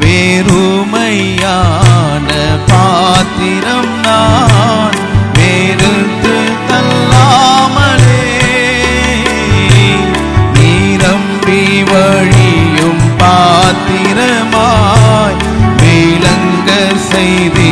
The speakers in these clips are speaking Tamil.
வேறுமையான பாத்திரம் நான் வேறுத்து தள்ளாமலே. நீரம்பி வழியும் பாத்திரமாய் விளங்க செய்தி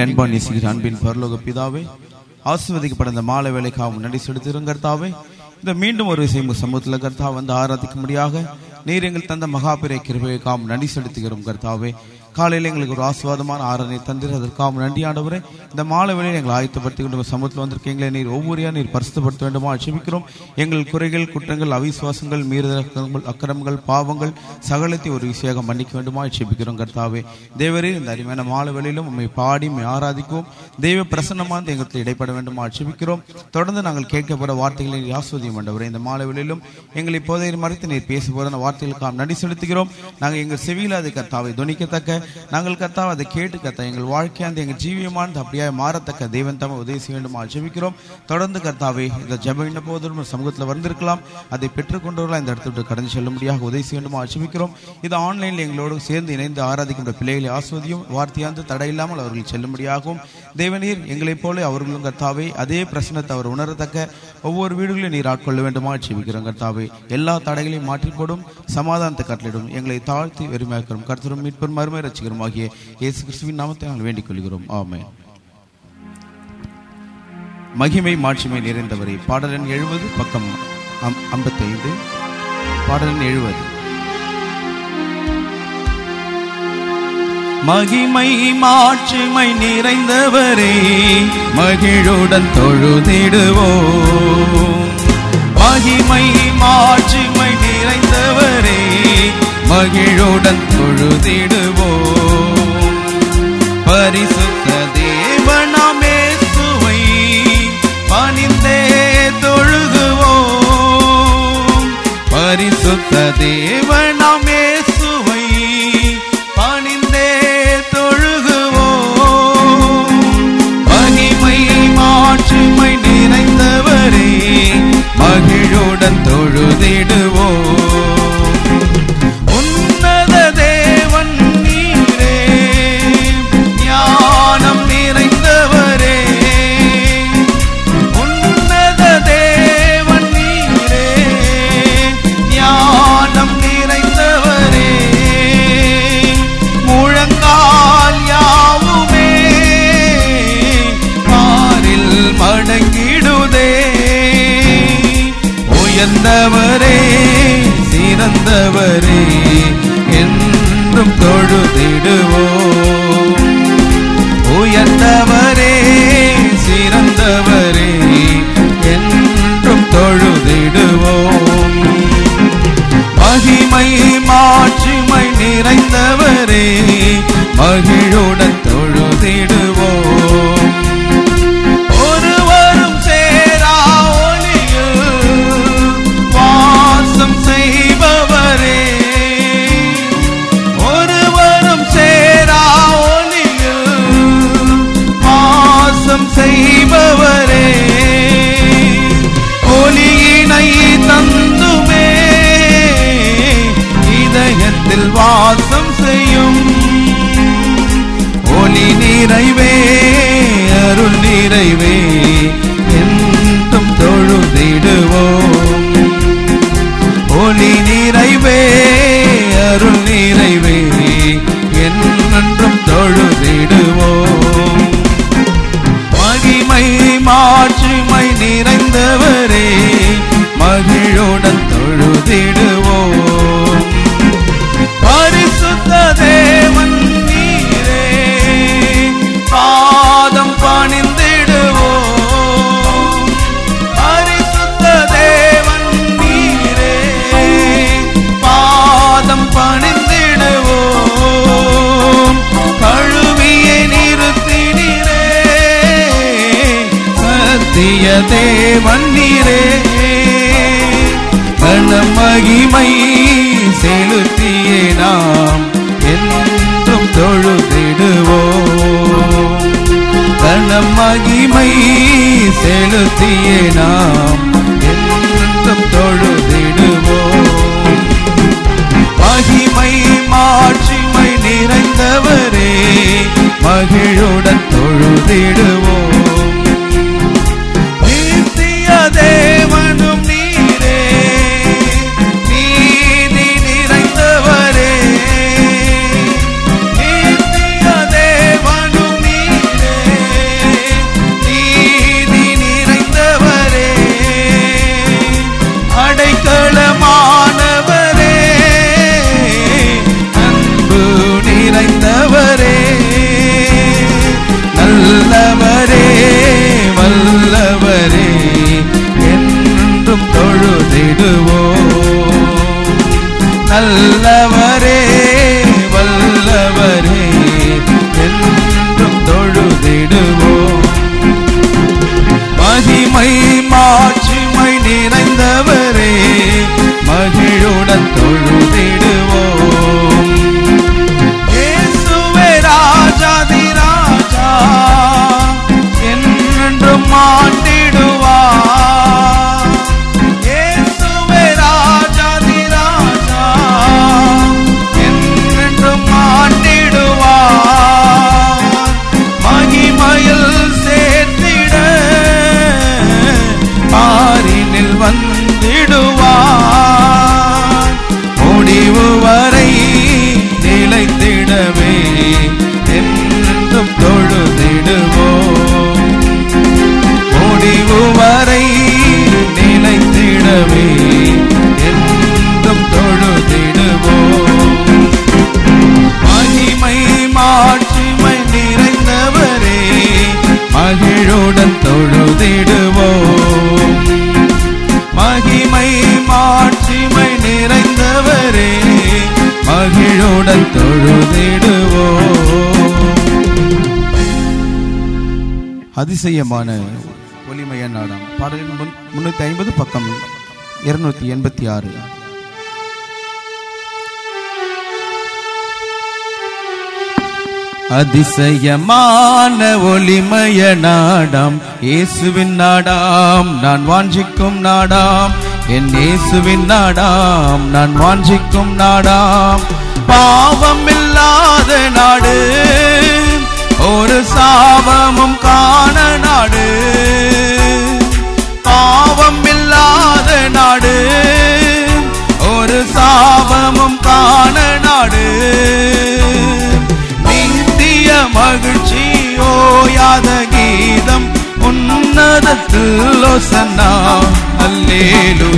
எங்களை அன்பான் நேசிக்கிற அன்பின் பரலோக பிதாவே ஆசிர்வதிக்கப்பட்ட இந்த மாலை வேலைக்காக நன்றி செலுத்திடும் கர்த்தாவே இந்த மீண்டும் ஒரு விஷயம் சமூகத்தில் கர்த்தா வந்து ஆராதிக்கும்படியாக நீர் எங்கள் தந்த மகாபிரை கிருபைக்காம் நன்றி செலுத்துகிறோம் கர்த்தாவே. காலையில் எங்களுக்கு ஒரு ஆசுவாதமான ஆரணை தந்திர. அதற்காக நன்றி ஆண்டவரே. இந்த மாலை வேளையில் எங்களை ஆயத்தப்படுத்தி கொண்டு சமூகத்தில் வந்திருக்கீங்களே. நீர் ஒவ்வொரு நீர் பரிசுத்தப்படுத்த வேண்டுமா? ஆட்சேபிக்கிறோம். எங்கள் குறைகள் குற்றங்கள் அவிசுவாசங்கள் மீறுதல் அக்கிரமங்கள் பாவங்கள் சகலத்தை ஒரு விஷயம் மன்னிக்க வேண்டுமா? ஆட்சேபிக்கிறோம் கர்த்தாவே. தேவரே இந்த அருமையான மாலை வேளையிலும் உண்மை பாடி உம்மை ஆராதிக்கும். தெய்வ பிரசன்னமான எங்களுக்கு இடைப்பட வேண்டுமா? ஆட்சேபிக்கிறோம். தொடர்ந்து நாங்கள் கேட்கப்பட வார்த்தைகளை நீர் ஆஸ்வதியும் ஆண்டவரே. இந்த மாலை வேளையிலும் எங்களை இப்போதைய மறைத்து நீர் பேச போற அந்த வார்த்தைகளுக்காக நன்றி செலுத்துகிறோம். நாங்கள் எங்கள் செவியில் அது கர்த்தாவை துணிக்கத்தக்க நாங்கள் கத்தா அதை கேட்டு கர்த்தா எங்கள் வாழ்க்கையாந்து எங்கள் ஜீவியமானது அப்படியே மாறத்தக்க தெய்வன் தாம உதவி செய்ய வேண்டுமா ஜெபிக்கிறோம். தொடர்ந்து கர்த்தாவே இந்த ஜெபம் என்ன போதும் சமூகத்தில் வந்திருக்கலாம். அதை பெற்றுக்கொண்டவர்களாக இந்த இடத்தை கடந்து கடந்து செல்லும்படியாக உதவி செய்ய வேண்டுமா ஜெபிக்கிறோம். இது ஆன்லைனில் எங்களோடு சேர்ந்து இணைந்து ஆராதிக்கின்ற பிள்ளைகளை ஆஸ்வதியும் வார்த்தையாந்து தடையில்லாமல் அவர்கள் செல்லும்படியாகவும். தேவநீர் எங்களைப் போல அவர்களும் கர்த்தாவே அதே பிரச்சனத்தை அவர் உணரத்தக்க ஒவ்வொரு வீடுகளையும் நீர் ஆட்கொள்ள வேண்டுமா ஜெபிக்கிறோம் கர்த்தாவே. எல்லா தடைகளையும் மாற்றி போடும் சமாதானத்தை கட்டளிடும் எங்களை தாழ்த்தி வெறுமையாக்கிறோம். கருத்தரும் மீட்பெரும் மறுமையை ரசிகரும் ஆகிய இயேசு கிறிஸ்துவின் நாமத்தை நாங்கள் வேண்டிக் கொள்கிறோம் ஆமே மகிமை மாட்சிமை நிறைந்தவரை பாடலன் எழுபது பக்கம் ஐம்பத்தைந்து. பாடலன் எழுபது. மகிமை மாட்சிமை நிறைந்தவரே மகிழுடன் தொழுதிடுவோம். மகிமை மாட்சிமை நிறைந்தவரே மகிழுடன் தொழுதிடு பரிசுத்த தேவனாமே சுவை பணிந்தே தொழுகுவோம். பரிசுத்த தேவனாமே சுவை பணிந்தே தொழுகுவோம். மகிமை மாற்றுமை நிறைந்தவரே மகிழுடன் தொழுதிடுவோம். ஆண்டவரே என்றும் தொழுதிடுவோம். அதிசயமான ஒளிமைய நாடாம் பாடலின் முன் முன்னூத்தி ஐம்பது பக்கம் இருநூத்தி எண்பத்தி ஆறு. அதிசயமான ஒளிமய நாடாம் இயேசுவின் நாடாம் நான் வாஞ்சிக்கும் நாடாம். என் இயேசுவின் நாடாம் நான் வாஞ்சிக்கும் நாடாம். பாவம் இல்லாத நாடு. ஒரு சாபமும் காண நாடு. பாவம் இல்லாத நாடு. ஒரு சாபமும் காண நாடு. நித்திய மகிழ்ச்சி ஓயாத கீதம் உன்னதத்தில் ஒசன்னா அல்லேலு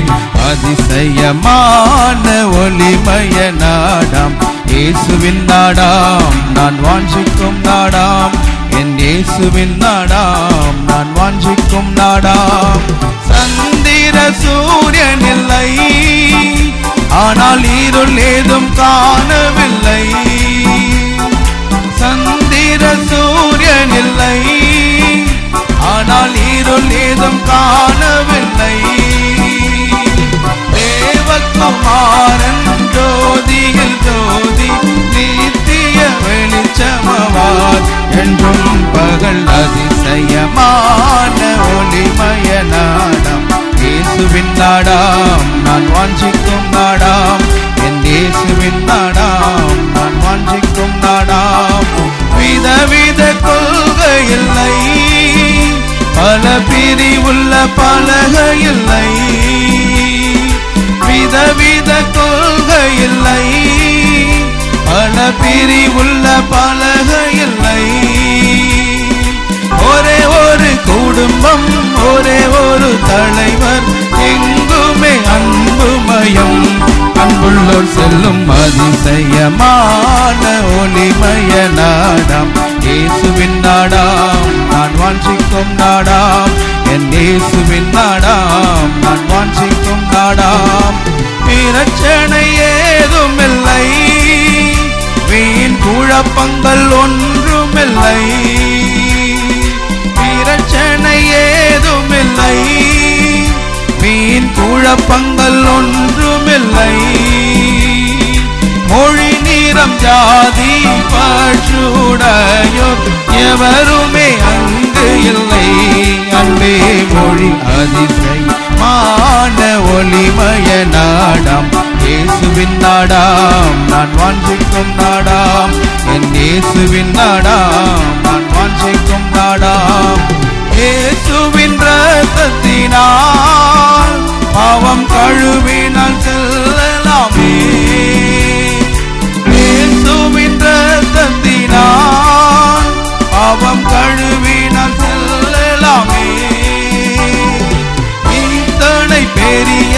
அதிசயமான ஒளிமய நாடாம். இயேசுவின் நாடாம். நான் வாஞ்சிக்கும் நாடாம். என் இயேசுவின் நாடாம். நான் வாஞ்சிக்கும் நாடாம். சந்திர சூரியன் இல்லை ஆனால் இருள் ஏதும் காணவில்லை. சந்திர சூரியன் இல்லை ஆனால் இருள் ஏதும் காணவில்லை. தேவகுமாரன் ஜோதியில் ஜோதி நித்திய வெளிச்சமவார் என்றும் பகல் அதிசயமான ஒளிமய நாடம் இயேசுவின் நாடாம் நான் வாஞ்சிக்கும் நாடாம் என் இயேசுவின் நாடாம் நான் வாஞ்சிக்கும் நாடாம். விதவித கொள்கை இல்லை பல பிரிவுள்ள பலக இல்லை. விதவித கொள்கை இல்லை. பல பிரிவுள்ள பலக இல்லை. ஒரே ஒரு குடும்பம் ஒரே ஒரு தலைவர். எங்குமே அன்புமயம் அன்புள்ளோர் செல்லும் அதிசயமான ஒளிமய நாடம். இயேசுவின் நாடாம் நான் வாஞ்சிக்கும் நாடாம். என் இயேசுவின் நாடாம் நான் வாஞ்சிக்கும் நாடாம். பிரச்சனை ஏதுமில்லை வீண் குழப்பங்கள் ஒன்றுமில்லை. பிரச்சனை ஏதுமில்லை குழப்பங்கள் ஒன்றுமில்லை. மொழி நிறம் ஜாதி பற்றுடையோர் எவருமே அங்கு இல்லை. அன்பே மொழி அதிசை மான ஒளிமய நாடாம். இயேசுவின் நாடாம் நான் வாஞ்சிக்கும் நாடாம். என் இயேசுவின் நாடாம் நான் வாஞ்சிக்கும் நாடாம். இயேசுவின் ரத்தத்தினால் பாவம் கழுவினால் செல்லலாமே. பாவம் கழுவினால் செல்லலாமே. இத்தனை பெரிய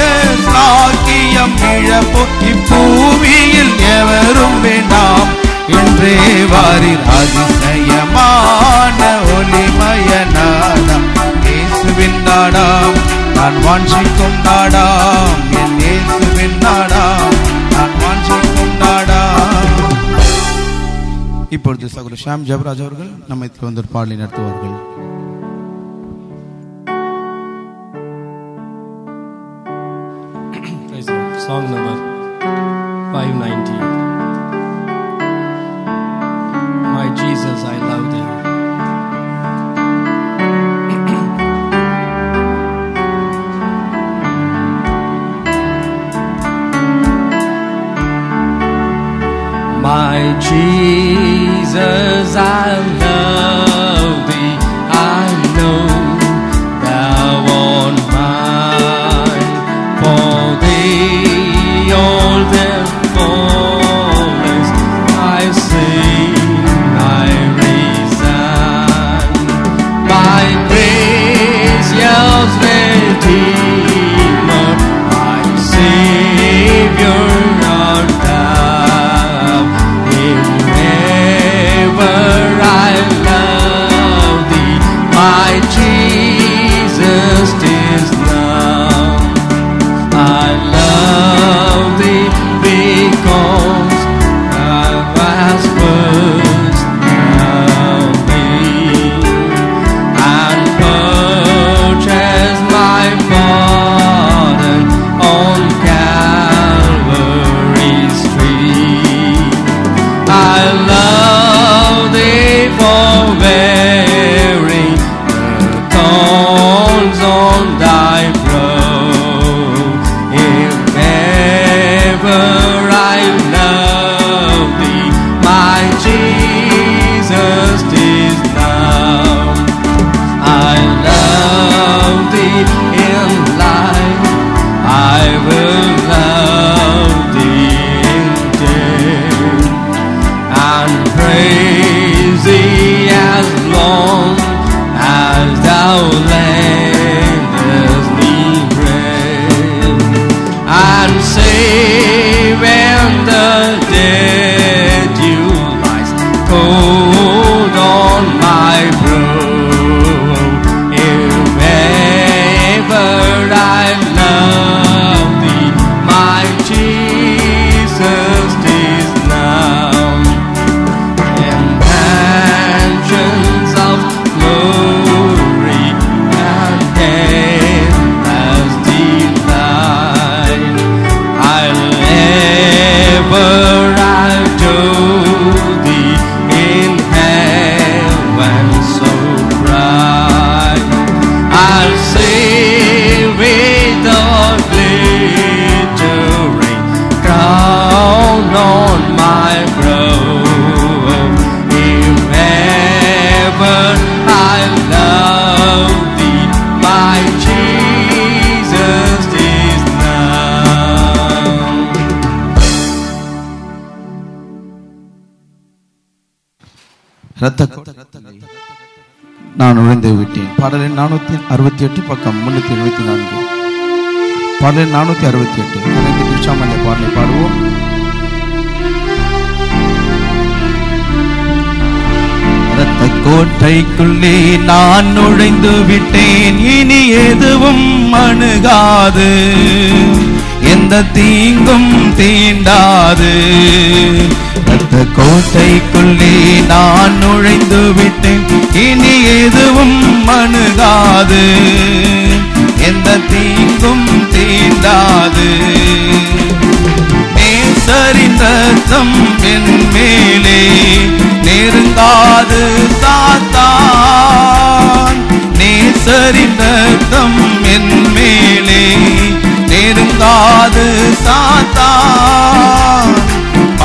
சாக்கியம் இழப்போ இப்பூமியில் எவரும் வேண்டாம். என்றே வாரில் அதிசயமான ஒளிமய நாடம் இயேசுவின் நாடாம் நான் வாஞ்சிக்கும் நாடாம். என் இயேசுவின் நாடாம். இப்பொழுது சகோதரர் ஷாம் ஜபராஜ் அவர்கள் நம்மை வந்து ஒரு பாடலை நடத்துவார்கள் Praise the Lord. Song number 590. My Jesus, I love thee. My Jesus, Jesus, I நானூத்தி அறுபத்தி எட்டு பக்கம் முன்னூத்தி எழுபத்தி நான்கு. பாடலின் நானூத்தி அறுபத்தி எட்டு. அனைத்து உற்சாமல்ல பாடலை பாடுவோம் ரத்த கோட்டைக்குள்ளே நான் நுழைந்து விட்டேன். இனி எதுவும் அணுகாது. எந்த தீங்கும் தீண்டாது. அந்த கோட்டைக்குள்ளே நான் நுழைந்து விட்டேன். இனி எதுவும் அணுகாது. எந்த தீங்கும் தீண்டாது. நேசரின் ரத்தம் என் மேலே நெருங்காது தாத்தான் நேசரின் ரத்தம் என் மேலே நெருங்காது சாத்தான்.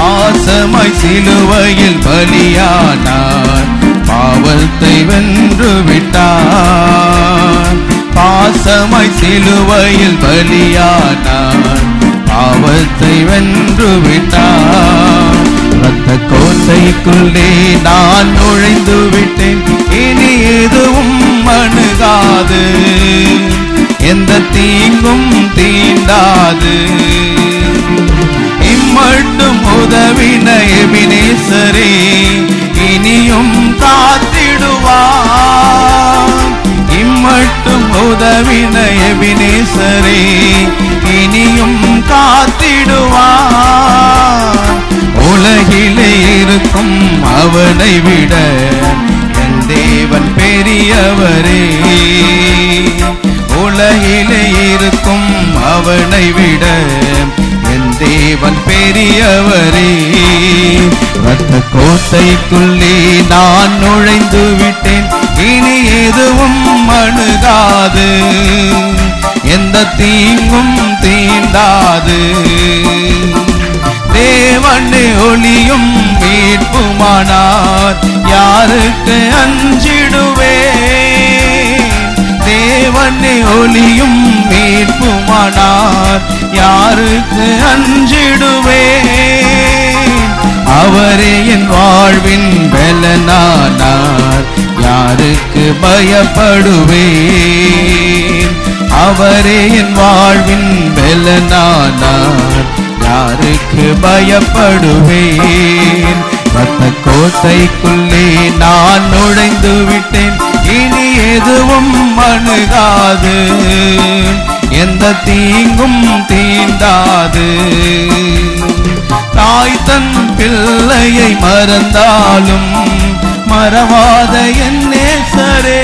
பாசமாய் சிலுவையில் பலியானார். பாவத்தை வென்று விட்டார். பாசமாய் சிலுவையில் பலியானார். பாவத்தை வென்று விட்டார். ரத்த கோட்டைக்குள்ளே நான் நுழைந்து விட்டேன். இனி எதுவும் அணுகாது. எந்த தீங்கும் தீண்டாது. உதவின எபினேசரே இனியும் காத்திடுவார். இம்மட்டும் உதவின எபினேசரே இனியும் காத்திடுவார். உலகிலே இருக்கும் அவனை விட என் தேவன் பெரியவரே. உலகிலே இருக்கும் அவனை விட தேவன் பெரியவரே. ரத்த கோட்டைக்குள்ளே நான் நுழைந்து விட்டேன். இனி எதுவும் அணுகாது. எந்த தீங்கும் தீண்டாது. தேவனே ஒளியும் மீட்புமானார் யாருக்கு அஞ்சிடுவே தேவனே ஒளியும் மீட்புமானார் யாருக்கு அஞ்சிடுவே? அவரே என் வாழ்வின் பலனானார். யாருக்கு பயப்படுவேன்? அவரே என் வாழ்வின் பலனானார். யாருக்கு பயப்படுவேன்? பத்த கோட்டைக்குள்ளே நான் நுழைந்து விட்டேன் இனி எதுவும் அணுகாது. எந்த தீங்கும் தீண்டாது. தாய் தன் பிள்ளையை மறந்தாலும் மறவாத என் நேசரே.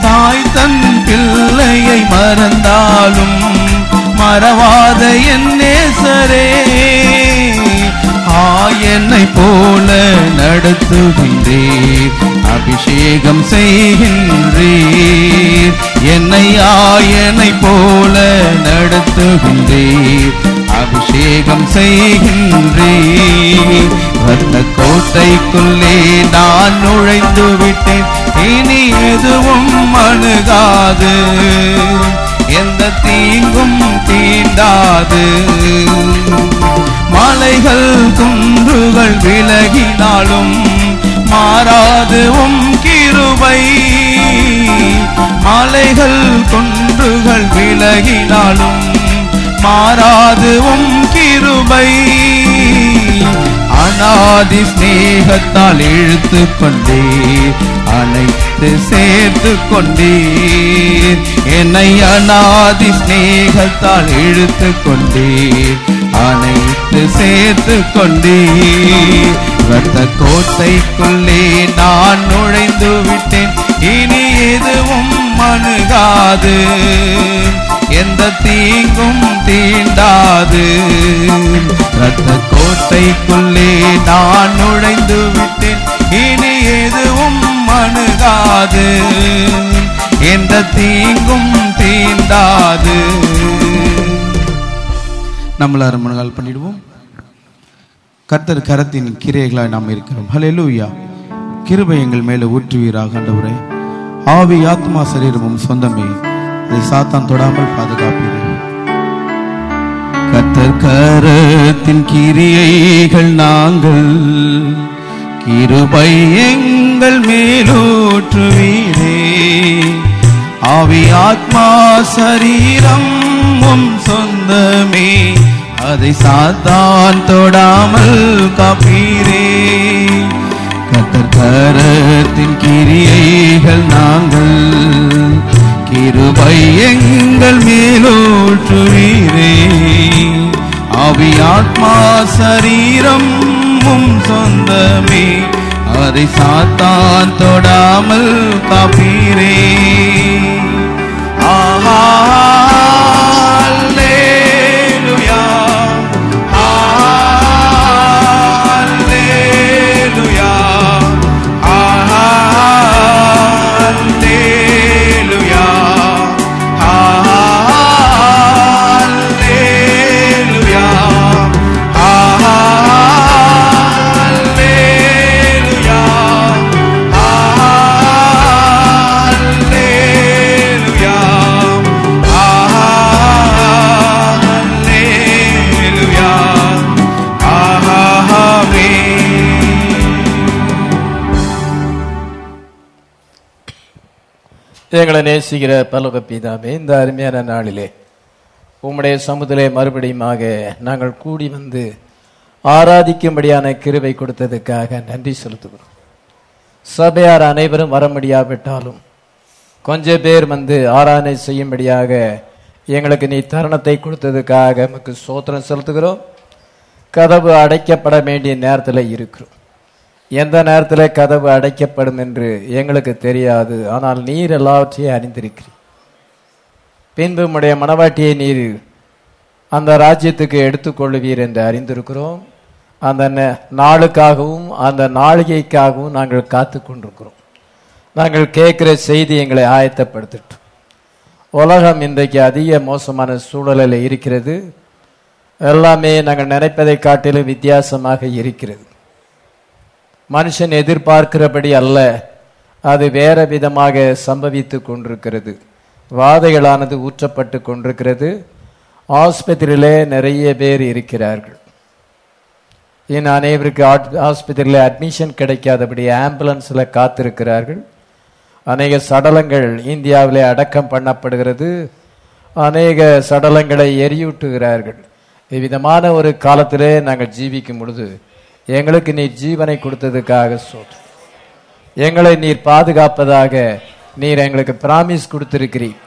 தாய் தன் பிள்ளையை மறந்தாலும் மறவாத என் என்னை போல நடத்துகின்றீர். அபிஷேகம் செய்கின்றீர். என்னை ஆயனை போல நடத்துகின்றீர். அபிஷேகம் செய்கின்றீர். வந்த கோட்டைக்குள்ளே நான் நுழைந்து விட்டேன். இனி எதுவும் அணுகாது. எந்த தீங்கும் தீண்டாது. மலைகள் குன்றுகள் விலகினாலும் மாறாது உம் கிருபை. மலைகள் குன்றுகள் விலகினாலும் மாறாது உம் கிருபை. அநாதி ஸ்நேகத்தால் இழுத்து கொண்டீர் அனைத்து சேர்த்து கொண்டீர். என்னை அநாதி சிநேகத்தால் இழுத்து கொண்டீர். அனைத்து சேர்த்து கொண்டே ரத்த கோட்டைக்குள்ளே நான் நுழைந்து விட்டேன். இனி எதுவும் அணுகாது. எந்த தீங்கும் தீண்டாது. ரத்த கோட்டைக்குள்ளே நான் நுழைந்து விட்டேன். இனி எதுவும் அணுகாது. எந்த தீங்கும் தீண்டாது. நம்மளாரும் முன்னால் பண்ணிடுவோம். கர்த்தர் கரத்தின் கிரைகளாய் நாம் இருக்கிறோம். ஹalleluya கிருபை எங்கள் மேலே ஊற்றுவீராக ஆண்டவரே. ஆவி ஆத்மா சரீரமும் சொந்தமே. அதை சாத்தான் தொடாமல் பாதுகாப்பீர்கள் கர்த்தர் கரத்தின் கிரியைகள் நாங்கள் கிருபை எங்கள் மேலூற்றுவீரே ஆவி ஆத்மா சரீரம் சொந்தமே. அதை சாத்தான் தொடாமல் காப்பீரே. கத்தர்கரத்தின் கிரியைகள் நாங்கள் கிருபை எங்கள் மேலோற்றுவீரே ஆவி ஆத்மா சரீரம் உம் சொந்தமே அதை சாத்தான் தொடாமல் காப்பீரே. ஆஹா. எங்களை நேசிக்கிற பலக பிதாமே இந்த அருமையான நாளிலே உம்முடைய சமுதிலே மறுபடியுமாக நாங்கள் கூடி வந்து ஆராதிக்கும்படியான கிருவை கொடுத்ததுக்காக நன்றி செலுத்துகிறோம். சபையார் அனைவரும் வர முடியாவிட்டாலும் கொஞ்ச பேர் வந்து ஆராதனை செய்யும்படியாக எங்களுக்கு நீ தருணத்தை கொடுத்ததுக்காக நமக்கு சோத்திரம் செலுத்துகிறோம். கதவு அடைக்கப்பட வேண்டிய நேரத்தில் இருக்கிறோம். எந்த நேரத்தில் கதவு அடைக்கப்படும் என்று எங்களுக்கு தெரியாது. ஆனால் நீர் எல்லாவற்றையும் அறிந்திருக்கிறீர். பின்பு உடைய மனவாட்டியை நீர் அந்த ராஜ்யத்துக்கு எடுத்துக்கொள்ளுவீர் என்று அறிந்திருக்கிறோம். அந்த நாளுக்காகவும் அந்த நாளிகைக்காகவும் நாங்கள் காத்து கொண்டிருக்கிறோம். நாங்கள் கேட்குற செய்தி எங்களை ஆயத்தப்படுத்திட்டோம். உலகம் இன்றைக்கு அதிக மோசமான சூழலில் இருக்கிறது. எல்லாமே நாங்கள் நினைப்பதை காட்டிலும் வித்தியாசமாக இருக்கிறது. மனுஷன் எதிர்பார்க்கிறபடி அல்ல. அது வேற விதமாக சம்பவித்து கொண்டிருக்கிறது. வாதைகளானது ஊற்றப்பட்டு கொண்டிருக்கிறது. ஆஸ்பத்திரியிலே நிறைய பேர் இருக்கிறார்கள். என் அனைவருக்கு ஆட்- அட்மிஷன் கிடைக்காதபடி ஆம்புலன்ஸில் காத்திருக்கிறார்கள். அநேக சடலங்கள் இந்தியாவிலே அடக்கம் பண்ணப்படுகிறது. அநேக சடலங்களை எரியூட்டுகிறார்கள். இவ்விதமான ஒரு காலத்திலே நாங்கள் ஜீவிக்கும் பொழுது எங்களுக்கு நீர் ஜீவனை கொடுத்ததுக்காக சோற்று எங்களை நீர் பாதுகாப்பதாக நீர் எங்களுக்கு பிராமிஸ் கொடுத்திருக்கிறீர்.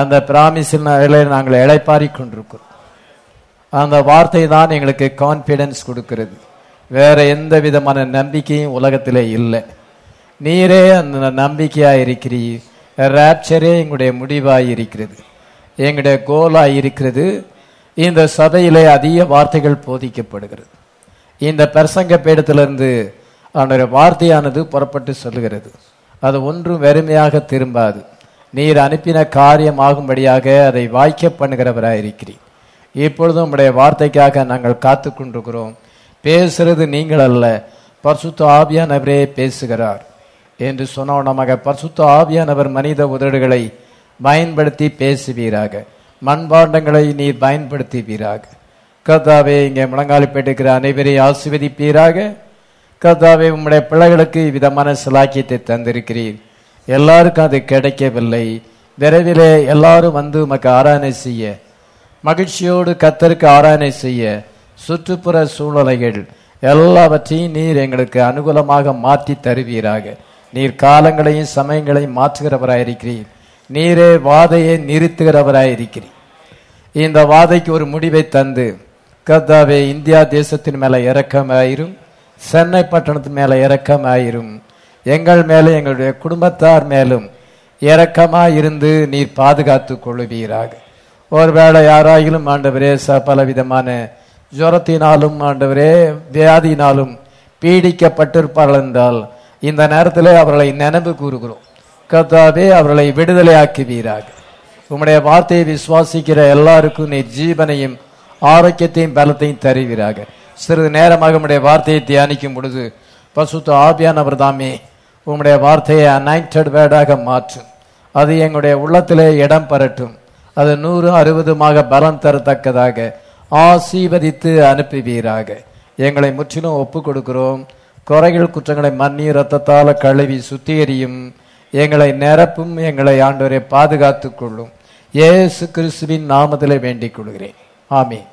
அந்த பிராமிஸில் நாங்கள் இழைப்பாரி கொண்டிருக்கிறோம். அந்த வார்த்தை தான் எங்களுக்கு கான்ஃபிடென்ஸ் கொடுக்கிறது. வேற எந்த விதமான நம்பிக்கையும் உலகத்திலே இல்லை. நீரே அந்த நம்பிக்கையாக இருக்கிறீர். ரேப்சரே எங்களுடைய முடிவாக இருக்கிறது. எங்களுடைய கோலாக இருக்கிறது. இந்த சபையிலே அதிக வார்த்தைகள் போதிக்கப்படுகிறது. இந்த பிரசங்க பீடத்திலிருந்து அவனுடைய வார்த்தையானது புறப்பட்டு சொல்லுகிறது. அது ஒன்றும் வெறுமையாக திரும்பாது. நீர் அனுப்பின காரியமாகும்படியாக அதை வாய்க்க பண்ணுகிறவராயிருக்கிறீர். இப்பொழுதும் உடைய வார்த்தைக்காக நாங்கள் காத்து கொண்டிருக்கிறோம். பேசுறது நீங்கள் அல்ல பரிசுத்த ஆவியானவரே பேசுகிறார் என்று சொன்னவனமாக பரிசுத்த ஆவியானவர் மனித உதடுகளை பயன்படுத்தி பேசுவீராக. மண்பாண்டங்களை நீர் பயன்படுத்துவீராக. கர்த்தாவே இங்கே முழங்காலிப்பேட்டுக்கிற அனைவரையும் ஆசிர்வதிப்பீராக. கர்த்தாவே உம்முடைய பிள்ளைகளுக்கு விதமான சிலாக்கியத்தை தந்திருக்கிறீர். எல்லாருக்கும் அது கிடைக்கவில்லை. விரைவிலே எல்லாரும் வந்து உமக்கு ஆராதனை செய்ய மகிழ்ச்சியோடு கத்தருக்கு ஆராதனை செய்ய சுற்றுப்புற சூழ்நிலைகள் எல்லாவற்றையும் நீர் எங்களுக்கு அனுகூலமாக மாற்றி தருவீராக. நீர் காலங்களையும் சமயங்களையும் மாற்றுகிறவராயிருக்கிறீர் நீரே வாதையை நிறுத்துகிறவராயிருக்கிறீர் இந்த வாதைக்கு ஒரு முடிவை தந்து கர்த்தாவே இந்தியா தேசத்தின் மேலே இறக்கம் ஆயிரும் சென்னை பட்டணத்தின் மேலே இறக்கம் ஆயிரும் எங்கள் மேலே எங்களுடைய குடும்பத்தார் மேலும் இறக்கமாக இருந்து நீர் பாதுகாத்து கொள்ளுவீராக ஒருவேளை யாராயிலும் ஆண்டவரே ச பலவிதமான ஜுரத்தினாலும் ஆண்டவரே வியாதியினாலும் பீடிக்கப்பட்டிருப்பார்கள் என்றால் இந்த நேரத்தில் அவர்களை நினைவு கூறுகிறோம். கர்த்தாவே அவர்களை விடுதலையாக்குவீராக. உம்முடைய வார்த்தையை விசுவாசிக்கிற எல்லாருக்கும் நீர் ஜீவனையும் ஆரோக்கியத்தையும் பலத்தையும் தருவீராக. சிறிது நேரமாக உம்முடைய வார்த்தையை தியானிக்கும் பொழுது பசுத்த ஆபியானவர் தாமே உம்முடைய வார்த்தையை அனைண்டட் வேர்டாக மாற்றும். அது எங்களுடைய உள்ளத்திலே இடம் பெறட்டும் அது நூறு அறுபதுமாக பலம் தரத்தக்கதாக ஆசீர்வதித்து அனுப்புவீராக. எங்களை முற்றிலும் ஒப்பு கொடுக்கிறோம் குறைகள் குற்றங்களை மண்ணி ரத்தத்தால் கழுவி சுத்திகரியும். எங்களை நிரப்பும் எங்களை ஆண்டோரை பாதுகாத்துக் கொள்ளும். இயேசு கிறிஸ்துவின் நாமத்திலே வேண்டிக் கொள்கிறேன். ஆமீன்.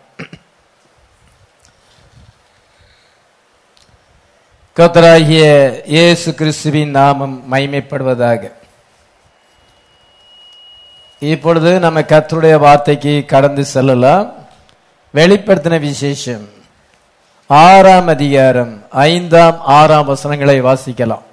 கத்தராகிய இயேசு கிறிஸ்துவின் நாமம் மைமைப்படுவதாக இப்பொழுது நம்ம கத்தருடைய வார்த்தைக்கு கடந்து செல்லலாம். வெளிப்படுத்தின விசேஷம். ஆறாம் அதிகாரம் ஐந்தாம் ஆறாம் வசனங்களை வாசிக்கலாம்.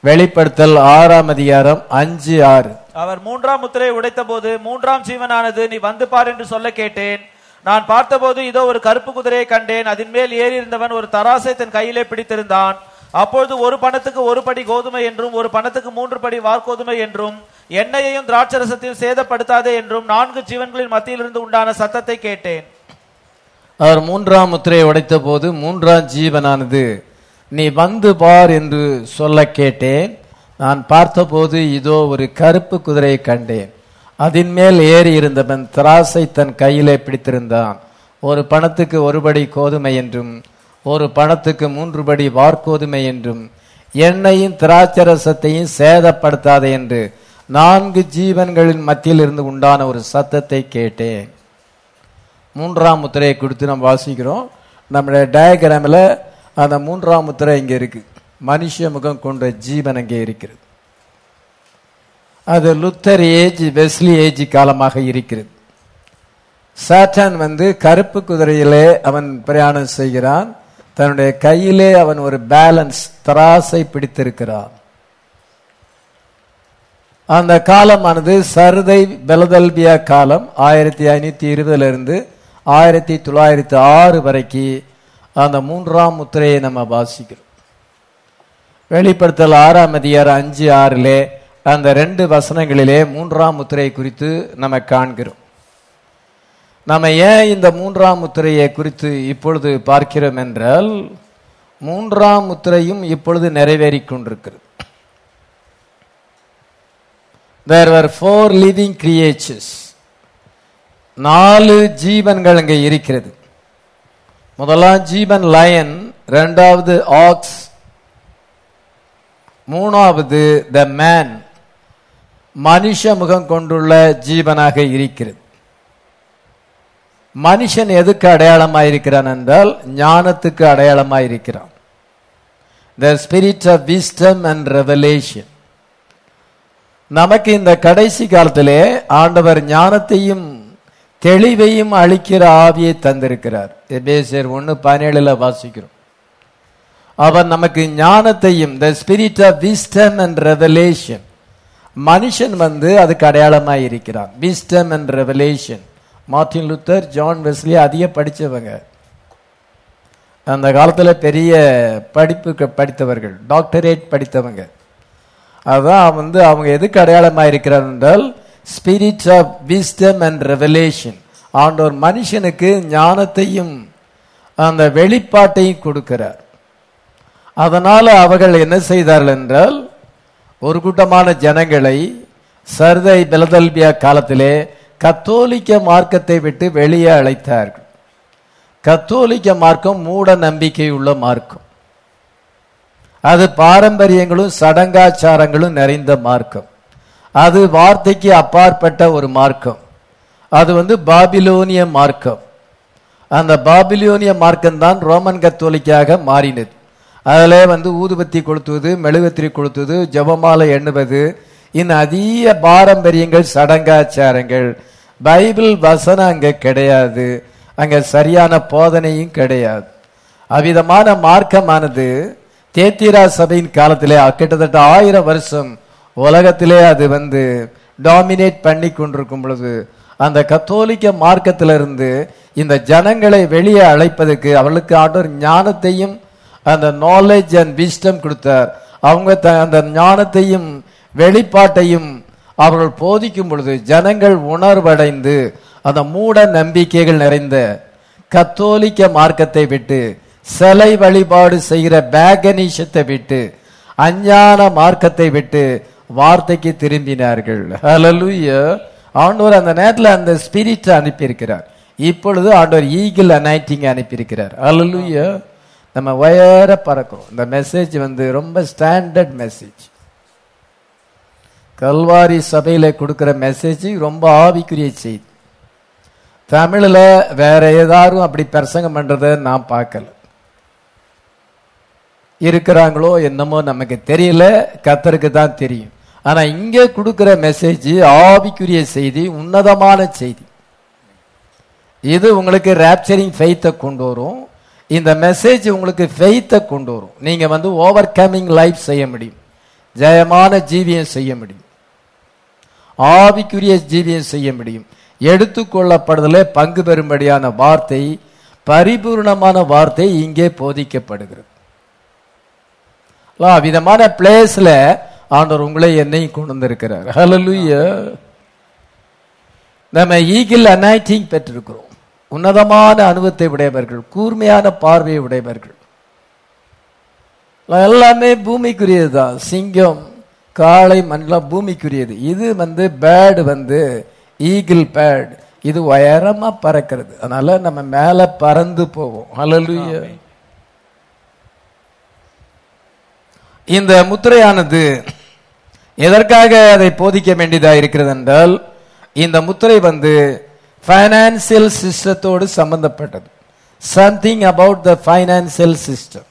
வெளிப்படுத்தல் ஆறாம் அதிகாரம் அஞ்சு ஆறு. அவர் மூன்றாம் முத்திரை உடைத்தபோது மூன்றாம் ஜீவனானது நீ வந்து பார் என்று சொல்ல கேட்டேன். நான் பார்த்தபோது இதோ ஒரு கருப்பு குதிரையை கண்டேன். அதன் மேல் ஏறி இருந்தவன் ஒரு தராசை தன் கையிலே பிடித்திருந்தான். அப்பொழுது ஒரு பணத்துக்கு ஒரு படி கோதுமை என்றும் ஒரு பணத்துக்கு மூன்று படி வார்கோதுமை என்றும் எண்ணெயையும் திராட்சரசத்தையும் சேதப்படுத்தாதே என்றும் நான்கு ஜீவன்களின் மத்தியிலிருந்து உண்டான சத்தத்தை கேட்டேன். அவர் மூன்றாம் முத்திரையை உடைத்த போது மூன்றாம் ஜீவனானது நீ வந்து பார் என்று சொல்ல கேட்டேன். நான் பார்த்தபோது இதோ ஒரு கருப்பு குதிரையை கண்டேன். அதன் மேல் ஏறி இருந்தவன் திராசை தன் கையிலே பிடித்திருந்தான். ஒரு பணத்துக்கு ஒருபடி கோதுமை என்றும் ஒரு பணத்துக்கு மூன்று படி வார்கோதுமை என்றும் எண்ணெயும் திராட்சரசத்தையும் சேதப்படுத்தாதே என்று நான்கு ஜீவன்களின் மத்தியில் இருந்து உண்டான ஒரு சத்தத்தை கேட்டேன். மூன்றாம் முத்திரையை கொடுத்து நம்ம வாசிக்கிறோம். நம்மளுடைய டயக்ராமில் அந்த மூன்றாம் முத்திரை இங்கே இருக்குது மனுஷ முகம் கொண்ட ஜீவன் அங்கே இருக்கிறது. அது லுத்தர் ஏஜ் வெஸ்லி ஏஜ் காலமாக இருக்கிறது. சாட்டான் வந்து கருப்பு குதிரையிலே அவன் பிரயாணம் செய்கிறான். தன்னுடைய கையிலே அவன் ஒரு பேலன்ஸ் தராசை பிடித்திருக்கிறான். அந்த காலமானது சருதை பெலதல்பியா காலம் ஆயிரத்தி ஐநூத்தி இருபதுல இருந்து ஆயிரத்தி தொள்ளாயிரத்தி ஆறு வரைக்கு அந்த மூன்றாம் முத்திரையை நம்ம வாசிக்கிறோம். வெளிப்படுத்தல் ஆறாம் அதிகாரம் அஞ்சு ஆறிலே அந்த ரெண்டு வசனங்களிலே மூன்றாம் முத்திரை குறித்து நம்ம காண்கிறோம். நம்ம ஏன் இந்த மூன்றாம் முத்திரையை குறித்து இப்பொழுது பார்க்கிறோம் என்றால் மூன்றாம் முத்திரையும் இப்பொழுது நிறைவேறி கொண்டிருக்கிறது. There are four living creatures நாலு ஜீவன்கள் அங்கே இருக்கிறது. முதலாம் ஜீவன் லயன் ரெண்டாவது ஆக்ஸ் மூணாவது த மேன் மனுஷ முகம் கொண்டுள்ள ஜீவனாக இருக்கிறது. மனுஷன் எதுக்கு அடையாளமாயிருக்கிறான் என்றால் ஞானத்துக்கு அடையாளமாயிருக்கிறான். The spirit of wisdom and revelation நமக்கு இந்த கடைசி காலத்திலே ஆண்டவர் ஞானத்தையும் தெளிவையும் அளிக்கிற ஆவியை தந்திருக்கிறார். எபேசியர் ஒன்னு பதினேழுல வாசிக்கிறோம். அவர் நமக்கு ஞானத்தையும் the spirit of wisdom and revelation மனுஷன் வந்து அதுக்கு அடையாளமாக இருக்கிறான் wisdom and revelation Martin Luther John Wesley அதிக படித்தவங்க அந்த காலத்தில் பெரிய படிப்பு படித்தவர்கள் டாக்டரேட் படித்தவங்க. அதான் வந்து அவங்க எதுக்கு அடையாளமாக இருக்கிறார் என்றால் spirit of wisdom and revelation ஆண்டோர் மனுஷனுக்கு ஞானத்தையும் அந்த வெளிப்பாட்டையும் கொடுக்கிறார். அதனால் அவர்கள் என்ன செய்தார்கள் என்றால் ஒரு கூட்டமான ஜனங்களை சர்தை பெலதல்பியா காலத்திலே கத்தோலிக்க மார்க்கத்தை விட்டு வெளியே அழைத்தார்கள். கத்தோலிக்க மார்க்கம் மூட நம்பிக்கை உள்ள மார்க்கம். அது பாரம்பரியங்களும் சடங்காச்சாரங்களும் நிறைந்த மார்க்கம். அது வார்த்தைக்கு அப்பாற்பட்ட ஒரு மார்க்கம். அது வந்து பாபிலோனிய மார்க்கம். அந்த பாபிலோனிய மார்க்கம் தான் ரோமன் கத்தோலிக்காக மாறினது. அதில் வந்து ஊதுபத்தி கொளுத்துவது மெழுகத்திரி கொளுத்துவது ஜபமாலை எண்ணுவது. இந்த அதிக பாரம்பரியங்கள் சடங்காச்சாரங்கள். பைபிள் வசனம் அங்கே கிடையாது. அங்கே சரியான போதனையும் கிடையாது. அவ்விதமான மார்க்கமானது தேத்திரா சபையின் காலத்திலே கிட்டத்தட்ட ஆயிரம் வருஷம் உலகத்திலே அது வந்து டாமினேட் பண்ணி கொண்டிருக்கும் பொழுது அந்த கத்தோலிக்க மார்க்கத்திலிருந்து இந்த ஜனங்களை வெளியே அழைப்பதற்கு அவளுக்கு ஆண்டவர் ஞானத்தையும் அந்த நாலேஜ் அண்ட் விஸ்டம் கொடுத்தார். அவங்க த- அந்த ஞானத்தையும் வெளிப்பாட்டையும் அவர்கள் போதிக்கும் பொழுது ஜனங்கள் உணர்வடைந்து அந்த மூட நம்பிக்கைகள் நிறைந்த கத்தோலிக்க மார்க்கத்தை விட்டு சிலை வழிபாடு செய்கிற பேகனீஷத்தை விட்டு அஞ்ஞான மார்க்கத்தை விட்டு வார்த்தைக்கு திரும்பினார்கள். ஹalleluya ஆண்டவர் அந்த நேரத்தில் அந்த ஸ்பிரிட் அனுப்பியிருக்கிறார். இப்பொழுது ஆண்டவர் ஈகிள் அனைட்டிங் அனுப்பியிருக்கிறார். ஹalleluya நம்ம உயர பறக்கிறோம். இந்த மெசேஜ் வந்து ரொம்ப ஸ்டாண்டர்ட் மெசேஜ் கல்வாரி சபையில் கொடுக்குற மெசேஜ் ரொம்ப ஆவிக்குரிய செய்தி. தமிழில் வேற ஏதாரும் அப்படி பிரசங்கம் பண்றத நான் பார்க்கல. இருக்கிறாங்களோ என்னமோ நமக்கு தெரியல கத்தருக்கு தான் தெரியும். ஆனா இங்க கொடுக்குற மெசேஜ் ஆவிக்குரிய செய்தி உன்னதமான செய்தி. இது உங்களுக்கு ரேப்சரிங் ஃபெய்த்தை கொண்டு வரும். இந்த மெசேஜ் உங்களுக்கு ஃபெய்த்தை கொண்டு வரும். நீங்கள் வந்து ஓவர் கமிங் லைஃப் செய்ய முடியும். ஜெயமான ஜீவியம் செய்ய முடியும். ஆவிக்குரிய ஜீவியம் செய்ய முடியும். எடுத்துக்கொள்ளப்படுதலே பங்கு பெறும்படியான வார்த்தை பரிபூர்ணமான வார்த்தை இங்கே போதிக்கப்படுகிறது. விதமான பிளேஸ்ல ஆண்டவர் உங்களை என்னையும் கொண்டு வந்திருக்கிறார். ஹalleluya நம்ம ஈகிள் அனாய்டிங் பெற்றிருக்கிறோம். உன்னதமான அனுபவத்தை உடையவர்கள் கூர்மையான பார்வையை உடையவர்கள். எல்லாமே பூமிக்குரியது தான் சிங்கம் காளை மண்டலம் பூமிக்குரியது. இது வந்து பேர்டு வந்து ஈகிள் பேர்டு. இது உயரமா பறக்கிறது. அதனால நம்ம மேல பறந்து போவோம். ஹalleluya. இந்த முத்திரையானது எதற்காக அதை போதிக்க வேண்டியதா இருக்கிறது என்றால் இந்த முத்திரை வந்து ஃபைனான்சியல் சிஸ்டத்தோடு சம்பந்தப்பட்டது. Something about the financial system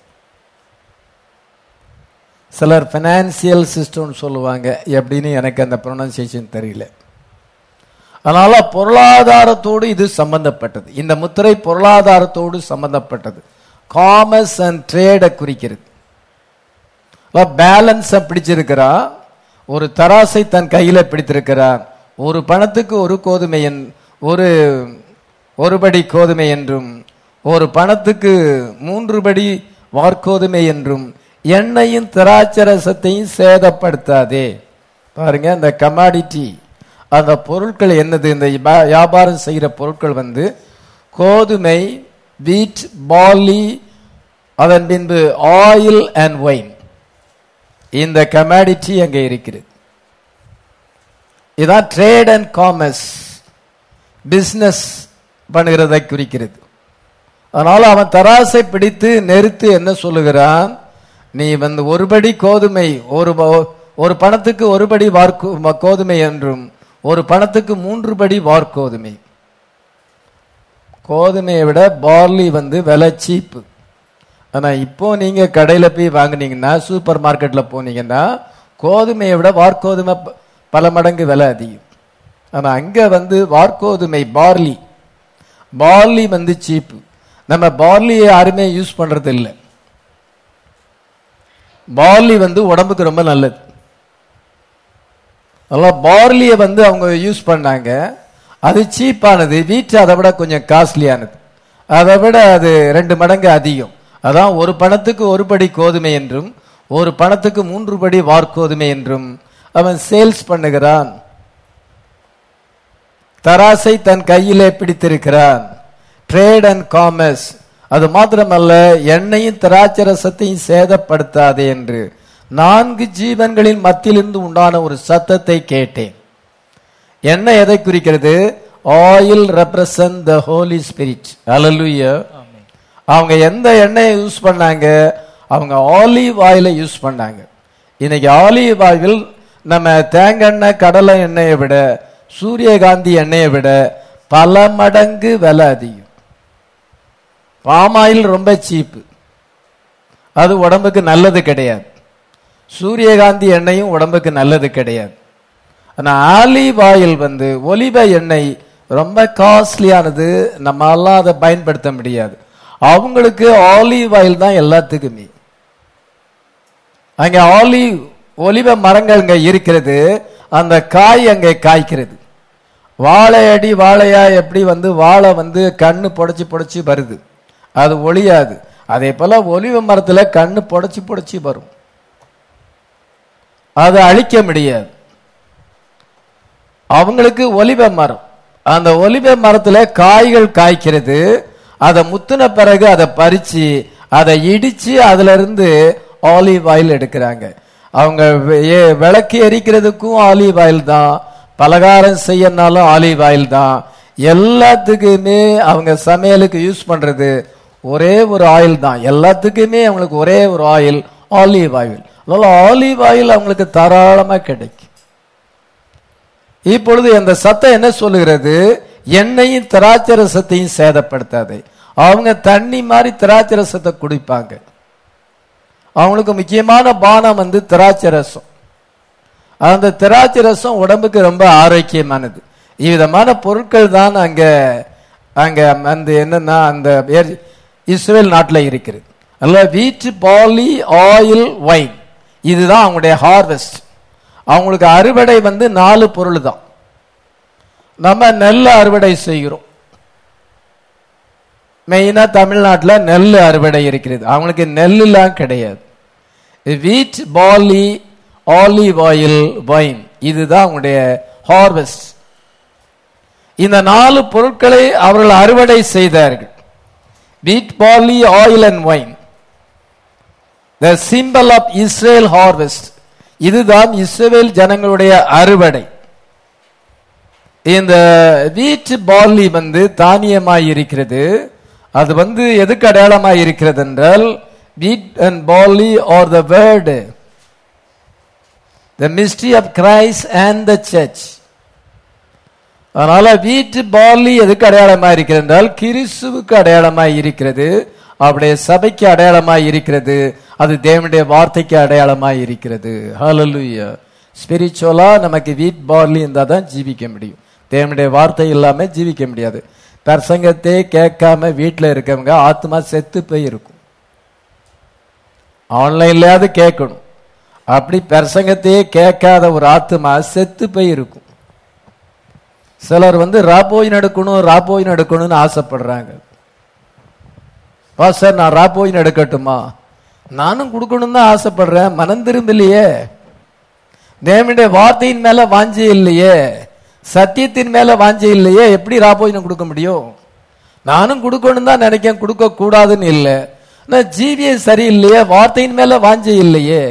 சிலர் ஃபினான்சியல் சிஸ்டம்னு சொல்லுவாங்க. எப்படின்னு எனக்கு அந்த ப்ரொனன்சியேஷன் தெரியல. அதனால பொருளாதாரத்தோடு இது சம்பந்தப்பட்டது. இந்த முத்திரை பொருளாதாரத்தோடு சம்பந்தப்பட்டது. காமர்ஸ் அண்ட் ட்ரேடை குறிக்கிறது. பேலன்ஸை பிடிச்சிருக்கிறா? ஒரு தராசை தன் கையில் பிடித்திருக்கிறார் ஒரு பணத்துக்கு ஒரு கோதுமையின் ஒரு ஒரு படி கோதுமை என்றும் ஒரு பணத்துக்கு மூன்று படி வார்கோதுமை என்றும் எண்ணெயும் திராட்சரசத்தையும் சேதப்படுத்தாதே. பாருங்க அந்த கமாடிட்டி அந்த பொருட்கள் என்னது? இந்த வியாபாரம் செய்கிற பொருட்கள் வந்து கோதுமை வீட் பார்லி அதன் பின்பு ஆயில் அண்ட் ஒயின் இந்த கமாடிட்டி அங்கே இருக்கிறது. இதான் ட்ரேட் அண்ட் காமர்ஸ் பிஸ்னஸ் பண்ணுகிறதை குறிக்கிறது. அதனால் அவன் தராசை பிடித்து நெருத்து என்ன சொல்லுகிறான்? நீ வந்து ஒருபடி கோதுமை ஒரு ப- ஒரு பணத்துக்கு ஒருபடி வார்கோ கோதுமை என்றும் ஒரு பணத்துக்கு மூன்று படி வார்கோதுமை கோதுமையை விட பார்லி வந்து விலை சீப்பு. ஆனால் இப்போ நீங்கள் கடையில் போய் வாங்கினீங்கன்னா சூப்பர் மார்க்கெட்டில் போனீங்கன்னா கோதுமையை விட வார்கோதுமை ப- பல மடங்கு விலை அதிகம். நம்ம அங்க வந்து வார்கோதுமை பார்லி. பார்லி வந்து சீப்பு. நம்ம பார்லியை யாருமே யூஸ் பண்றது இல்லை பார்லி வந்து உடம்புக்கு ரொம்ப நல்லது. அதெல்லாம் பார்லியை வந்து அவங்க யூஸ் பண்ணாங்க. அது சீப்பானது வீட்டு அதை விட கொஞ்சம் காஸ்ட்லியானது அதை விட அது ரெண்டு மடங்கு அதிகம். அதான் ஒரு பணத்துக்கு ஒரு படி கோதுமை என்றும் ஒரு பணத்துக்கு மூன்று படி வார்கோதுமை என்றும் அவன் சேல்ஸ் பண்ணுகிறான். தராசை தன் கையிலே பிடித்திருக்கிறான். ட்ரேட் அண்ட் காமர்ஸ் அது மாத்திரமல்ல எண்ணெயும் திராட்சரசத்தையும் சேதப்படுத்தாதே என்று. நான்கு ஜீவன்களின் மத்தியிலிருந்து உண்டான ஒரு சத்தத்தை கேட்டேன். எண்ணெய் எதை குறிக்கிறது? Oil represent the Holy Spirit அலலுய அவங்க எந்த எண்ணெயை யூஸ் பண்ணாங்க? அவங்க ஆலிவ் ஆயிலை யூஸ் பண்ணாங்க. இன்னைக்கு ஆலிவ் ஆயில் நம்ம தேங்காய் எண்ணெய் கடலை எண்ணெயை விட சூரியகாந்தி எண்ணெயை விட பல மடங்கு விலை அதிகம். பாம் ஆயில் ரொம்ப சீப்பு அது உடம்புக்கு நல்லது கிடையாது. சூரியகாந்தி எண்ணெயும் உடம்புக்கு நல்லது கிடையாது. ஆனால் ஆலிவ் ஆயில் வந்து ஒலிவ எண்ணெய் ரொம்ப காஸ்ட்லியானது நம்மளால அதை பயன்படுத்த முடியாது. அவங்களுக்கு ஆலிவ் ஆயில் தான் எல்லாத்துக்குமே. அங்கே ஆலிவ் ஒலிவ மரங்கள் இங்கே இருக்கிறது. அந்த காய் அங்கே காய்க்கிறது. வாழை அடி வாழையா எப்படி வந்து வாழை வந்து கண்ணு புடைச்சி புடைச்சி வருது? அது ஒளியாது. அதே போல ஒலிவ மரத்தில் கண்ணு புடைச்சி புடைச்சி வரும். அதை அழிக்க முடியாது. அவங்களுக்கு ஒலிவ மரம். அந்த ஒலிவ மரத்தில் காய்கள் காய்க்கிறது. அதை முத்துன பிறகு அதை பறிச்சு அதை இடிச்சு அதுல இருந்து ஆலிவ் ஆயில் எடுக்கிறாங்க. அவங்க விளக்கு எரிக்கிறதுக்கும் ஆலிவ் ஆயில் தான் பலகாரம் செய்யனாலும் ஆலிவ் ஆயில் தான். எல்லாத்துக்குமே அவங்க சமையலுக்கு யூஸ் பண்றது ஒரே ஒரு ஆயில் தான். எல்லாத்துக்குமே அவங்களுக்கு ஒரே ஒரு ஆயில் ஆலிவ் ஆயில் அதனால ஆலிவ் ஆயில் அவங்களுக்கு தாராளமா கிடைக்கும். இப்பொழுது அந்த சத்தம் என்ன சொல்லுகிறது? எண்ணெயும் திராட்சரசத்தையும் சேதப்படுத்தாது. அவங்க தண்ணி மாதிரி திராட்சரசத்தை குடிப்பாங்க. அவங்களுக்கு முக்கியமான பானம் வந்து திராட்சரசம். அந்த திராட்சரசம் உடம்புக்கு ரொம்ப ஆரோக்கியமானது. இவ்விதமான பொருட்கள் தான் அங்க அங்க அந்த என்னன்னா அந்த இஸ்ரேல் நாட்டில் இருக்கிறது. அல்ல வீட்டு பாலி ஆயில் வைன் இதுதான் அவங்களுடைய ஹார்வெஸ்ட் அவங்களுக்கு அறுவடை வந்து நாலு பொருள் தான். நம்ம நெல் அறுவடை செய்கிறோம். மெயினாக தமிழ்நாட்டில் நெல் அறுவடை இருக்கிறது. அவங்களுக்கு நெல்லுலாம் கிடையாது. வீட் பாலி ஆலிவ் ஆயில் வைன் இதுதான் அவங்களுடைய ஹார்வெஸ்ட் இந்த நாலு பொருட்களை அவர்கள் அறுவடை செய்தார்கள். Wheat barley oil and wine the symbol of Israel harvest இதுதான் இஸ்ரேல் ஜனங்களுடைய அறுவடை. இந்த வீட் பார்லி வந்து தானியமாய் இருக்கிறது. அது வந்து எதுக்கு அடையாளமாய் இருக்கிறது என்றால் wheat and barley are the word the mystery of Christ and the church அதனால வீட்டு பார்லி எதுக்கு அடையாளமாக இருக்கிறது என்றால் கிறிஸ்துவுக்கு அடையாளமாக இருக்கிறது. அவருடைய சபைக்கு அடையாளமாக இருக்கிறது. அது தேவனுடைய வார்த்தைக்கு அடையாளமாக இருக்கிறது. ஹலலுயா ஸ்பிரிச்சுவலாக நமக்கு வீட் பார்லி இருந்தால் தான் ஜீவிக்க முடியும். தேவனுடைய வார்த்தை இல்லாமல் ஜீவிக்க முடியாது. பிரசங்கத்தை கேட்காம வீட்டில் இருக்கவங்க ஆத்மா செத்து போய் இருக்கும் ஆன்லைன்லயாவது கேட்கணும். அப்படி பிரசங்கத்தையே கேட்காத ஒரு ஆத்மா செத்து போய் இருக்கும் சிலர் வந்து ராப்போய் நடக்கணும் ராபோய் நடக்கணும்னு ஆசைப்படுறாங்க. சார் நான் ராப்போய் நடக்கட்டுமா? நானும் கொடுக்கணும்னு தான் ஆசைப்படுறேன் மனம் திரும்பலையே. தேவனுடைய வார்த்தையின் மேல வாஞ்சி இல்லையே. சத்தியத்தின் மேல வாஞ்சி இல்லையே எப்படி ராப்போயினம் கொடுக்க முடியும்? நானும் கொடுக்கணும் தான் நினைக்கேன் கொடுக்க கூடாதுன்னு இல்லை. நான் ஜீவியம் சரியில்லையே வார்த்தையின் மேல வாஞ்சி இல்லையே.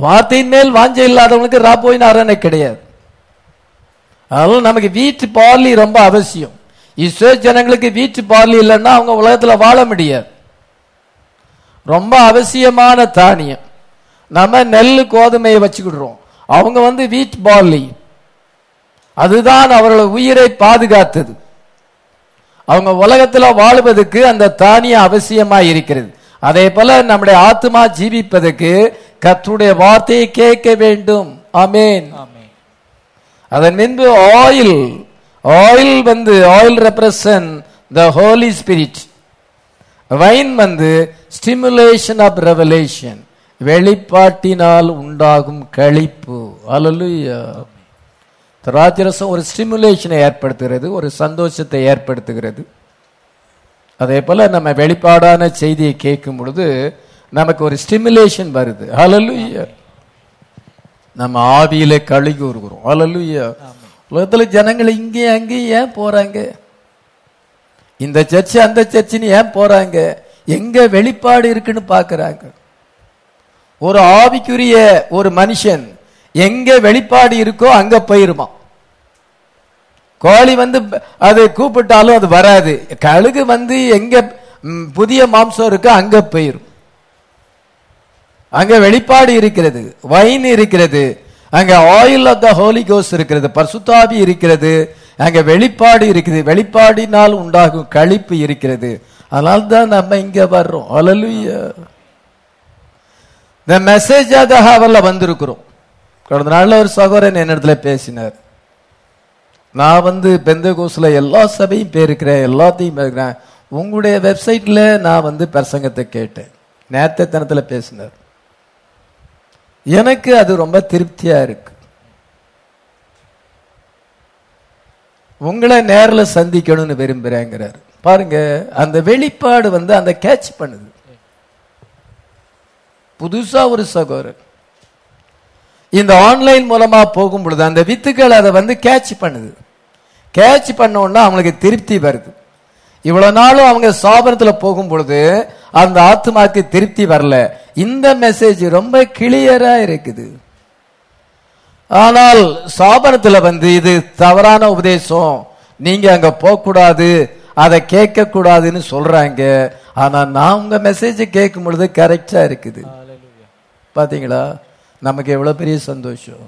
வார்த்தையின் மேல் வாஞ்சை இல்லாதவங்களுக்கு ராப்போயின் அரணை கிடையாது. அதனால நமக்கு வீட்டு பார்லி ரொம்ப அவசியம். இஸ்ரோ ஜனங்களுக்கு வீட்டு பார்லி இல்லைன்னா அவங்க உலகத்தில் வாழ முடியாது. ரொம்ப அவசியமான தானியம். நம்ம நெல் கோதுமையை வச்சுக்கிடுறோம். அவங்க வந்து வீட் பார்லி. அதுதான் அவர்கள் உயிரை பாதுகாத்தது. அவங்க உலகத்தில் வாழ்வதற்கு அந்த தானியம் அவசியமாக இருக்கிறது. அதே போல நம்முடைய ஆத்மா ஜீவிப்பதற்கு கர்த்தருடைய வார்த்தையை கேட்க வேண்டும். ஆமென். அதன் பின்பு ஆயில் ஆயில் வந்து oil represent the Holy Spirit wine வந்து ஸ்டிமுலேஷன் ஆஃப் ரெவலேஷன் வெளிப்பாட்டினால் உண்டாகும் களிப்பு அல்லலுயா திராட்சரசம் ஒரு ஸ்டிமுலேஷனை ஏற்படுத்துகிறது ஒரு சந்தோஷத்தை ஏற்படுத்துகிறது. அதே போல நம்ம வெளிப்பாடான செய்தியை கேட்கும் பொழுது நமக்கு ஒரு ஸ்டிமுலேஷன் வருது. அலலுயா நம்ம ஆவியில கழுகி கூறுகிறோம் அலலுயா உலகத்துல ஜனங்கள் இங்கேயும் அங்கேயும் ஏன் போறாங்க? இந்த சர்ச் அந்த சர்ச்சின்னு ஏன் போறாங்க? எங்க வெளிப்பாடு இருக்குன்னு பாக்குறாங்க ஒரு ஆவிக்குரிய ஒரு மனுஷன் எங்க வெளிப்பாடு இருக்கோ அங்க போயிருமா கோழி வந்து அது கூப்பிட்டாலும் அது வராது. கழுகு வந்து எங்க புதிய மாம்சம் இருக்கோ அங்க போயிரும். அங்க வெளிப்பாடு இருக்கிறது வைன் இருக்கிறது அங்க ஆயில் ஆஃப் த ஹோலி கோஸ் இருக்கிறது பர்சுத்தாபி இருக்கிறது அங்க வெளிப்பாடு இருக்குது. வெளிப்பாடினால் உண்டாகும் கழிப்பு இருக்கிறது. அதனால தான் நம்ம இங்க வர்றோம். அலலுய இந்த மெசேஜ் ஹவர்ல வந்திருக்கிறோம். கடந்த நாளில் ஒரு சகோதரன் என்னிடத்துல பேசினார். நான் வந்து பெந்த கோஸ்ல எல்லா சபையும் பேருக்கிறேன் எல்லாத்தையும் பேருக்கிறேன். உங்களுடைய வெப்சைட்ல நான் வந்து பிரசங்கத்தை கேட்டேன். நேர்த்தனத்துல பேசினார். எனக்கு அது ரொம்ப திருப்தியா இருக்கு. உங்களை நேரில் சந்திக்கணும்னு விரும்புறேங்கிறார். பாருங்க அந்த வெளிப்பாடு வந்து அந்த கேட்ச் பண்ணுது. புதுசா ஒரு சகோதரர். இந்த ஆன்லைன் மூலமா போகும் பொழுது அந்த வித்துக்கள் அதை வந்து கேட்ச் பண்ணுது. கேட்ச் பண்ணோன்னா அவங்களுக்கு திருப்தி வருது. இவ்வளவு நாளும் அவங்க சாபனத்துல போகும் பொழுது அந்த ஆத்மாக்கு திருப்தி வரல. இந்த மெசேஜ் ரொம்ப கிளியரா இருக்குது. ஆனால் சாபனத்துல வந்து இது தவறான உபதேசம். நீங்க அங்க போக கூடாது அதை கேட்க கூடாதுன்னு சொல்றாங்க. ஆனா நான் உங்க மெசேஜ் கேட்கும் பொழுது கரெக்டா இருக்குது. பாத்தீங்களா? நமக்கு எவ்வளவு பெரிய சந்தோஷம்.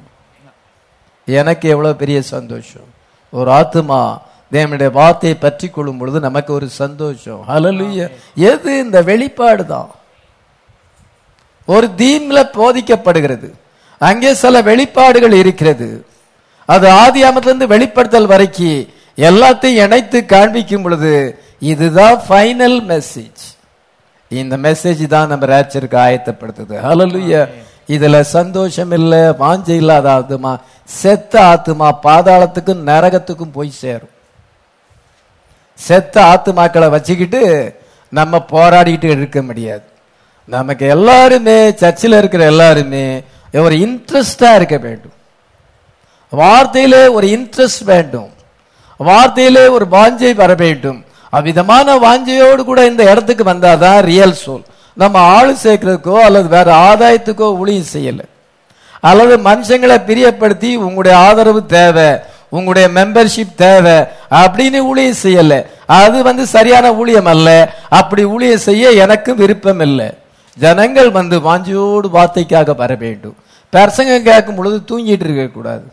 எனக்கு எவ்வளவு பெரிய சந்தோஷம். ஒரு ஆத்துமா தேவனுடைய வார்த்தையை பற்றி கொள்ளும் பொழுது நமக்கு ஒரு சந்தோஷம். ஹலலுய எது இந்த வெளிப்பாடு தான்? ஒரு தீம்ல போதிக்கப்படுகிறது. அங்கே சில வெளிப்பாடுகள் இருக்கிறது. அது ஆதி அமத்திலிருந்து வெளிப்படுத்தல் வரைக்கும் எல்லாத்தையும் இணைத்து காண்பிக்கும் பொழுது இதுதான் ஃபைனல் மெசேஜ் இந்த மெசேஜ் தான் நம்ம ரேச்சருக்கு ஆயத்தப்படுத்துது. ஹalleluya. இதுல சந்தோஷம் இல்ல வாஞ்சை இல்லாத ஆத்துமா செத்த ஆத்துமா பாதாளத்துக்கும் நரகத்துக்கும் போய் சேரும். செத்த ஆத்துமாக்களை வச்சுக்கிட்டு நம்ம போராடிட்டு இருக்க முடியாது. நமக்கு எல்லாருமே சர்ச்சில் இருக்கிற எல்லாருமே ஒரு இன்ட்ரெஸ்டா இருக்க வேண்டும். வார்த்தையிலே ஒரு இன்ட்ரெஸ்ட் வேண்டும். வார்த்தையிலே ஒரு வாஞ்சை வர வேண்டும். அவ்விதமான வாஞ்சையோடு கூட இந்த இடத்துக்கு வந்தாதான் ரியல் சோல் நம்ம ஆள் சேர்க்கறதுக்கோ அல்லது வேற ஆதாயத்துக்கோ ஊழியம் செய்யல. அல்லது மனுஷங்களை பிரியப்படுத்தி உங்களுடைய ஆதரவு தேவை உங்களுடைய மெம்பர்ஷிப் தேவை அப்படின்னு ஊழியம் செய்யல. அது வந்து சரியான ஊழியம் அல்ல. அப்படி ஊழியம் செய்ய எனக்கும் விருப்பம் இல்லை. ஜனங்கள் வந்து வாஞ்சியோடு வார்த்தைக்காக வர வேண்டும். பிரசங்க கேட்கும் பொழுது தூங்கிட்டு இருக்க கூடாது.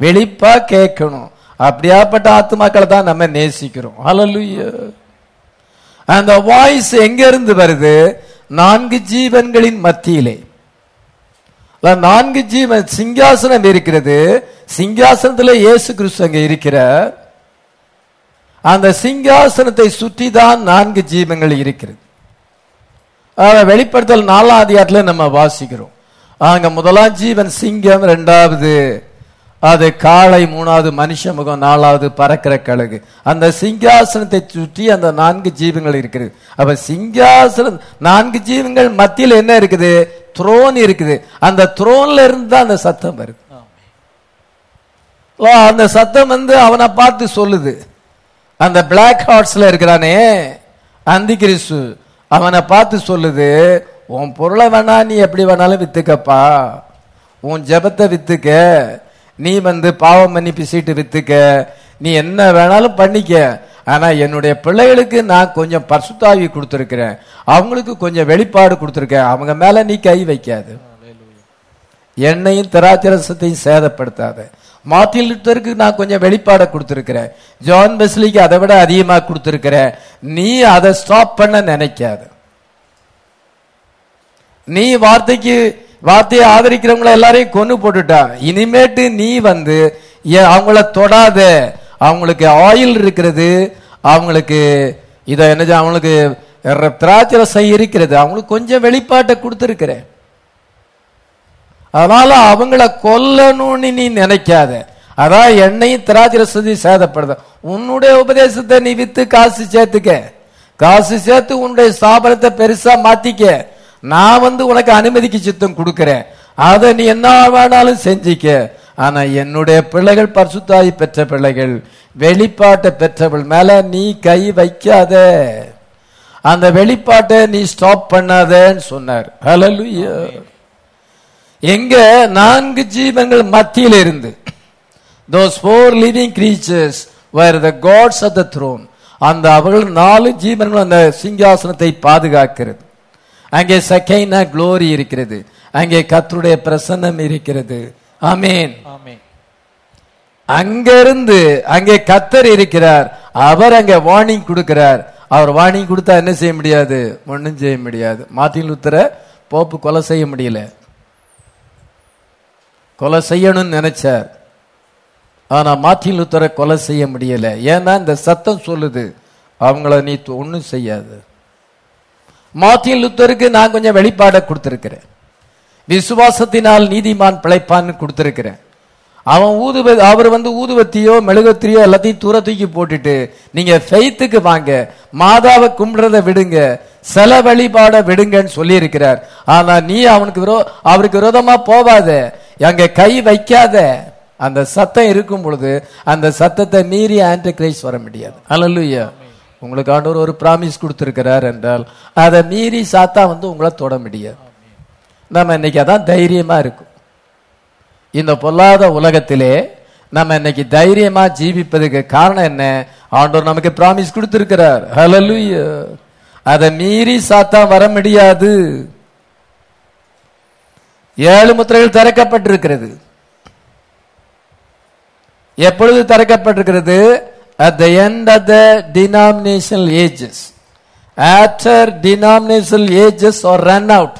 வெளிப்பா கேட்கணும். அப்படியாப்பட்ட ஆத்மாக்களை தான் நம்ம நேசிக்கிறோம். ஹalleluya அந்த வாய்ஸ் எங்க இருந்து வருது? நான்கு ஜீவன்களின் மத்தியிலே. நான்கு ஜீவன் சிங்காசனம் இருக்கிறது. சிங்காசனத்தில் இயேசு கிறிஸ்து அங்க இருக்கிறார் அந்த சிங்காசனத்தை சுற்றி தான் நான்கு ஜீவங்கள் இருக்கிறது. வெளிப்படுத்தல் நாலாம் அதிகாரத்தில் நம்ம வாசிக்கிறோம். அங்க முதலாம் ஜீவன் சிங்கம் இரண்டாவது அது காளை மூணாவது மனுஷ முகம் நாலாவது பறக்கிற கழுகு. அந்த சிங்காசனத்தை சுற்றி அந்த நான்கு ஜீவங்கள் இருக்குது. அப்ப சிங்காசனம் நான்கு ஜீவங்கள் மத்தியில் என்ன இருக்குது? த்ரோன் இருக்குது. அந்த த்ரோன்ல இருந்து தான் அந்த சத்தம் வருது. ஓ, அந்த சத்தம் வந்து அவனை பார்த்து சொல்லுது. அந்த பிளாக் ஹார்ட்ஸ்ல இருக்கிறானே அந்தி கிறிஸ்து அவனை பார்த்து சொல்லுது உன் பொருளை வேணா நீ எப்படி வேணாலும் வித்துக்கப்பா. உன் ஜெபத்தை வித்துக்க. நீ வந்து பாவம் மன்னிப்பு சீட்டு வித்துக்க. நீ என்ன வேணாலும் பண்ணிக்க. ஆனா என்னுடைய பிள்ளைகளுக்கு நான் கொஞ்சம் பர்சுத்தாவி கொடுத்துருக்கிறேன். அவங்களுக்கு கொஞ்சம் வெளிப்பாடு கொடுத்துருக்கேன். அவங்க மேல நீ கை வைக்காது. என்னையும் திராட்சரசத்தையும் சேதப்படுத்தாத. மார்ட்டின் லுத்தருக்கு நான் கொஞ்சம் வெளிப்பாடை கொடுத்துருக்கிறேன். ஜான் பெஸ்லிக்கு அதை விட அதிகமாக கொடுத்துருக்கிறேன். நீ அதை ஸ்டாப் பண்ண நினைக்காது. நீ வார்த்தைக்கு வார்த்தையை ஆதரிக்கிறவங்கள எல்லாரையும் கொன்று போட்டுட்டா. இனிமேட்டு நீ வந்து அவங்கள தொடாத. அவங்களுக்கு ஆயில் இருக்கிறது. அவங்களுக்கு இதை என்ன அவங்களுக்கு திராட்சரசை இருக்கிறது. அவங்களுக்கு கொஞ்சம் வெளிப்பாட்டை கொடுத்துருக்கிறேன். அதனால அவங்கள கொல்லணும்னு நீ நினைக்காத. அதான் என்னையும் திராட்சரசதி சேதப்படுத. உன்னுடைய உபதேசத்தை நீ வித்து காசு சேர்த்துக்க. காசு சேர்த்து உன்னுடைய ஸ்தாபனத்தை பெருசா மாத்திக்க. நான் வந்து உனக்கு அனுமதிக்கு சித்தம் கொடுக்கிறேன். அதை நீ என்ன வேணாலும் செஞ்சிக்க. ஆனா என்னுடைய பிள்ளைகள் பரிசுத்தாயி பெற்ற பிள்ளைகள் வெளிப்பாட்டை பெற்றவள் மேல நீ கை வைக்காத. அந்த வெளிப்பாட்டை நீ ஸ்டாப் பண்ணாதன்னு சொன்னார். ஹalleluya எங்க நான்கு ஜீவங்கள் மத்தியில் இருந்து those four living creatures were the guards of the throne அந்த அவர்கள் நாலு ஜீவன்கள் அந்த சிங்காசனத்தை பாதுகாக்கிறது. அங்கே சக்கைனா glory இருக்கிறது. அங்கே கர்த்தருடைய பிரசன்னம் இருக்கிறது. ஆமென். ஆமென். அங்கிருந்து அங்கே கத்தர் இருக்கிறார். அவர் அங்க வார்னிங் கொடுக்கிறார். அவர் வார்னிங் கொடுத்தா என்ன செய்ய முடியாது? ஒண்ணும் செய்ய முடியாது. மார்ட்டின் லூத்தரை போப்பு கொலை செய்ய முடியல. கொலை செய்யணும்னு நினைச்சார். ஆனா மார்ட்டின் லூத்தரை கொலை செய்ய முடியல. ஏன்னா இந்த சத்தம் சொல்லுது. அவங்கள நீ ஒன்றும் செய்யாது. மார்ட்டின் லுத்தருக்கு நான் கொஞ்சம் வெளிப்பாடை கொடுத்துருக்கிறேன். விசுவாசத்தினால் நீதிமான் பிழைப்பான்னு கொடுத்துருக்கிறேன். அவன் ஊதுவ அவர் வந்து ஊதுவத்தியோ மெழுகத்தியோ எல்லாத்தையும் தூர தூக்கி போட்டுட்டு நீங்க ஃபெய்த்துக்கு வாங்க மாதாவை கும்பிடுறத விடுங்க சில வழிபாட விடுங்கன்னு சொல்லி இருக்கிறார் ஆனா நீ அவனுக்கு விரோ அவருக்கு விரோதமா போவாத அங்க கை வைக்காத. அந்த சத்தம் இருக்கும் பொழுது அந்த சத்தத்தை மீறி ஆன்டி வர முடியாது. அல்லல்லுயா உங்களுக்கு ஆண்டவர் ஒரு ப்ராமிஸ் கொடுத்துருக்கிறார் என்றால் அதை மீறி சாத்தா வந்து உங்களை தொட முடியாது. நம்ம இன்னைக்கு அதான் தைரியமா இருக்கும். இந்த பொல்லாத உலகத்திலே நம்ம இன்னைக்கு தைரியமா ஜீவிப்பதுக்கு காரணம் என்ன? ஆண்டவர் நமக்கு ப்ராமிஸ் கொடுத்திருக்கிறார். ஹalleluya அதை மீறி சாத்தா வர முடியாது. ஏழு முத்திரைகள் திறக்கப்பட்டிருக்கிறது. எப்பொழுது திறக்கப்பட்டிருக்கிறது? At the end of the denominational ages after denominational ages are run out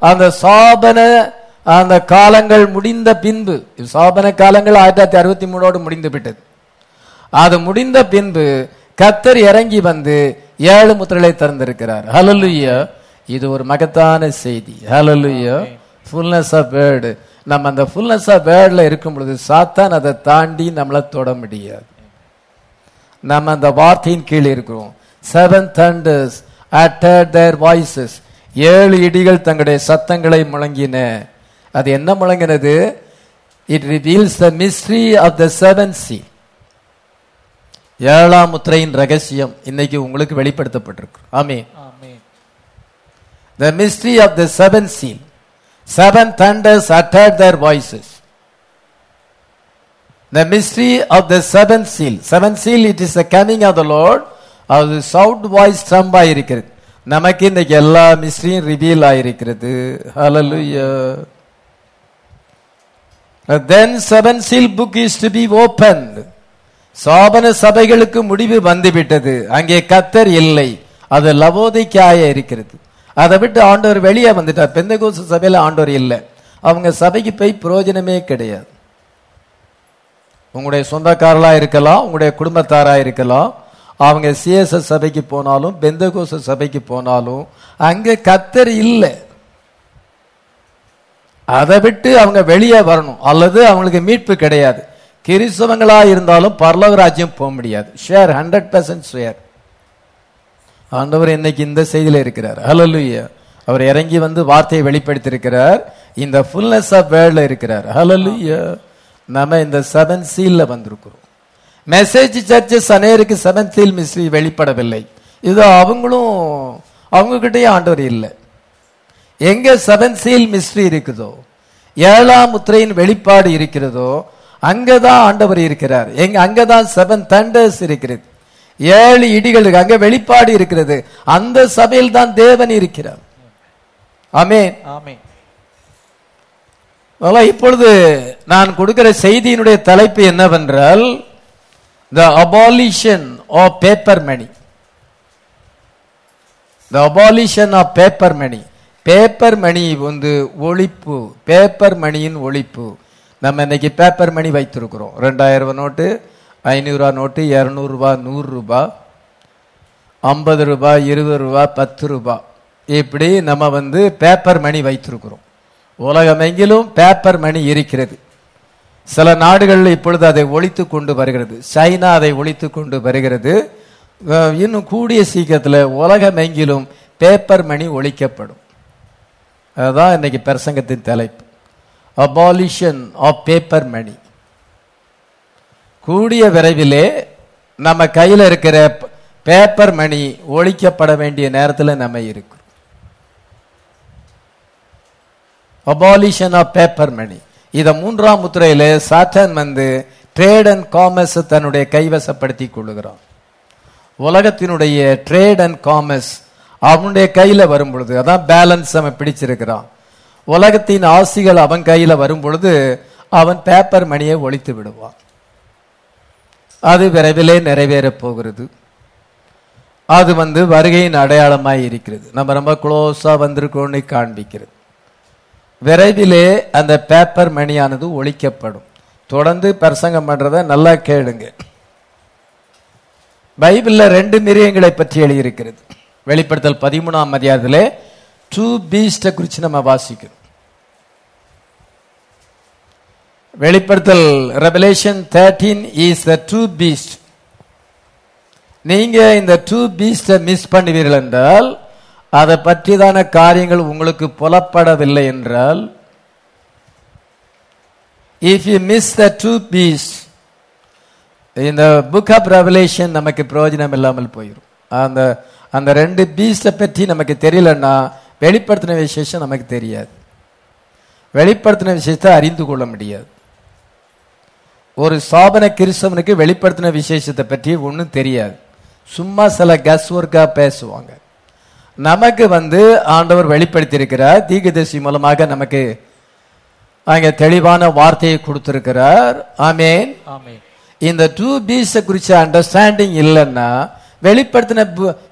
அந்த சாபன அந்த காலங்கள் முடிந்த பின்பு சாபன காலங்கள் ஆயிரத்தி தொள்ளாயிரத்தி அறுபத்தி மூணோடு முடிந்து விட்டது. அது முடிந்த பின்பு கத்தர் இறங்கி வந்து ஏழு முத்திரலை திறந்திருக்கிறார். ஹalleluya இது ஒரு மகத்தான செய்தி. ஹலலுய்யோ ஃபுல்னஸ் ஆஃப் வேர்டு நம்ம அந்த ஃபுல்னஸ் ஆஃப் வேர்ட்ல இருக்கும் பொழுது சாத்தான் அதை தாண்டி நம்மளை தொட முடியாது. நம்ம அந்த வார்த்தையின் கீழ் இருக்கிறோம். Seven thunders uttered their voices. ஏழு இடிகள் தங்களுடைய சத்தங்களை முழங்கின. அது என்ன முழங்கினது? It reveals the mystery of the seven C ஏழாம் முத்திரையின் ரகசியம் இன்னைக்கு உங்களுக்கு வெளிப்படுத்தப்பட்டிருக்கு. ஆமே the mystery of the seven seal Seven thunders uttered their voices. The mystery of the seventh seal. Seventh seal, it is the coming of the Lord. அது சவுண்ட் வாய்ஸ் ஸ்டம்ப் இருக்கிறது நமக்கு இன்றைக்கு எல்லா மிஸ்ட்ரியும் ரிவீல் ஆயிருக்கிறது ஹலலுயா then seven seal book is to be open சோபன சபைகளுக்கு முடிவு வந்துவிட்டது அங்கே கத்தர் இல்லை அது லவோதைக்காய இருக்கிறது அதை விட்டு ஆண்டவர் வெளியே வந்துட்டார். பெந்தகோச சபையில் ஆண்டவர் இல்லை. அவங்க சபைக்கு போய் பிரயோஜனமே கிடையாது. உங்களுடைய சொந்தக்காரலாக இருக்கலாம் உங்களுடைய குடும்பத்தாராக இருக்கலாம். அவங்க சிஎஸ்எஸ் சபைக்கு போனாலும் பெந்தகோச சபைக்கு போனாலும் அங்கே கத்தர் இல்லை. அதை விட்டு அவங்க வெளியே வரணும். அல்லது அவங்களுக்கு மீட்பு கிடையாது. கிறிஸ்தவங்களா இருந்தாலும் பரலோக ராஜ்யம் போக முடியாது. ஷேர் ஹண்ட்ரட் பர்சன்ட் ஷேர் ஆண்டவர் இன்னைக்கு இந்த செய்தியில இருக்கிறார். ஹலலுயா அவர் இறங்கி வந்து வார்த்தையை வெளிப்படுத்தி இருக்கிறார் இந்த ஃபுல்னஸ் ஆஃப் வேர்ல்ட்ல இருக்கிறார். ஹலலுயா நம்ம இந்த செவன் சீல்ல வந்திருக்கிறோம். மெசேஜ் சர்ச்சஸ் அநேருக்கு செவன் சீல் மிஸ்ட்ரி வெளிப்படவில்லை. இது அவங்களும் அவங்க கிட்டயும் ஆண்டவர் இல்லை. எங்க செவன் சீல் மிஸ்ட்ரி இருக்குதோ ஏழாம் முத்திரையின் வெளிப்பாடு இருக்கிறதோ அங்கதான் ஆண்டவர் இருக்கிறார். எங்க அங்கதான் செவன் தண்டர்ஸ் இருக்கிறது. ஏழு இடிகள் இருக்கு. அங்க வெளிப்பாடு இருக்கிறது. அந்த சபையில் தான் தேவன் இருக்கிறார். ஆமென். அதனால இப்பொழுது நான் கொடுக்கிற செய்தியினுடைய தலைப்பு என்னவென்றால் the abolition of paper money the abolition of paper money paper money வந்து ஒழிப்பு. பேப்பர் மணியின் ஒழிப்பு. நம்ம இன்னைக்கு பேப்பர் மணி வைத்திருக்கிறோம். ரெண்டாயிரம் ரூபாய் நோட்டு ஐநூறுரூவா நோட்டு இரநூறுபா நூறுரூபா ஐம்பது ரூபாய் இருபது ரூபா பத்து ரூபாய் இப்படி நம்ம வந்து பேப்பர் மணி வைத்திருக்கிறோம். உலகமெங்கிலும் பேப்பர் மணி இருக்கிறது. சில நாடுகளில் இப்பொழுது அதை ஒழித்து கொண்டு வருகிறது. சைனா அதை ஒழித்து கொண்டு வருகிறது. இன்னும் கூடிய சீக்கிரத்தில் உலகமெங்கிலும் பேப்பர் மணி ஒழிக்கப்படும். அதுதான் இன்னைக்கு பிரசங்கத்தின் தலைப்பு. அபாலிஷன் ஆஃப் பேப்பர் மணி கூடிய விரைவிலே நம்ம கையில் இருக்கிற பேப்பர் மணி ஒழிக்கப்பட வேண்டிய நேரத்தில் நம்ம இருக்கிறோம். அபாலிஷன் ஆஃப் பேப்பர் மணி இத மூன்றாம் முத்திரையில சாட்டன் வந்து ட்ரேட் அண்ட் காமர்ஸ் தன்னுடைய கைவசப்படுத்தி கொள்ளுகிறான். உலகத்தினுடைய ட்ரேட் அண்ட் காமர்ஸ் அவனுடைய கையில வரும் பொழுது அதான் பேலன்ஸ் அவன் பிடிச்சிருக்கிறான். உலகத்தின் ஆசிகள் அவன் கையில வரும் பொழுது அவன் பேப்பர் மணியை ஒழித்து விடுவான். அது விரைவிலே நிறைவேறப் போகிறது. அது வந்து வருகையின் அடையாளமாக இருக்கிறது. நம்ம ரொம்ப க்ளோஸாக வந்திருக்கோம்னு காண்பிக்கிறது. விரைவிலே அந்த பேப்பர் மணியானது ஒழிக்கப்படும். தொடர்ந்து பிரசங்கம் பண்ணுறத நல்லா கேளுங்க. பைபிளில் ரெண்டு மிரியங்களை பற்றி எழுதியிருக்கிறது. வெளிப்படுத்தல் பதிமூணாம் அதிகாரத்திலே டூ பீஸ்ட்டை குறித்து நம்ம வாசிக்கிறோம். வெளிப்படுத்தல் Revelation thirteen is the two beast நீங்க இந்த டூ பீஸ்ட மிஸ் பண்ணுவீர்கள் என்றால் அதை பற்றிதான காரியங்கள் உங்களுக்கு புலப்படவில்லை என்றால் if you miss the two beasts இந்த புக் ஆஃப் ரெவலேஷன் நமக்கு பிரயோஜனம் இல்லாமல் போயிடும் அந்த அந்த ரெண்டு பீஸ்டை பற்றி நமக்கு தெரியலன்னா வெளிப்படுத்தின விசேஷம் நமக்கு தெரியாது. வெளிப்படுத்தின விசேஷத்தை அறிந்து கொள்ள முடியாது. ஒரு சாபன கிறிஸ்தவனுக்கு வெளிப்படுத்தின விசேஷத்தை பற்றி ஒன்றும் தெரியாது. சும்மா சில கஸ் ஒர்க்கா பேசுவாங்க. நமக்கு வந்து ஆண்டவர் வெளிப்படுத்தியிருக்கிறார் தீகதர்சி மூலமாக நமக்கு அங்க தெளிவான வார்த்தையை கொடுத்திருக்கிறார். ஆமேன். ஆமென். இந்த டூ பீஸ குறிச்ச அண்டர்ஸ்டாண்டிங் இல்லைன்னா வெளிப்படுத்தின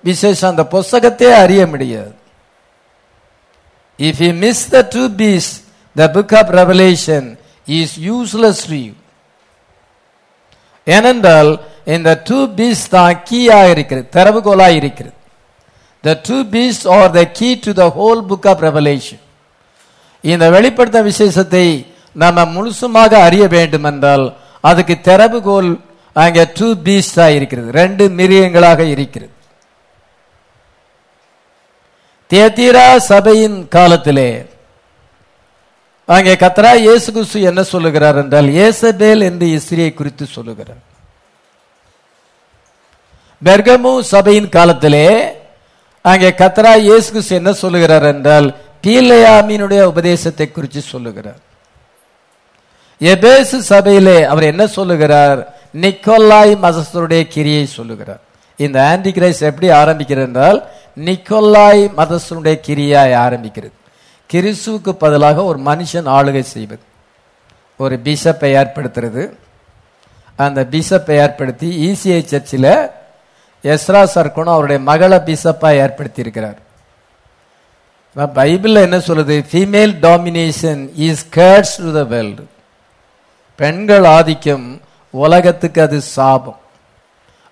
விசேஷம் அந்த புஸ்தகத்தை அறிய முடியாது. If you miss the two beasts the book of Revelation is useless to you ஏனென்றால் இந்த டூ பீஸ் தான் கீயா இருக்கிறது திறவுகோலா இருக்கிறது. The two beasts are the key to the whole book of Revelation இந்த வெளிப்படுத்த விசேஷத்தை நம்ம முழுசுமாக அறிய வேண்டும் என்றால் அதுக்கு திறவுகோல் அங்கே டூ பீஸ்டா இருக்கிறது ரெண்டு மிருகங்களாக இருக்கிறது. தேத்திரா சபையின் காலத்திலே அங்கே கத்தரா இயேசு கிறிஸ்து என்ன சொல்லுகிறார் என்றால் ஏசபேல் என்று இஸ்ரியை குறித்து சொல்லுகிறார். பெர்கமு சபையின் காலத்திலே அங்கே கத்தரா இயேசு கிறிஸ்து என்ன சொல்லுகிறார் என்றால் பீலையாமினுடைய உபதேசத்தை குறித்து சொல்லுகிறார். எபேசு சபையிலே அவர் என்ன சொல்லுகிறார்? நிக்கோலாய் மதஸ்தருடைய கிரியை சொல்லுகிறார். இந்த ஆன்டி கிரைஸ் எப்படி ஆரம்பிக்கிறது என்றால் நிக்கோலாய் மதஸ்தனுடைய கிரியாய் ஆரம்பிக்கிறது. கிறிஸ்துவுக்கு பதிலாக ஒரு மனுஷன் ஆளுகை செய்வது. ஒரு பிஷப்பை ஏற்படுத்துறது. அந்த பிஷப்பை ஏற்படுத்தி இசிஐ சர்ச்சில் எஸ்ரா சர்க்கனும் அவருடைய மகளை பிஷப்பாக ஏற்படுத்தியிருக்கிறார். பைபிளில் என்ன சொல்லுது? Female domination is curse to the world பெண்கள் ஆதிக்கம் உலகத்துக்கு அது சாபம்.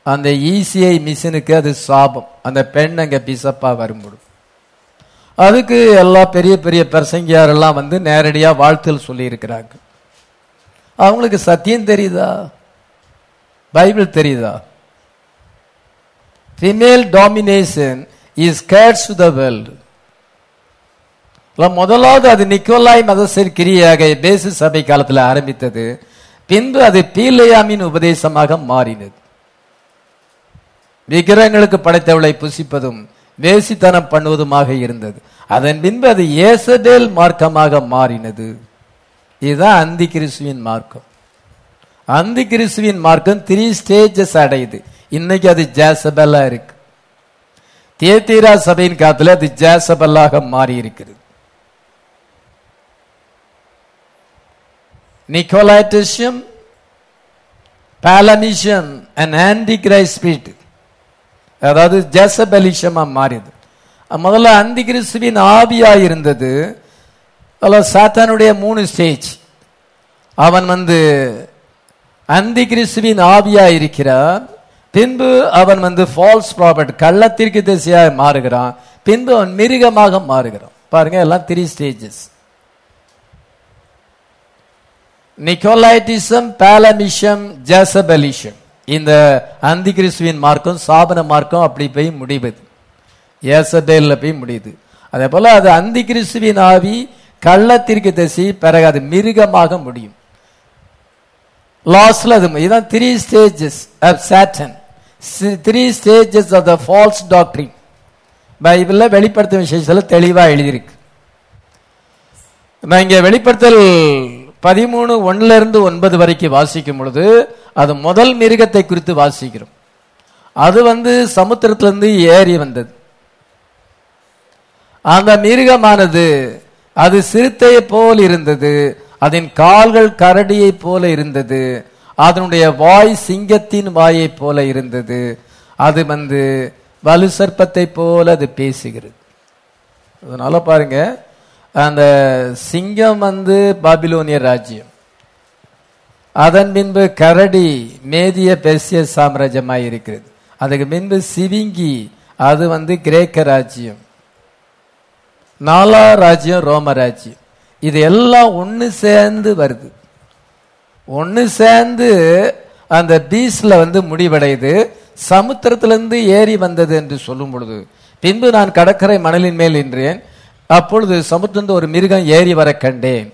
அந்த இசிஐ மிஷினுக்கு அது சாபம். அந்த பெண் அங்கே பிசப்பாக வரும்பொழுது. அதுக்கு எல்லா பெரிய பெரிய பிரசங்கியாரெல்லாம் வந்து நேரடியாக வாழ்த்தல் சொல்லியிருக்கிறாங்க. அவங்களுக்கு சத்தியம் தெரியுதா? பைபிள் தெரியுதா? Female domination is curse to the world முதலாவது அது நிக்கோலாய் மதசர் கிரியாக பேசு சபை காலத்தில் ஆரம்பித்தது. பின்பு அது பீலையாமின் உபதேசமாக மாறினது. விக்கிரகங்களுக்கு படைத்தவளை புசிப்பதும் வேசித்தனம் பண்ணுவதுமாக இருந்தது. அதன் பின்பு அது ஏசடேல் மார்க்கமாக மாறினது. இதுதான் அந்தி கிறிஸ்துவின் மார்க்கம். அந்தி கிறிஸ்துவின் மார்க்கம் த்ரீ ஸ்டேஜஸ் அடையுது. இன்னைக்கு அது ஜேசபெல்லா இருக்கு. தேத்தீரா சபையின் காலத்தில் அது ஜேசபல்லாக மாறி இருக்கிறது Nicolaitism Balaamism and antichrist spirit அதாவது ஜெசபலிஷமா மாறியது. முதல்ல அந்தி கிறிஸ்துவின் ஆவியாக இருந்தது. அதில் சாத்தானுடைய மூணு ஸ்டேஜ் அவன் வந்து அந்தி கிறிஸ்துவின் ஆவியாக இருக்கிறான். பின்பு அவன் வந்து ஃபால்ஸ் ப்ராபர்ட் கள்ளத்திற்கு திசையாக மாறுகிறான். பின்பு அவன் மிருகமாக மாறுகிறான். பாருங்க எல்லாம் த்ரீ ஸ்டேஜஸ் நிக்கோலைட்டிசம் பேலமிஷம் ஜசபலிஷம் இந்த அந்தி கிறிஸ்துவின் மார்க்கம் சாபன மார்க்கம் அப்படி போய் முடிவது ஏசபேல்ல போய் முடியுது. அதே போல அது அந்தி கிறிஸ்துவின் ஆவி கள்ளத்திற்கு தசி பிறகு அது மிருகமாக முடியும். லாஸ்ட்ல அது இதுதான் three stages of Satan three stages of the false doctrine பைபிளில் வெளிப்படுத்தும் விசேஷத்தில் தெளிவாக எழுதியிருக்கு. நான் இங்கே வெளிப்படுத்தல் பதிமூணு ஒன்னுல இருந்து ஒன்பது வரைக்கும் வாசிக்கும் பொழுது அது முதல் மிருகத்தை குறித்து வாசிக்கிறோம். அது வந்து சமுத்திரத்திலிருந்து ஏறி வந்தது. அந்த மிருகமானது அது சிறுத்தையை போல் இருந்தது. அதன் கால்கள் கரடியை போல இருந்தது. அதனுடைய வாய் சிங்கத்தின் வாயை போல இருந்தது. அது வந்து வலு சர்ப்பத்தை போல அது பேசுகிறது. அதனால பாருங்க அந்த சிங்கம் வந்து பாபிலோனிய ராஜ்யம். அதன் பின்பு கரடி மேதிய பெர்சிய சாம்ராஜ்யமாக இருக்கிறது. அதுக்கு பின்பு சிவிங்கி அது வந்து கிரேக்க ராஜ்யம். நாலா ராஜ்யம் ரோம ராஜ்யம். இது எல்லாம் ஒன்று சேர்ந்து வருது. ஒன்று சேர்ந்து அந்த பீச்ல வந்து முடிவடையுது. சமுத்திரத்திலிருந்து ஏறி வந்தது என்று சொல்லும் பொழுது பின்பு நான் கடற்கரை மணலின் மேல் நின்றேன். அப்பொழுது சமுத்திரந்து ஒரு மிருகம் ஏறி வர கண்டேன்.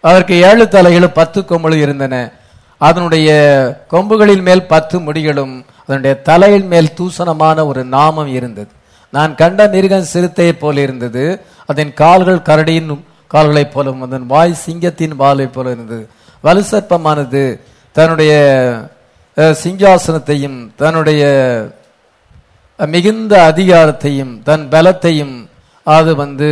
அதற்கு ஏழு தலைகளும் பத்து கொம்புகளும் இருந்தன. அதனுடைய கொம்புகளின் மேல் பத்து முடிகளும் அதனுடைய தலையின் மேல் தூசணமான ஒரு நாமம் இருந்தது. நான் கண்ட மிருகம் சிறுத்தையை போல இருந்தது. அதன் கால்கள் கரடியின் கால்களைப் போலவும் அதன் வாய் சிங்கத்தின் வாலை போல இருந்தது. வலுசற்பமானது தன்னுடைய சிங்காசனத்தையும் தன்னுடைய மிகுந்த அதிகாரத்தையும் தன் பலத்தையும் அது வந்து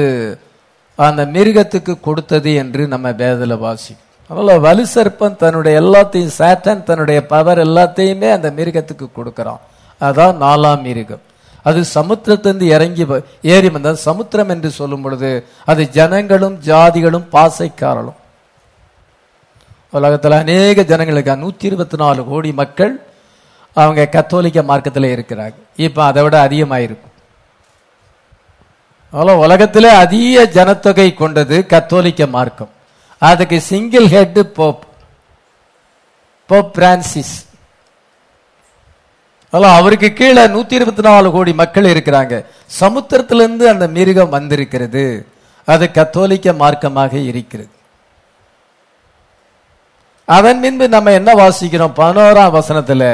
அந்த மிருகத்துக்கு கொடுத்தது என்று நம்ம வேதல வாசி அதனால வலு சர்ப்பம் தன்னுடைய எல்லாத்தையும் சேட்டன் தன்னுடைய பவர் எல்லாத்தையுமே அந்த மிருகத்துக்கு கொடுக்கறான். அதான் நாலாம் மிருகம். அது சமுத்திரத்திலிருந்து இறங்கி வ- ஏறி வந்த சமுத்திரம் என்று சொல்லும் பொழுது அது ஜனங்களும் ஜாதிகளும் பாசைக்காரலும் உலகத்தில் அநேக ஜனங்களுக்கு நூத்தி இருபத்தி நாலு கோடி மக்கள் அவங்க கத்தோலிக்க மார்க்கத்தில் இருக்கிறாங்க. இப்போ அதை விட அதிகமாயிருக்கும். அவ்வளோ உலகத்திலே அதிக ஜனத்தொகை கொண்டது கத்தோலிக்க மார்க்கம். அதுக்கு single head pope Pope Francis அதெல்லாம் அவருக்கு கீழே நூத்தி இருபத்தி நாலு கோடி மக்கள் இருக்கிறாங்க. சமுத்திரத்திலிருந்து அந்த மிருகம் வந்திருக்கிறது. அது கத்தோலிக்க மார்க்கமாக இருக்கிறது. அதன் பின்பு நம்ம என்ன வாசிக்கிறோம்? பதினோராம் வசனத்துல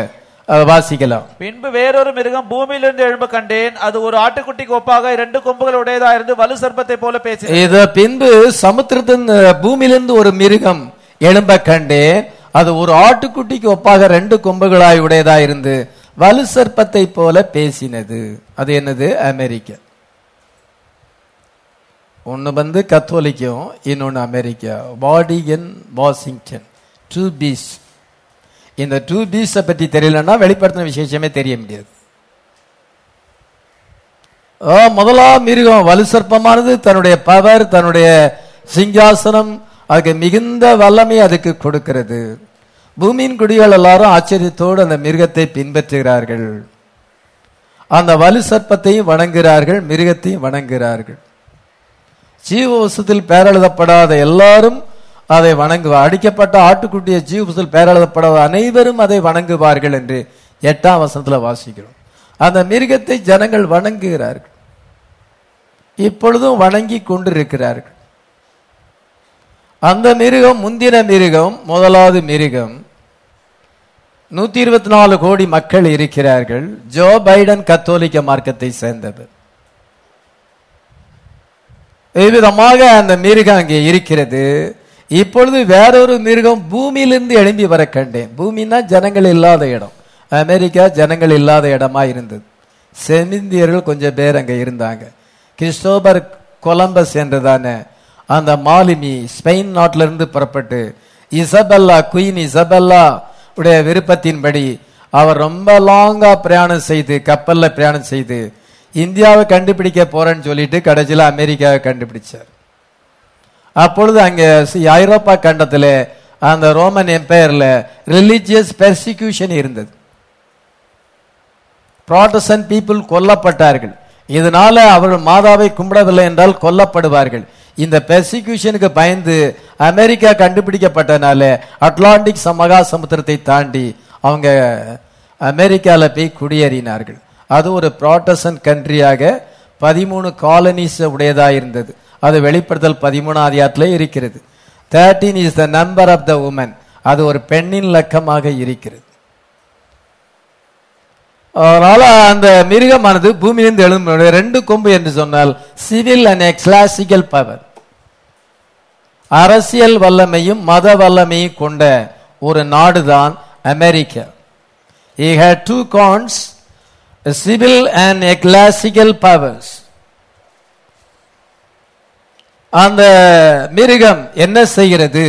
வாசிக்கலாம். பின்பு வேறொரு மிருகம் பூமியிலிருந்து எழும்ப கண்டேன். அது ஒரு ஆட்டுக்குட்டிக்கு ஒப்பாக இரண்டு கொம்புகள் உடையதா இருந்து வலு சர்ப்பத்தை போல பேசி இத பின்பு சமுத்திரத்தின் பூமியிலிருந்து ஒரு மிருகம் எழும்ப கண்டேன். அது ஒரு ஆட்டுக்குட்டிக்கு ஒப்பாக ரெண்டு கொம்புகளாய் உடையதா இருந்து வலு சர்ப்பத்தை போல பேசினது. அது என்னது? அமெரிக்கா. ஒன்னு வந்து கத்தோலிக்கும் இன்னொன்னு America. Vatican Washington. Two beasts இந்த டூ பீஸை பற்றி தெரியலன்னா வெளிப்படுத்தின விசேஷமே தெரிய முடியாது. முதலா மிருகம் வலு சர்ப்பமானது தன்னுடைய பவர் தன்னுடைய சிங்காசனம் அதுக்கு மிகுந்த வல்லமை அதுக்கு கொடுக்கிறது. பூமியின் குடிகள் எல்லாரும் ஆச்சரியத்தோடு அந்த மிருகத்தை பின்பற்றுகிறார்கள். அந்த வலு சர்ப்பத்தையும் வணங்குகிறார்கள் மிருகத்தையும் வணங்குகிறார்கள். ஜீவவசத்தில் பேரழுதப்படாத எல்லாரும் அதை வணங்குவார். அடிக்கப்பட்ட ஆட்டுக்குட்டிய ஜீவசல் பேரெழுதப்படாத அனைவரும் அதை வணங்குவார்கள் என்று எட்டாம் வசனத்துல வாசிக்கிறோம். அந்த மிருகத்தை ஜனங்கள் வணங்குகிறார்கள். இப்பொழுதும் வணங்கி கொண்டிருக்கிறார்கள். அந்த மிருகம் முந்தின மிருகம் முதலாவது மிருகம். நூத்தி இருபத்தி நாலு கோடி மக்கள் இருக்கிறார்கள். ஜோ பைடன் கத்தோலிக்க மார்க்கத்தை சேர்ந்தவர் விதமாக அந்த மிருகம் அங்கே இருக்கிறது. இப்பொழுது வேறொரு மிருகம் பூமியிலிருந்து எழும்பி வர கண்டேன். பூமின்னா ஜனங்கள் இல்லாத இடம். அமெரிக்கா ஜனங்கள் இல்லாத இடமா இருந்தது. செமிந்தியர்கள் கொஞ்சம் பேர் அங்கே இருந்தாங்க. கிறிஸ்டோபர் கொலம்பஸ் என்றுதானே அந்த மாலுமி ஸ்பெயின் நாட்டில இருந்து புறப்பட்டு இசபெல்லா குயின் இசபெல்லா உடைய விருப்பத்தின்படி அவர் ரொம்ப லாங்கா பிரயாணம் செய்து கப்பல்ல பிரயாணம் செய்து இந்தியாவை கண்டுபிடிக்க போறேன்னு சொல்லிட்டு கடைசியில் அமெரிக்காவை கண்டுபிடிச்சார். அப்பொழுது அங்கே ஐரோப்பா கண்டத்தில் அந்த ரோமன் எம்பையரில் ரிலீஜியஸ் பெர்சிக்யூஷன் இருந்தது. ப்ராட்டஸ்டன்ட் பீப்புள் கொல்லப்பட்டார்கள். இதனால அவர்கள் மாதாவை கும்பிடவில்லை என்றால் கொல்லப்படுவார்கள். இந்த பெர்சிக்யூஷனுக்கு பயந்து அமெரிக்கா கண்டுபிடிக்கப்பட்டனால அட்லாண்டிக் சமகா சமுத்திரத்தை தாண்டி அவங்க அமெரிக்காவில் போய் குடியேறினார்கள். அது ஒரு ப்ராட்டஸ்டன்ட் கண்ட்ரியாக பதிமூணு காலனிஸ் உடையதாக இருந்தது. அது வெளிப்படுத்தல் பதிமூணாம் அதிகாரத்திலே இருக்கிறது. Thirteen is the number of the woman அது ஒரு பெண்ணின் லக்கமாக இருக்கிறது. அதனால அந்த மிருகமானது பூமியிலிருந்து எழும்பும் ரெண்டு கொம்பு என்று சொன்னால் சிவில் அண்ட் கிளாசிக்கல் பவர் அரசியல் வல்லமையும் மத வல்லமையும் கொண்ட ஒரு நாடுதான் America. He had two horns civil and ecclesiastical powers அந்த மிருகம் என்ன செய்கிறது?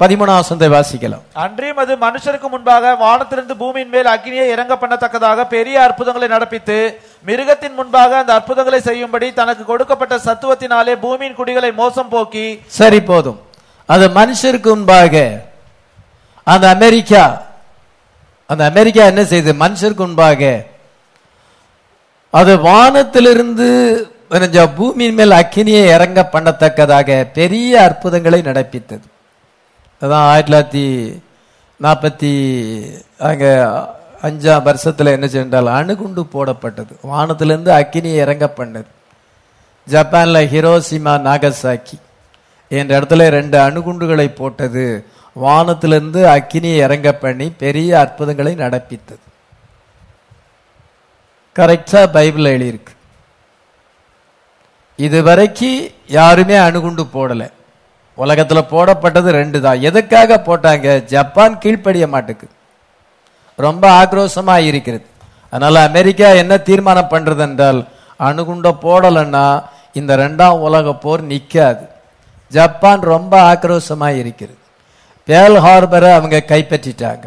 பதிமூணாம் வசனத்தை வாசிக்கலாம். அன்றியும் அது மனுஷருக்கு முன்பாக வானத்திலிருந்து பூமியின் மேல் அக்னியை இறங்க பண்ணத்தக்கதாக பெரிய அற்புதங்களை நடப்பித்து மிருகத்தின் முன்பாக அந்த அற்புதங்களை செய்யும்படி தனக்கு கொடுக்கப்பட்ட சத்துவத்தினாலே பூமியின் குடிகளை மோசம் போக்கி சரி போதும். அது மனுஷருக்கு முன்பாக. அந்த அமெரிக்கா அந்த அமெரிக்கா என்ன செய்யுது மனுஷருக்கு முன்பாக. அது வானத்திலிருந்து பூமியின் மேல் அக்கினியை இறங்க பண்ணத்தக்கதாக பெரிய அற்புதங்களை நடப்பித்தது. அதான் ஆயிரத்தி தொள்ளாயிரத்தி நாற்பத்தி அங்கே அஞ்சாம் வருஷத்தில் என்ன சென்றால் அணுகுண்டு போடப்பட்டது. வானத்திலிருந்து அக்கினியை இறங்க பண்ணது. ஜப்பானில் ஹிரோசிமா நாகசாக்கி என்ற இடத்துல ரெண்டு அணுகுண்டுகளை போட்டது. வானத்திலிருந்து அக்கினியை இறங்க பண்ணி பெரிய அற்புதங்களை நடப்பித்தது. கரெக்டாக பைபிள் எழுதியிருக்கு. இதுவரைக்கும் யாருமே அணுகுண்டு போடலை. உலகத்தில் போடப்பட்டது ரெண்டு தான் எதுக்காக போட்டாங்க? ஜப்பான் கீழ்ப்படிய மாட்டுக்கு. ரொம்ப ஆக்ரோஷமாக இருக்கிறது. அதனால் அமெரிக்கா என்ன தீர்மானம் பண்ணுறது என்றால் அணுகுண்டை போடலைன்னா இந்த ரெண்டாம் உலக போர் நிற்காது ஜப்பான் ரொம்ப ஆக்ரோஷமாக இருக்கிறது. பேல் ஹார்பரை அவங்க கைப்பற்றிட்டாங்க.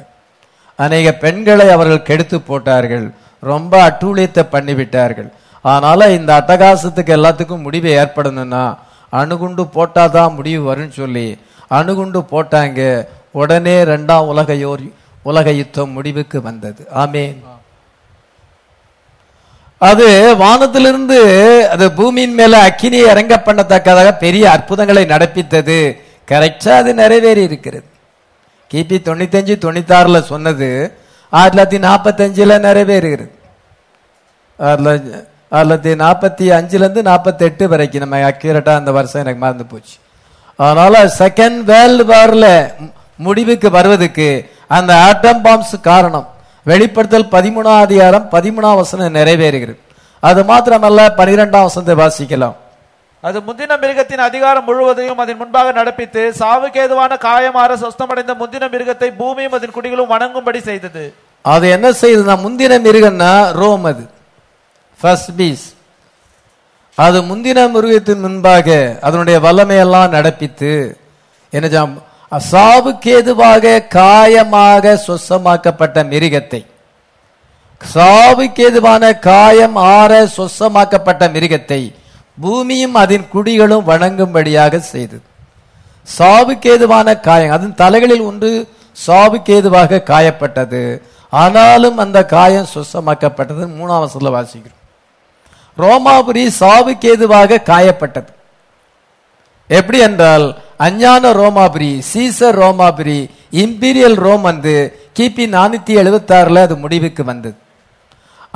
அநேக பெண்களை அவர்கள் கெடுத்து போட்டார்கள். ரொம்ப அட்டூழியத்தை பண்ணிவிட்டார்கள். அதனால இந்த அட்டகாசத்துக்கு எல்லாத்துக்கும் முடிவு ஏற்படணும்னா அணுகுண்டு போட்டாதான் முடிவு வரும்னு சொல்லி அணுகுண்டு போட்டாங்க உடனே ரெண்டாம் உலக யோர் உலக யுத்தம் முடிவுக்கு வந்தது. ஆமேன். அது வானத்திலிருந்து அது பூமியின் மேல அக்கினி இறங்க பண்ணத்தக்கதாக பெரிய அற்புதங்களை நடப்பித்தது. கரெக்டா அது நிறைவேறி இருக்கிறது கிபி தொண்ணூத்தஞ்சு தொண்ணூத்தாறுல சொன்னது ஆயிரத்தி தொள்ளாயிரத்தி நாற்பத்தஞ்சில் நிறைவேறுகிறது. ஆயிரத்தி தொள்ளாயிரத்தி நாற்பத்தி அஞ்சுலேருந்து நாற்பத்தெட்டு வரைக்கும் நம்ம அக்யூரேட்டாக அந்த வருஷம் எனக்கு மறந்து போச்சு. அதனால செகண்ட் வேர்ல்டு வாரில் முடிவுக்கு வருவதுக்கு அந்த ஆட்டம் பாம்ஸ் காரணம் வெளிப்படுத்தல் பதிமூணாம் அதிகாரம் பதிமூணாம் வசனம் நிறைவேறுகிறது. அது மாத்திரமல்ல பனிரெண்டாம் வசனத்தை வாசிக்கலாம். அது முந்தின மிருகத்தின் அதிகாரம் முழுவதையும் அதன் முன்பாக நடப்பித்து சாவுக்கேதுவான காயமாற சொஸ்தமடைந்த முந்தின மிருகத்தை பூமியும் அதன் குடிகளும் வணங்கும்படி செய்தது. அது என்ன செய்யுதுன்னா முந்தின மிருகம்னா ரோம் அது. ஃபர்ஸ்ட் பீஸ் அது முந்தின மிருகத்தின் முன்பாக அதனுடைய வல்லமையெல்லாம் நடப்பித்து என்ன சாவுக்கேதுவாக காயமாக சொசமாக்கப்பட்ட மிருகத்தை. சாவுக்கேதுவான காயம் ஆற சொசமாக்கப்பட்ட மிருகத்தை பூமியும் அதன் குடிகளும் வணங்கும்படியாக செய்தது. சாவுக்கேதுவான காயம் அதன் தலைகளில் ஒன்று சாவுக்கேதுவாக காயப்பட்டது. ஆனாலும் அந்த காயம் சுசமாக்கப்பட்டது. மூணாம் சொல்ல வாசிக்கிறோம். ரோமாபுரி சாவுக்கேதுவாக காயப்பட்டது. எப்படி என்றால் அஞ்ஞான ரோமாபுரி சீசர் ரோமாபுரி இம்பீரியல் ரோம் வந்து கிபி நானூத்தி எழுபத்தி ஆறுல அது முடிவுக்கு வந்தது.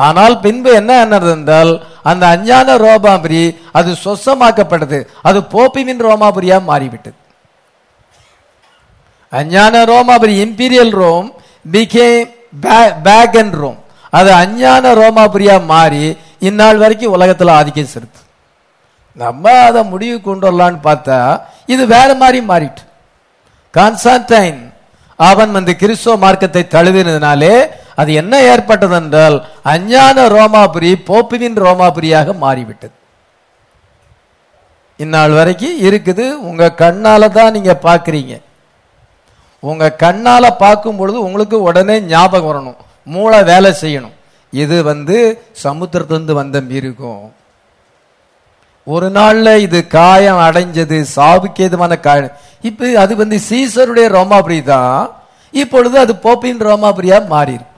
ஆனால் பின்பு என்ன ஆனது என்றால் அந்த அஞ்ஞான ரோமாபுரி அது சொசமாக்கப்பட்டது. அது போப்பிமின் ரோமாபுரியா மாறிவிட்டது. அஞ்ஞான ரோமாபுரி imperial Rome became pagan Rome அது அஞ்ஞான ரோமாபுரியா மாறி இந்நாள் வரைக்கும் உலகத்தில் ஆதிக்கம் செலுத்து நம்ம அதை முடிவு கொண்டு வரலான்னு பார்த்தா இது வேற மாதிரி மாறிட்டு. கான்ஸ்டான்டைன் அவன் வந்து கிறிஸ்துவ மார்க்கத்தை தழுவினதுனாலே அது என்ன ஏற்பட்டது என்றால் அஞ்ஞான ரோமாபுரி போப்புவின் ரோமாபுரியாக மாறிவிட்டது. இந்நாள் வரைக்கும் இருக்குது உங்க கண்ணால தான் நீங்க பாக்குறீங்க உங்க கண்ணால பார்க்கும் பொழுது உங்களுக்கு உடனே ஞாபகம் வரணும். மூளை வேலை செய்யணும். இது வந்து சமுத்திரத்திலிருந்து வந்த மிருகம். ஒரு நாள்ல இது காயம் அடைஞ்சது சாவுக்கேதுமான காயம். இப்ப அது வந்து சீசருடைய ரோமாபுரி தான். இப்பொழுது அது போப்பின் ரோமாபுரியா மாறி இருக்கு.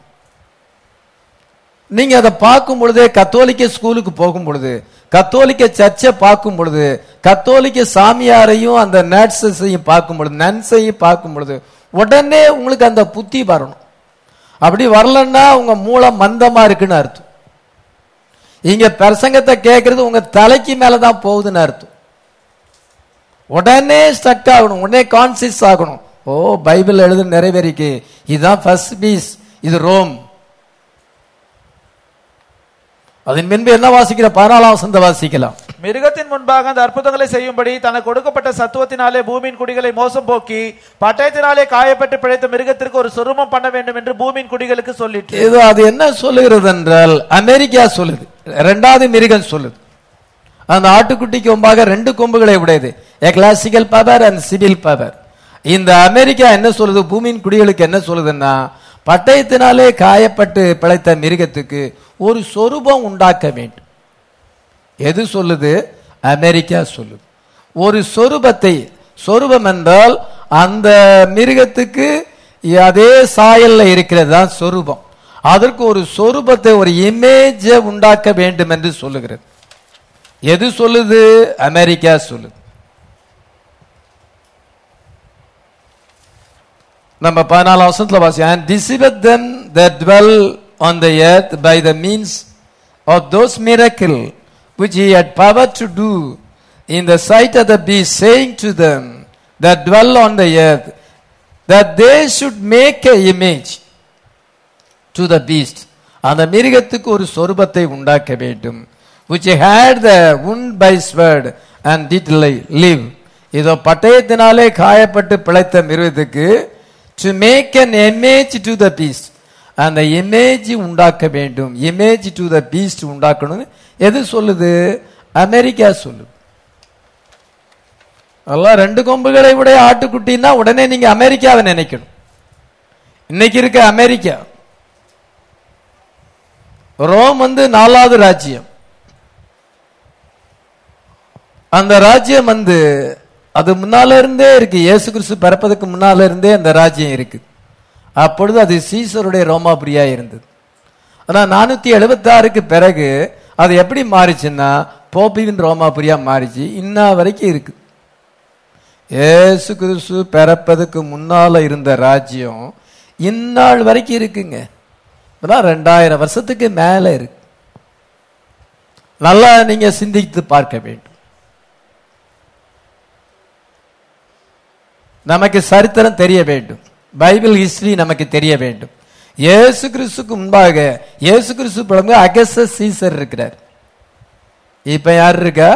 நீங்க அதை பார்க்கும் பொழுதே கத்தோலிக்க ஸ்கூலுக்கு போகும் பொழுது கத்தோலிக்க சர்ச்சை பார்க்கும் பொழுது கத்தோலிக்க சாமியாரையும் அந்த நர்சஸையும் பார்க்கும் பொழுது நன்ஸையும் பார்க்கும் பொழுது உடனே உங்களுக்கு அந்த புத்தி வரணும். அப்படி வரலன்னா உங்க மூளை மந்தமா இருக்குன்னு அர்த்தம். இங்க பிரசங்கத்தை கேட்கறது உங்க தலைக்கு மேலதான் போகுதுன்னு அர்த்தம். உடனே ஸ்டக் ஆகணும் உடனே கான்சியஸ் ஆகணும். ஓ பைபிள் எழுது நிறைவேறிக்கு. இதுதான் ஃபர்ஸ்ட் பீஸ் இது ரோம். அதன் பின்பு என்ன வாசிக்கிற பதினாலாம் வசந்த வாசிக்கலாம் மிருகத்தின் முன்பாக அந்த அற்புதங்களை செய்யும்படி தனக்கு கொடுக்கப்பட்ட சத்துவத்தினாலே பூமியின் குடிகளை மோசம் போக்கி பட்டயத்தினாலே காயப்பட்டு பிழைத்த மிருகத்திற்கு ஒரு சுருமம் பண்ண வேண்டும் என்று பூமியின் குடிகளுக்கு சொல்லிற்று. இது அது என்ன சொல்லுகிறது என்றால் அமெரிக்கா சொல்லுது. இரண்டாவது மிருகம் சொல்லுது. அந்த ஆட்டுக்குட்டிக்கு கொம்பாக ரெண்டு கொம்புகளை உடையது. A classical power and civil power இந்த அமெரிக்கா என்ன சொல்லுது? பூமியின் குடிகளுக்கு என்ன சொல்லுதுன்னா பட்டயத்தினாலே காயப்பட்டு பிழைத்த மிருகத்துக்கு ஒரு சொரூபம் உண்டாக்க வேண்டும். எது சொல்லுது? அமெரிக்கா சொல்லுது. ஒரு சொரூபத்தை சொரூபம் என்றால் அந்த மிருகத்துக்கு அதே சாயல்ல இருக்கிறது தான் சொரூபம். அதற்கு ஒரு சொரூபத்தை ஒரு இமேஜை உண்டாக்க வேண்டும் என்று சொல்லுகிறது. எது சொல்லுது? அமெரிக்கா சொல்லுது. நம்ம பதினாலாம் வருஷத்துல வாசி and deceived the dwell on the earth by the means of those miracle which he had power to do in the sight of the beast saying to them that dwell on the earth that they should make a image to the beast அந்த மிருகத்துக்கு ஒரு சொரூபத்தை உண்டாக்க வேண்டும் which had the wound by sword and did li- live இதோ பட்டயத்தினாலே காயப்பட்டு பிழைத்த மிருகத்துக்கு to make an image to the beast அந்த இமேஜ் உண்டாக்க வேண்டும். இமேஜ் டு த பீஸ்ட் உண்டாக்கணும் எது சொல்லுது? அமெரிக்கா சொல்லுது. அதெல்லாம் ரெண்டு கொம்புகளை உடைய ஆட்டுக்குட்டின்னா உடனே நீங்க அமெரிக்காவை நினைக்கணும். இன்னைக்கு இருக்க அமெரிக்கா. ரோம் வந்து நாலாவது ராஜ்யம். அந்த ராஜ்யம் வந்து அது முன்னால இருந்தே இருக்கு. இயேசு கிறிஸ்து பிறப்பதற்கு முன்னால இருந்தே அந்த ராஜ்யம் இருக்குது அப்பொழுது அது சீசருடைய ரோமாபுரியா இருந்தது. ஆனால் நானூத்தி எழுபத்தி ஆறுக்கு பிறகு அது எப்படி மாறிச்சுன்னா போப்பிவின் ரோமாபுரியா மாறிச்சு இன்ன வரைக்கும் இருக்கு ஏசு கிறிஸ்து பிறப்பதுக்கு முன்னால இருந்த ராஜ்யம் இந்நாள் வரைக்கும் இருக்குங்க. இப்பதான் ரெண்டாயிரம் வருஷத்துக்கு மேல இருக்கு. நல்லா நீங்க சிந்தித்து பார்க்க வேண்டும். நமக்கு சரித்திரம் தெரிய வேண்டும். பைபிள் ஹிஸ்டரி நமக்கு தெரிய வேண்டும். ஏசு கிறிஸ்துக்கு முன்பாக ஏசு கிறிஸ்து பிறகு அகச சீசர் இருக்கிறார். இப்ப யார் இருக்கா?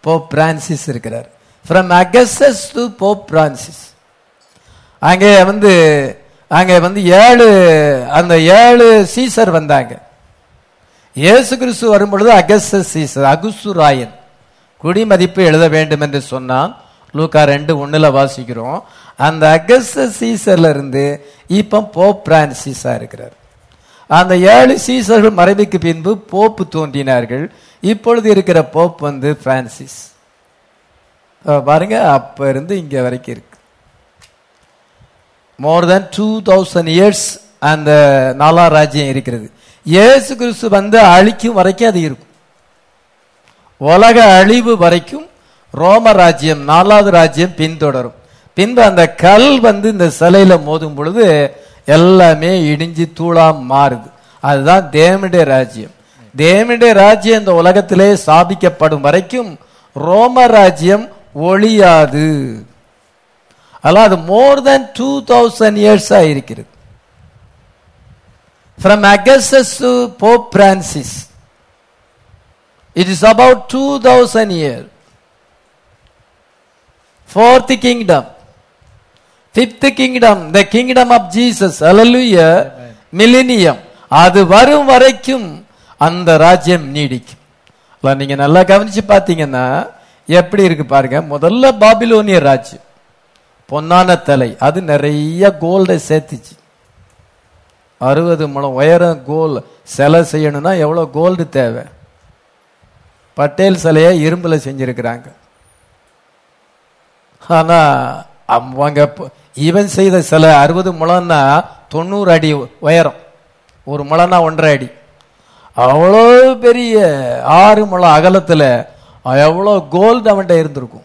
போப் பிரான்சிஸ் இருக்கிறார். From Augustus to Pope Francis அங்கே வந்து அங்கே வந்து ஏழு அந்த ஏழு சீசர் வந்தாங்க. இயேசு கிறிஸ்து வரும்பொழுது அகஸ்டஸ் சீசர் அகுசு ராயன். குடிமதிப்பு எழுத வேண்டும் என்று சொன்னான். லூக்கா ரெண்டு ஒன்றில் வாசிக்கிறோம். அந்த அகஸ்ட சீசர்ல இருந்து இப்போ போப் பிரான்சிஸா இருக்கிறார். அந்த ஏழு சீசர்கள் மறைவுக்கு பின்பு போப்பு தோன்றினார்கள். இப்பொழுது இருக்கிற போப் வந்து பிரான்சிஸ் பாருங்க அப்ப இருந்து இங்க வரைக்கும் இருக்கு. More then two thousand years அந்த நாலா ராஜ்யம் இருக்கிறது. இயேசு கிறிஸ்து வந்து அழிக்கும் வரைக்கும் அது இருக்கும். உலக அழிவு வரைக்கும் ரோம ராஜ்யம் நாலாவது ராஜ்யம் பின்தொடரும். பின்பு அந்த கல் வந்து இந்த சிலையில மோதும் பொழுது எல்லாமே இடிஞ்சு தூளா மாறுது. அதுதான் தேவனுடைய ராஜ்யம். தேவனுடைய ராஜ்யம் இந்த உலகத்திலே ஸ்தாபிக்கப்படும் வரைக்கும் ரோம ராஜ்யம் ஒழியாது. அதெல்லாம் அது மோர் தென் டூ தௌசண்ட் இயர்ஸா இருக்கிறது. From Augustus to Pope Francis it is about two thousand year fourth kingdom fifth kingdom the kingdom of Jesus அலலுய millennium அது வரும் வரைக்கும் அந்த ராஜ்யம் நீடிக்கும். நீங்க நல்லா கவனிச்சு பார்த்தீங்கன்னா எப்படி இருக்கு பாருங்க முதல்ல பாபிலோனிய ராஜ்யம். பொன்னான தலை அது நிறைய கோல்டை சேர்த்துச்சு. அறுபது முழம் உயரம் கோல் சிலை செய்யணும்னா எவ்வளோ கோல்டு தேவை? பட்டேல் சிலையை இரும்பில் செஞ்சிருக்கிறாங்க. ஆனால் அவங்க இவன் செய்த சில அறுபது முழம்னா தொண்ணூறு அடி உயரம். ஒரு முழம்னா ஒன்றரை அடி. அவ்வளோ பெரிய ஆறு முழம் அகலத்தில் எவ்வளோ கோல்டு அவன்கிட்ட இருந்திருக்கும்.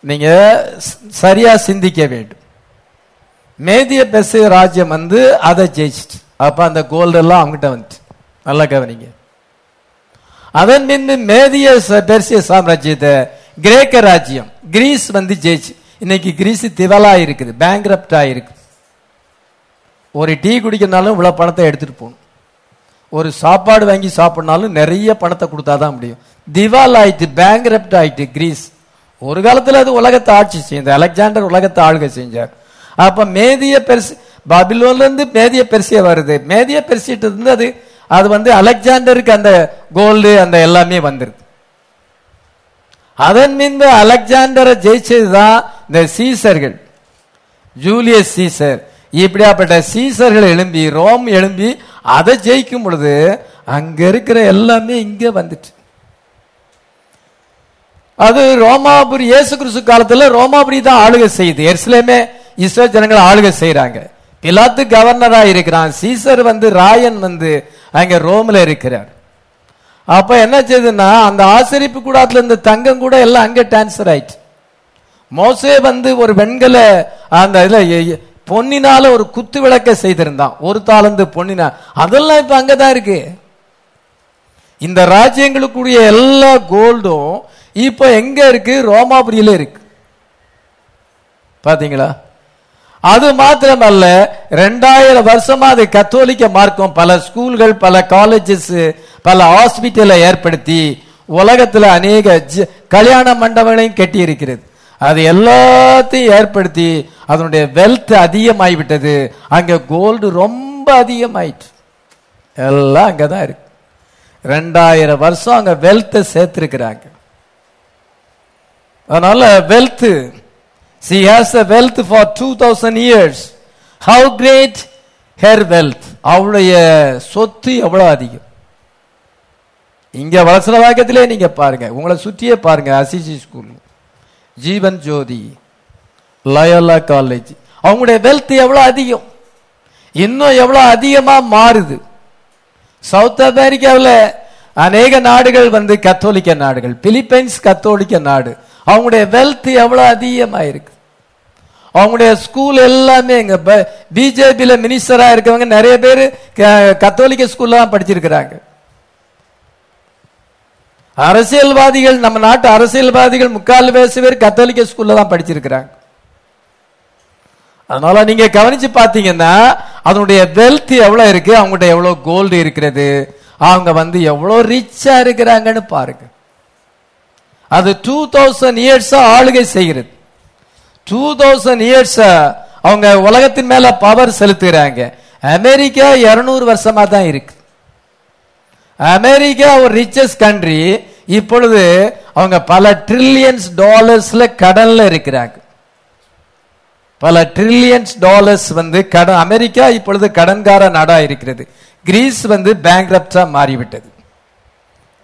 நீங்கள் சரியாக சிந்திக்க வேண்டும். மேதிய பெசு ராஜ்யம் வந்து அதை ஜெயிச்சிட்டு. அப்போ அந்த கோல்டெல்லாம் அவங்ககிட்ட வந்துட்டு. நல்லா கவனிங்க. அதன் பின்பு மேதிய ச- பெர்சிய சாம்ராஜ்யத்தை கிரேக்க ராஜ்யம் கிரீஸ் வந்து ஜெயிச்சு. இன்னைக்கு கிரீஸ் திவலா இருக்குது பேங்க்ரப்ட் இருக்கு ஒரு டீ குடிக்கிறனாலும் இவ்வளோ பணத்தை எடுத்துகிட்டு போகணும். ஒரு சாப்பாடு வாங்கி சாப்பிட்னாலும் நிறைய பணத்தை கொடுத்தாதான் முடியும். திவால் ஆயிட்டு பேங்க்ரப்ட் ஆயிட்டு கிரீஸ். ஒரு காலத்தில் அது உலகத்தை ஆட்சி செய்யுது அலெக்சாண்டர் உலகத்தை ஆளுகை செஞ்சார். அப்போ மேதிய பெருசு பாபிலோன்லேருந்து மேதிய பெருசியா வருது. மேதிய பெருசிட்டு இருந்து அது அது வந்து அலெக்சாண்டருக்கு அந்த கோல்டு அந்த எல்லாமே வந்துருது அதன் பின்பு அலெக்சாண்டரை ஜெயிச்சதுதான் இந்த சீசர்கள் ஜூலியஸ் சீசர் இப்படியாப்பட்ட சீசர்கள் எழும்பி ரோம் எழும்பி அதை ஜெயிக்கும் பொழுது அங்க இருக்கிற எல்லாமே இங்க வந்துட்டு. அது ரோமாபுரி இயேசு கிறிஸ்து காலத்துல ரோமாபுரி தான் ஆளுகை செய்யுது எர்சிலேமே இஸ்ரோ ஜனங்கள் ஆளுகை செய்யறாங்க பிலாத்து கவர்னரா இருக்கிறான் சீசர் வந்து ராயன் வந்து அங்க ரோம்ல இருக்கிறார். அப்ப என்ன செய்யுதுன்னா அந்த ஆசரிப்பு கூடாத்துல இருந்த தங்கம் கூட எல்லாம் அங்க டிரான்ஸ்பர் ஆயிடுச்சு மோசே வந்து ஒரு வெண்கல அந்த இதுல பொன்னினால ஒரு குத்து விளக்க செய்திருந்தான். ஒரு தாளந்து பொன்னினா. அதெல்லாம் இப்ப அங்கதான் இருக்கு. இந்த ராஜ்யங்களுக்குரிய எல்லா கோல்டும் இப்ப எங்க இருக்கு? ரோமாபுரியில இருக்கு. பாத்தீங்களா? அது மாத்திரமல்ல ரெண்டாயிரம் வருஷமா அது கத்தோலிக்க மார்க்கம் பல ஸ்கூல்கள் பல காலேஜஸ் பல ஹாஸ்பிட்டலை ஏற்படுத்தி உலகத்துல அநேக ஜ- கல்யாண மண்டபங்களையும் கட்டி இருக்கிறது அது எல்லாத்தையும் ஏற்படுத்தி அதனுடைய வெல்த் அதிகமாகிவிட்டது அங்கே கோல்டு ரொம்ப அதிகமாயிட்டு எல்லாம் அங்கே தான் இருக்கு. ரெண்டாயிரம் வருஷம் அங்கே வெல்த்தை சேர்த்துருக்குறாங்க. அதனால wealth she has a wealth for two thousand years how great her wealth அவளுடைய சொத்து எவ்வளோ அதிகம்? இங்கே வளசல வாக்கத்திலே நீங்கள் பாருங்க. உங்களை சுற்றியே பாருங்க Assisi school Jeevan Jothi Loyola college அவங்களுடைய வெல்த் எவ்வளோ அதிகம்? இன்னும் எவ்வளோ அதிகமாக மாறுது? சவுத் அமெரிக்காவில் அநேக நாடுகள் வந்து கத்தோலிக்க நாடுகள் பிலிப்பைன்ஸ் கத்தோலிக்க நாடு. அவங்களுடைய வெல்த் எவ்வளோ அதிகமாக இருக்கு அவங்களுடைய ஸ்கூல் எல்லாமே எங்க பிஜேபியில் மினிஸ்டராக இருக்கவங்க நிறைய பேர் கத்தோலிக்க ஸ்கூல்லாம் படிச்சிருக்கிறாங்க. அரசியல்வாதிகள் நம்ம நாட்டு அரசியல்வாதிகள் முக்கால் பேசு பேர் கத்தோலிக்க ஸ்கூல்ல தான் படிச்சிருக்கிறாங்க. அதனால நீங்க கவனிச்சு பாத்தீங்கன்னா அதனுடைய வெல்த் எவ்வளவு இருக்கு அவங்ககிட்ட எவ்வளவு கோல்டு இருக்கிறது அவங்க வந்து எவ்வளவு ரிச்சா இருக்கிறாங்கன்னு பாருங்க. அது டூ தௌசண்ட் இயர்ஸ் ஆளுகை செய்கிறது. டூ தௌசண்ட் இயர்ஸ் அவங்க உலகத்தின் மேல பவர் செலுத்துகிறாங்க. அமெரிக்கா இருநூறு வருஷமா தான் இருக்கு. அமெரிக்கா ஒரு ரிச்சஸ்ட் கண்ட்ரி இப்பொழுது அவங்க பல ட்ரில்லியன்ஸ் டாலர்ஸ்ல கடன்ல இருக்கிறாங்க. பல ட்ரில்லியன்ஸ் டாலர்ஸ் வந்து கடன் அமெரிக்கா இப்பொழுது கடன்கார நாடா இருக்கிறது. கிரீஸ் வந்து பேங்க்ரப்டா மாறிவிட்டது.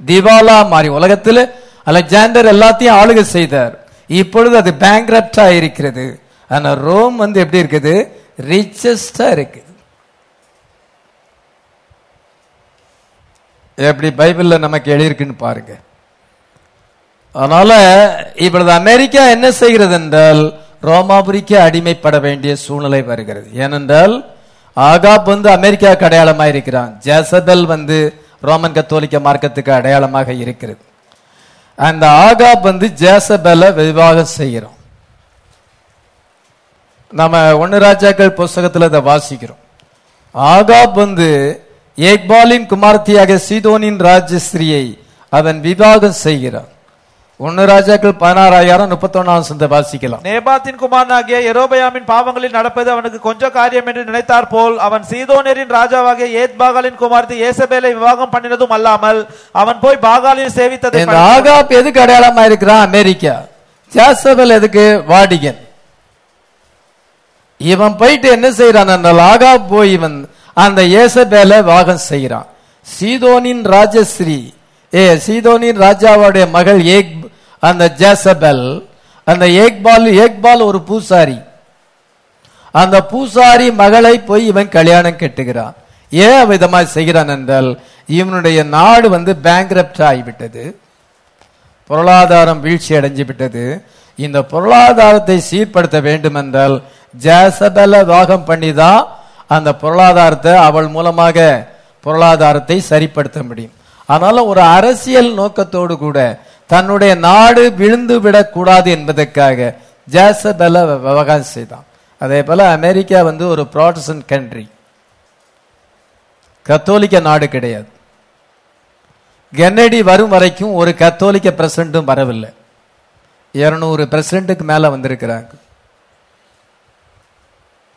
திவாலா மாறி உலகத்தில் அலெக்சாண்டர் எல்லாத்தையும் ஆளுகை செய்தார். இப்பொழுது அது பேங்க்ரப்டா இருக்கிறது. ஆனா ரோம் வந்து எப்படி இருக்குது? ரிச்சஸ்டா இருக்குது. எப்படி பைபிளில் நமக்கு எழுதியிருக்குன்னு பாருங்க. அதனால இப்பொழுது அமெரிக்கா என்ன செய்கிறது என்றால் ரோமாபுரிக்கு அடிமைப்பட வேண்டிய சூழ்நிலை வருகிறது. ஏனென்றால் ஆகாப் வந்து அமெரிக்கா அடையாளமாக இருக்கிறான். ஜெசபெல் வந்து ரோமன் கத்தோலிக்க மார்க்கத்துக்கு அடையாளமாக இருக்கிறது. அந்த ஆகாப் வந்து ஜேசபெலை விவாகம் செய்கிறோம். நம்ம ஒன்னு ராஜாக்கள் புஸ்தகத்தில் அதை வாசிக்கிறோம். ஆகாப் வந்து ஏக்பாலின் குமார்த்தியாக சீதோனின் ராஜஸ்ரீயை அவன் விவாகம் செய்கிறான். ஒன்னு ராஜாக்கள் பதினாறாயிரம் முப்பத்தொன்னாம் சந்த வாசிக்கலாம். நேபாத்தின் குமாரனாகிய எரோபயாமின் பாவங்களில் நடப்பது அவனுக்கு கொஞ்ச காரியம் என்று நினைத்தார் போல் அவன் சீதோனரின் ராஜாவாகிய ஏத்பாகாலின் குமார்த்தி ஏசபேலை விவாகம் பண்ணினதும் அல்லாமல் அவன் போய் பாகாலில் சேவித்ததை ஆகாப் எதுக்கு அடையாளமா இருக்கிறான்? அமெரிக்கா. ஜாசபல் எதுக்கு? வாடிகன். இவன் போயிட்டு என்ன செய்யறான் ஆகாப் போய் இவன் அந்த ஏசபேல வாகம் செய்கிறான். சீதோனின் ராஜஸ்ரீ ஏ சீதோனின் ராஜாவுடைய மகள் ஏக் அந்த ஜேசபெல் அந்த ஏக்பால் ஏக்பால் ஒரு பூசாரி. அந்த பூசாரி மகளை போய் இவன் கல்யாணம் கட்டுகிறான். ஏன் விதமாக செய்கிறான் என்றால் இவனுடைய நாடு வந்து பேங்க்ரப்ட் ஆகிவிட்டது. பொருளாதாரம் வீழ்ச்சி அடைஞ்சு விட்டது. இந்த பொருளாதாரத்தை சீர்படுத்த வேண்டும் என்றால் ஜேசபெல வாகம் பண்ணி தான் அந்த பொருளாதாரத்தை அவள் மூலமாக பொருளாதாரத்தை சரிப்படுத்த முடியும். அதனால ஒரு அரசியல் நோக்கத்தோடு கூட தன்னுடைய நாடு விழுந்து விடக்கூடாது என்பதற்காக ஜேசபெல விவகாரம் செய்தான் அதே போல அமெரிக்கா வந்து ஒரு ப்ராட்டஸ்டன்ட் கண்ட்ரி கத்தோலிக்க நாடு கிடையாது. கென்னடி வரும் வரைக்கும் ஒரு கத்தோலிக்க பிரசிடண்டும் வரவில்லை. இருநூறு பிரசிடண்ட்டுக்கு மேல வந்திருக்கிறாங்க.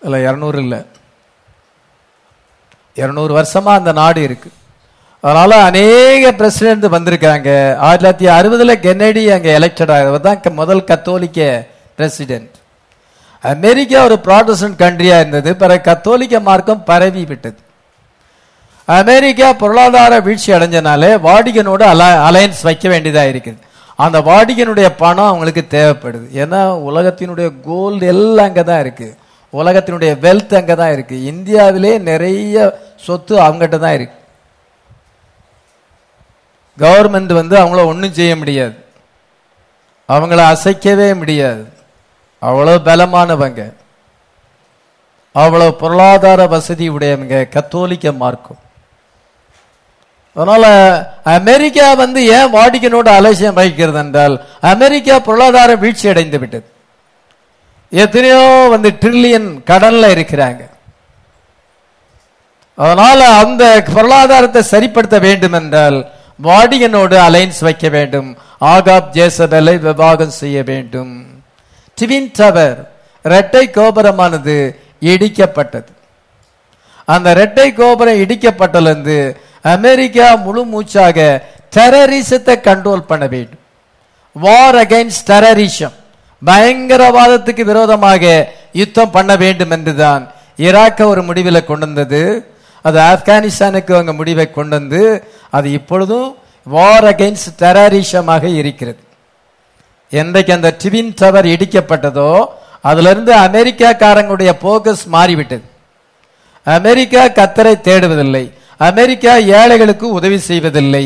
இல்லை இருநூறு இல்ல. இருநூறு வருஷமா அந்த நாடு இருக்கு. அதனால அநேக பிரசிடென்ட் வந்திருக்காங்க ஆயிரத்தி தொள்ளாயிரத்தி அறுபதுல கென்னடி அங்கே எலெக்டட் ஆகிறவர் தான் முதல் கத்தோலிக்க பிரசிடென்ட் அமெரிக்கா ஒரு ப்ராடஸ்டன்ட் கண்ட்ரியா இருந்தது. பிறகு கத்தோலிக்க மார்க்கம் பரவி விட்டது. அமெரிக்கா பொருளாதார வீழ்ச்சி அடைஞ்சனாலே வாடிகனோட அலையன்ஸ் வைக்க வேண்டியதாக இருக்குது. அந்த வாடிகனுடைய பணம் அவங்களுக்கு தேவைப்படுது. ஏன்னா உலகத்தினுடைய கோல்டு எல்லாம் அங்கே தான் இருக்குது உலகத்தினுடைய வெல்த் அங்கே தான் இருக்குது இந்தியாவிலே நிறைய சொத்து அவங்ககிட்ட தான் இருக்கு. கவர்மெண்ட் வந்து அவங்கள ஒன்றும் செய்ய முடியாது. அவங்கள அசைக்கவே முடியாது. அவ்வளோ பலமானவங்க. அவ்வளோ பொருளாதார வசதி உடையவங்க கத்தோலிக்க மார்க்கும். அதனால அமெரிக்கா வந்து ஏன் வாடிக்கனோட அலட்சியம் வகிக்கிறது என்றால் அமெரிக்கா பொருளாதார வீழ்ச்சி அடைந்து விட்டது. எத்தனையோ வந்து ட்ரில்லியன் கடல்ல இருக்கிறாங்க. அதனால அந்த பொருளாதாரத்தை சரிப்படுத்த வேண்டும் என்றால் வாடிகனோடு அலைன்ஸ் வைக்க வேண்டும். ஆகாப் ஜேசபலை விவாகம் செய்ய வேண்டும். டிவின் டவர் இரட்டை கோபுரமானது இடிக்கப்பட்டது. அந்த இரட்டை கோபுரம் இடிக்கப்பட்டதிலிருந்து அமெரிக்கா முழு மூச்சாக டெரரிசத்தை கண்ட்ரோல் பண்ண வேண்டும். வார் அகைன்ஸ்ட் டெரரிசம் பயங்கரவாதத்துக்கு விரோதமாக யுத்தம் பண்ண வேண்டும் என்றுதான் ஈராக்க ஒரு முடிவில் கொண்டு வந்தது. அது ஆப்கானிஸ்தானுக்கு அவங்க முடிவை கொண்டு வந்து அது இப்பொழுதும் வார் அகைன்ஸ்ட் டெரரிசமாக இருக்கிறது. என்றைக்கு அந்த டிவின் டவர் இடிக்கப்பட்டதோ அதிலிருந்து அமெரிக்காக்காரங்களுடைய போக்கஸ் மாறிவிட்டது. அமெரிக்கா கத்தரை தேடுவதில்லை. அமெரிக்கா ஏழைகளுக்கு உதவி செய்வதில்லை.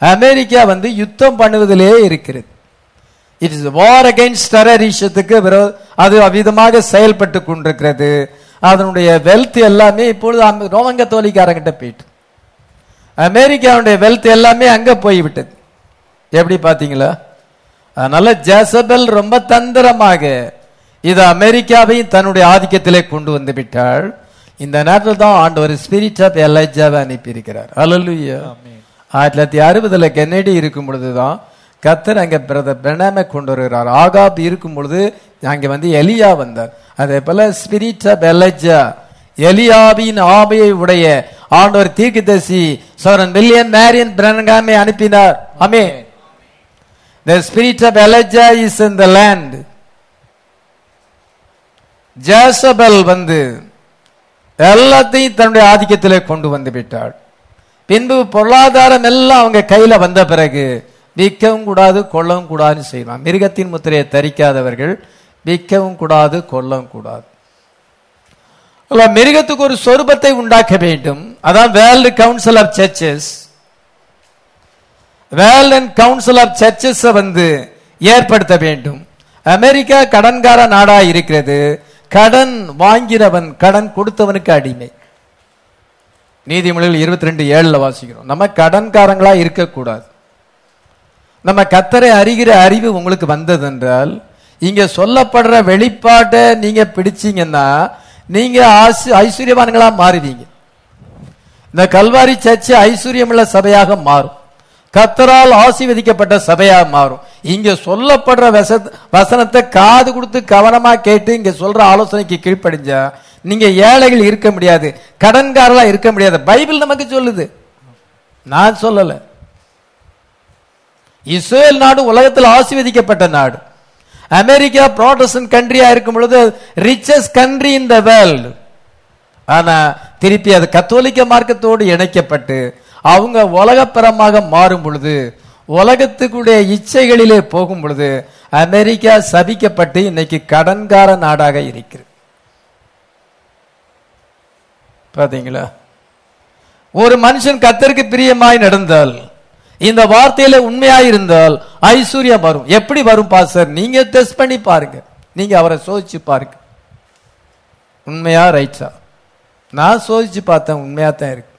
அமெரிக்கா வந்து யுத்தம் பண்ணுவதிலே இருக்கிறது. இட் இஸ் வார் அகெயின்ஸ்ட் டெரரிசத்துக்கு விரோ அது அவ்விதமாக செயல்பட்டு கொண்டிருக்கிறது. அதனுடைய வெல்த் எல்லாமே இப்பொழுது ரோமன் கத்தோலிக்காரங்கிட்ட போயிட்டு. அமெரிக்காவுடைய வெல்த் எல்லாமே அங்க போய்விட்டது. எப்படி பாத்தீங்களா அதனால ஜேசபெல் ரொம்ப தந்திரமாக இது அமெரிக்காவையும் தன்னுடைய ஆதிக்கத்திலே கொண்டு வந்து விட்டாள். இந்த நேரத்தில் தான் ஆண்டவர் ஸ்பிரிட் ஆஃப் எலைஜாவை அனுப்பியிருக்கிறார். அல்லலுயா ஆயிரத்தி தொள்ளாயிரத்தி அறுபதுல கென்னடி இருக்கும் பொழுதுதான் கத்தர் அங்க பிரதர் பிரணாமை கொண்டு வருகிறார் ஆகாப் இருக்கும் பொழுது அங்க வந்து எலியா வந்தார். அதே போல ஸ்பிரிட் ஆஃப் எலஜா எலியாவின் ஆவையை உடைய ஆண்டவர் தீர்க்கதசி சோரன் மில்லியன் மேரியன் பிரனகாமை அனுப்பினார். அமே The spirit of Elijah is in the land. Jezebel வந்து எல்லாத்தையும் தன்னுடைய ஆதிக்கத்திலே கொண்டு வந்து விட்டாள். பின்பு பொருளாதாரம் எல்லாம் அவங்க கையில வந்த பிறகு விற்கவும் கூடாது கொல்லவும் கூடாதுன்னு செய்வான் மிருகத்தின் முத்திரையை தரிக்காதவர்கள் விற்கவும் கூடாது கொல்லவும் கூடாது. மிருகத்துக்கு ஒரு சொரூபத்தை உண்டாக்க வேண்டும். அதான் world council of churches world and council of churches வந்து ஏற்படுத்த வேண்டும். அமெரிக்கா கடன்கார நாடா இருக்கிறது. கடன் வாங்கிறவன் கடன் கொடுத்தவனுக்கு அடிமை. நீதிமொழிகள் இருபத்தி ரெண்டு ஏழுல வாசிக்கிறோம். நம்ம கடன்காரங்களா இருக்கக்கூடாது. நம்ம கத்தரை அறிகிற அறிவு உங்களுக்கு வந்தது என்றால் இங்க சொல்லப்படுற வெளிப்பாட்டை நீங்க பிடிச்சீங்கன்னா நீங்க ஆசி- ஐஸ்வர்யவான்களா மாறுவீங்க. இந்த கல்வாரி சர்ச்சு ஐஸ்வர்யமுள்ள சபையாக மாறும். கத்தரால் ஆசீர்வதிக்கப்பட்ட சபையாக மாறும். இங்க சொல்லப்படுற வச- வசனத்தை காது கொடுத்து கவனமா கேட்டு இங்க சொல்ற ஆலோசனைக்கு கீழ்ப்படிஞ்சா நீங்க ஏழைகள் இருக்க முடியாது கடன்காரலா இருக்க முடியாது. பைபிள் நமக்கு சொல்லுது. நான் சொல்லலை. இஸ்ரேல் நாடு உலகத்தில் ஆசீர்வதிக்கப்பட்ட நாடு. அமெரிக்கா ப்ரோட்டஸ்டன் கண்ட்ரியா இருக்கும் பொழுது richest country in the world ஆனா திருப்பி அது கத்தோலிக்க மார்க்கத்தோடு இணைக்கப்பட்டு அவங்க உலகப்பரமாக மாறும் பொழுது உலகத்துக்குடைய இச்சைகளிலே போகும் பொழுது அமெரிக்கா சபிக்கப்பட்டு இன்னைக்கு கடன்கார நாடாக இருக்கிறது. பாத்தீங்களா? ஒரு மனுஷன் கத்தருக்கு பிரியமாய் நடந்தால் இந்த வார்த்தையில உண்மையாய் இருந்தால் ஐஸ்வர்யம் வரும். எப்படி வரும் பாஸ்டர்? நீங்க டெஸ்ட் பண்ணி பாருங்க. நீங்க அவரை சோதிச்சு பாருங்க. உண்மையா ரைட்ஸா நான் சோதிச்சு பார்த்தேன் உண்மையா தான் இருக்கு.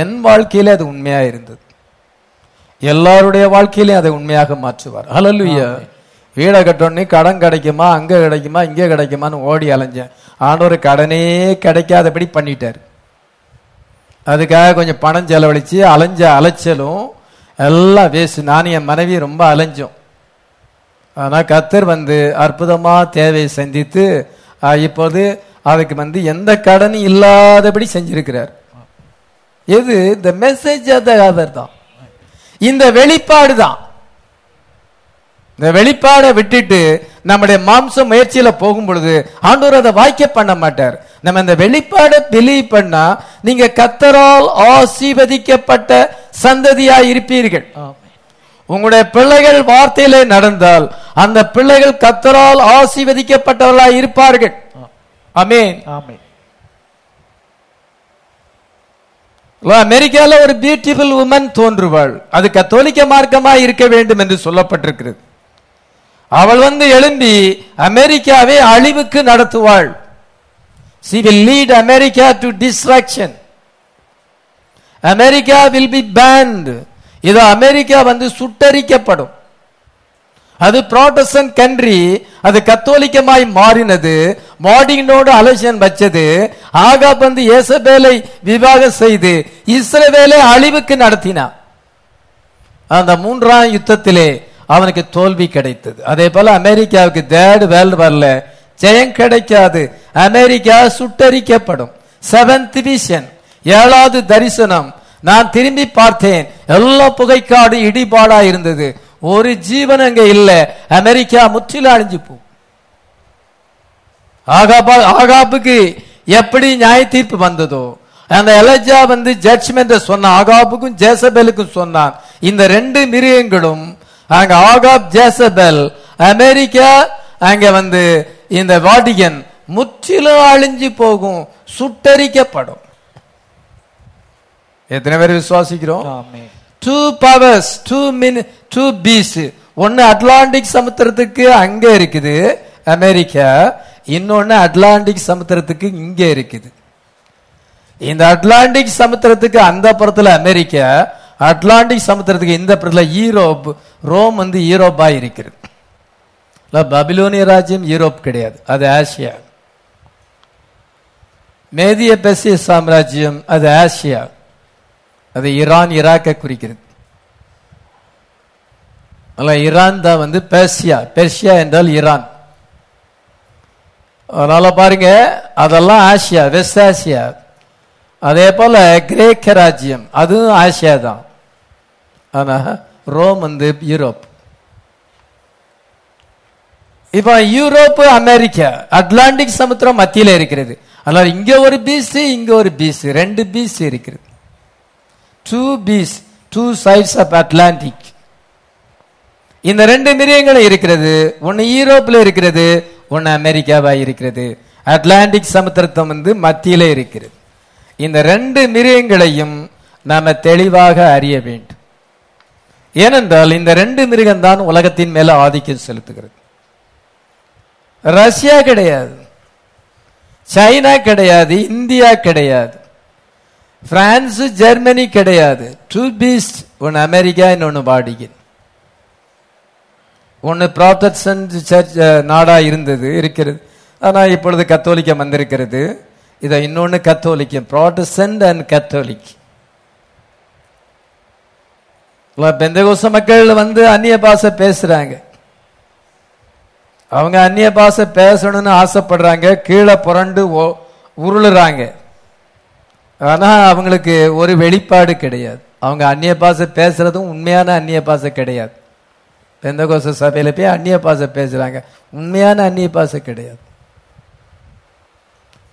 என் வாழ்க்கையில அது உண்மையா இருந்தது எல்லாருடைய வாழ்க்கையிலையும் அதை உண்மையாக மாற்றுவார். ஹalleluya வீடை கட்டோன்னே கடன் கிடைக்குமா அங்க கிடைக்குமா இங்க கிடைக்குமான்னு ஓடி அலைஞ்சேன். ஆண்டவர் கடனே கிடைக்காதபடி பண்ணிட்டார். அதுக்காக கொஞ்சம் பணம் செலவழித்து அலைஞ்ச அலைச்சலும் எல்லாம் வேஸ்ட் நானும் என் மனைவி ரொம்ப அலைஞ்சோம். ஆனால் கத்தர் வந்து அற்புதமாக தேவையை சந்தித்து இப்போது அதுக்கு வந்து எந்த கடனும் இல்லாதபடி செஞ்சிருக்கிறார். எது? இந்த மெசேஜ் அவர் தான். இந்த வெளிப்பாடு தான். இந்த வெளிப்பாடை விட்டுட்டு நம்முடைய மாம்ச முயற்சியில போகும் பொழுது ஆண்டவர் அதை வாய்க்க பண்ண மாட்டார். நம்ம இந்த வெளிப்பாடை பிலீவ் பண்ணா நீங்க கத்தரால் ஆசீர்வதிக்கப்பட்ட சந்ததியா இருப்பீர்கள். உங்களுடைய பிள்ளைகள் வார்த்தையிலே நடந்தால் அந்த பிள்ளைகள் கத்தரால் ஆசீர்வதிக்கப்பட்டவர்களா இருப்பார்கள். ஆமென். அமெரிக்கால ஒரு பியூட்டிஃபுல் உமன் தோன்றுவாள். அது கத்தோலிக்க மார்க்கமா இருக்க வேண்டும் என்று சொல்லப்பட்டிருக்கிறது. அவள் வந்து எழும்பி அமெரிக்காவை அழிவுக்கு நடத்துவாள். She will lead America to destruction America will be burned இது அமெரிக்கா வந்து சுட்டரிக்கப்படும். அது புரோட்டஸ்டன் கண்ட்ரி அது கத்தோலிக்கமாய் மாறினது. மார்டினோடு அலட்சியம் வச்சது. ஆகா வந்து ஏசபேலை விவாகம் செய்து இஸ்ரவேலை அழிவுக்கு நடத்தினான். அந்த மூன்றாம் யுத்தத்திலே அவனுக்கு தோல்வி கிடைத்தது. அதே போல அமெரிக்காவுக்கு தேர்ட் வேர்ல்டு வரல ஜெயம் கிடைக்காது. அமெரிக்கா சுட்டரிக்கப்படும். செவன்த் விஷன் ஏழாவது தரிசனம். நான் திரும்பி பார்த்தேன். எல்லா புகைக்காடு இடிபாடா இருந்தது. ஒரு ஜீவன் அங்க இல்ல. அமெரிக்கா முற்றிலும் அழிஞ்சு போ ஆகாபா ஆகாப்புக்கு எப்படி நியாய தீர்ப்பு வந்ததோ அந்த எலஜா வந்து ஜட்ஜ்மெண்ட் சொன்ன ஆகாபுக்கும் ஜேசபேலுக்கும் சொன்னான். இந்த ரெண்டு மிருகங்களும் அங்க ஆகாப் ஜேசபேல் அமெரிக்கா அங்க வந்து இந்த வாடிகன் முற்றிலும் அழிஞ்சு போகும் சுட்டரிக்கப்படும். எத்தனை பேர் விசுவாசிக்கிறோம்? Two powers two mean two beasts ஒன்னு அட்லாண்டிக் சமுத்திரத்துக்கு அங்க இருக்குது அமெரிக்கா. இன்னொன்னு அட்லாண்டிக் சமுத்திரத்துக்கு இங்க இருக்குது. இந்த அட்லாண்டிக் சமுத்திரத்துக்கு அந்த புறத்துல அமெரிக்கா அட்லாண்டிக் சமுத்திரத்துக்கு இந்த புறத்துல ஈரோப் ரோம் வந்து ஈரோப்பா இருக்கிறது. பபிலோனிய ராஜ்யம் யூரோப் கிடையாது. அது ஆசியா. மேதிய பெசிய சாம்ராஜ்யம் அது ஆசியா. அது ஈரான் ஈராக்கை குறிக்கிறது. அல்ல ஈரான் தான் வந்து பெர்சியா. பெர்சியா என்றால் ஈரான். அதனால பாருங்க அதெல்லாம் ஆசியா வெஸ்ட் ஆசியா. அதே போல கிரேக்க ராஜ்யம் அதுவும் ஆசியா தான் ஆனா ரோம் வந்து யூரோப். இப்ப யூரோப் அமெரிக்கா அட்லாண்டிக் சமுத்திரம் மத்தியில் இருக்கிறது. அதனால இங்க ஒரு பீஸ் இங்க ஒரு பீஸ் ரெண்டு பீஸ் இருக்கிறது. Two beasts two sides of Atlantic இந்த ரெண்டு மிரியங்களும் இருக்கிறது. ஒன்னு யூரோப்ல இருக்கிறது ஒன்னு அமெரிக்காவா இருக்கிறது. அட்லாண்டிக் சமுத்திரத்தம் வந்து மத்தியில இருக்கிறது. இந்த ரெண்டு மிருகங்களையும் நாம தெளிவாக அறிய வேண்டும். ஏனென்றால் இந்த ரெண்டு மிருகம் தான் உலகத்தின் மேல ஆதிக்கம் செலுத்துகிறது. ரஷ்யா கிடையாது. சைனா கிடையாது. இந்தியா கிடையாது. பிரான்ஸ் ஜெர்மனி கிடையாது. டூ பீஸ்ட் ஒன்னு அமெரிக்கா இன்னொன்னு பாடிகன் ஒன்று ப்ராட்டஸ்டன்ட் சர்ச் நாடாக இருந்தது இருக்கிறது. ஆனால் இப்பொழுது கத்தோலிக்கம் வந்திருக்கிறது. இதை இன்னொன்னு கத்தோலிக்க ப்ராட்டஸ்டன்ட் அண்ட் கத்தோலிக் பெந்தகோச மக்கள் வந்து அந்நிய பாஷை பேசுறாங்க. அவங்க அந்நிய பாஷை பேசணும்னு ஆசைப்படுறாங்க. கீழே புரண்டு உருளுறாங்க. ஆனால் அவங்களுக்கு ஒரு வெளிப்பாடு கிடையாது. அவங்க அந்நிய பாஷை பேசுறதும் உண்மையான அந்நிய பாஷை கிடையாது. பெந்தகோச சபையில் போய் அந்நிய பாஷை பேசுறாங்க. உண்மையான அந்நிய பாஷை கிடையாது.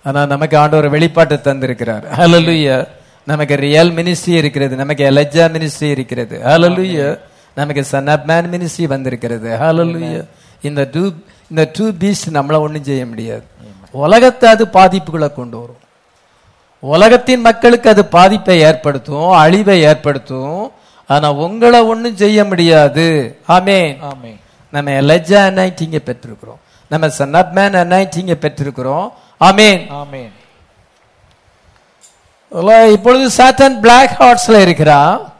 ஆனா நமக்கு ஆண்டவர் வெளிப்பாட்டை தந்திருக்கிறார். ஹalleluya நமக்கு ரியல் மினிஸ்ட்ரி இருக்கிறது நமக்கு எலஜா மினிஸ்ட்ரி இருக்கிறது. ஹalleluya நமக்கு சன் ஆப் மேன் மினிஸ்ட்ரி வந்திருக்கிறது. ஹalleluya இந்த டூ இந்த டூ பீஸ்ட் நம்மள ஒண்ணும் செய்ய முடியாது. உலகத்தை அது பாதிப்புகளை கொண்டு வரும். உலகத்தின் மக்களுக்கு அது பாதிப்பை ஏற்படுத்தும் அழிவை ஏற்படுத்தும். ஆனா உங்களை ஒண்ணும் செய்ய முடியாது. ஆமென். ஆமென். நம்ம எலஜா அனாயிட்டிங்க பெற்றிருக்கிறோம். நம்ம சன் ஆப் மேன் அனாயிட்டிங்க பெற்றிருக்கிறோம். ஆமென். ஆமென். இப்பொழுது சாத்தன் பிளாக் ஹார்ட்ஸ்ல இருக்கிறான்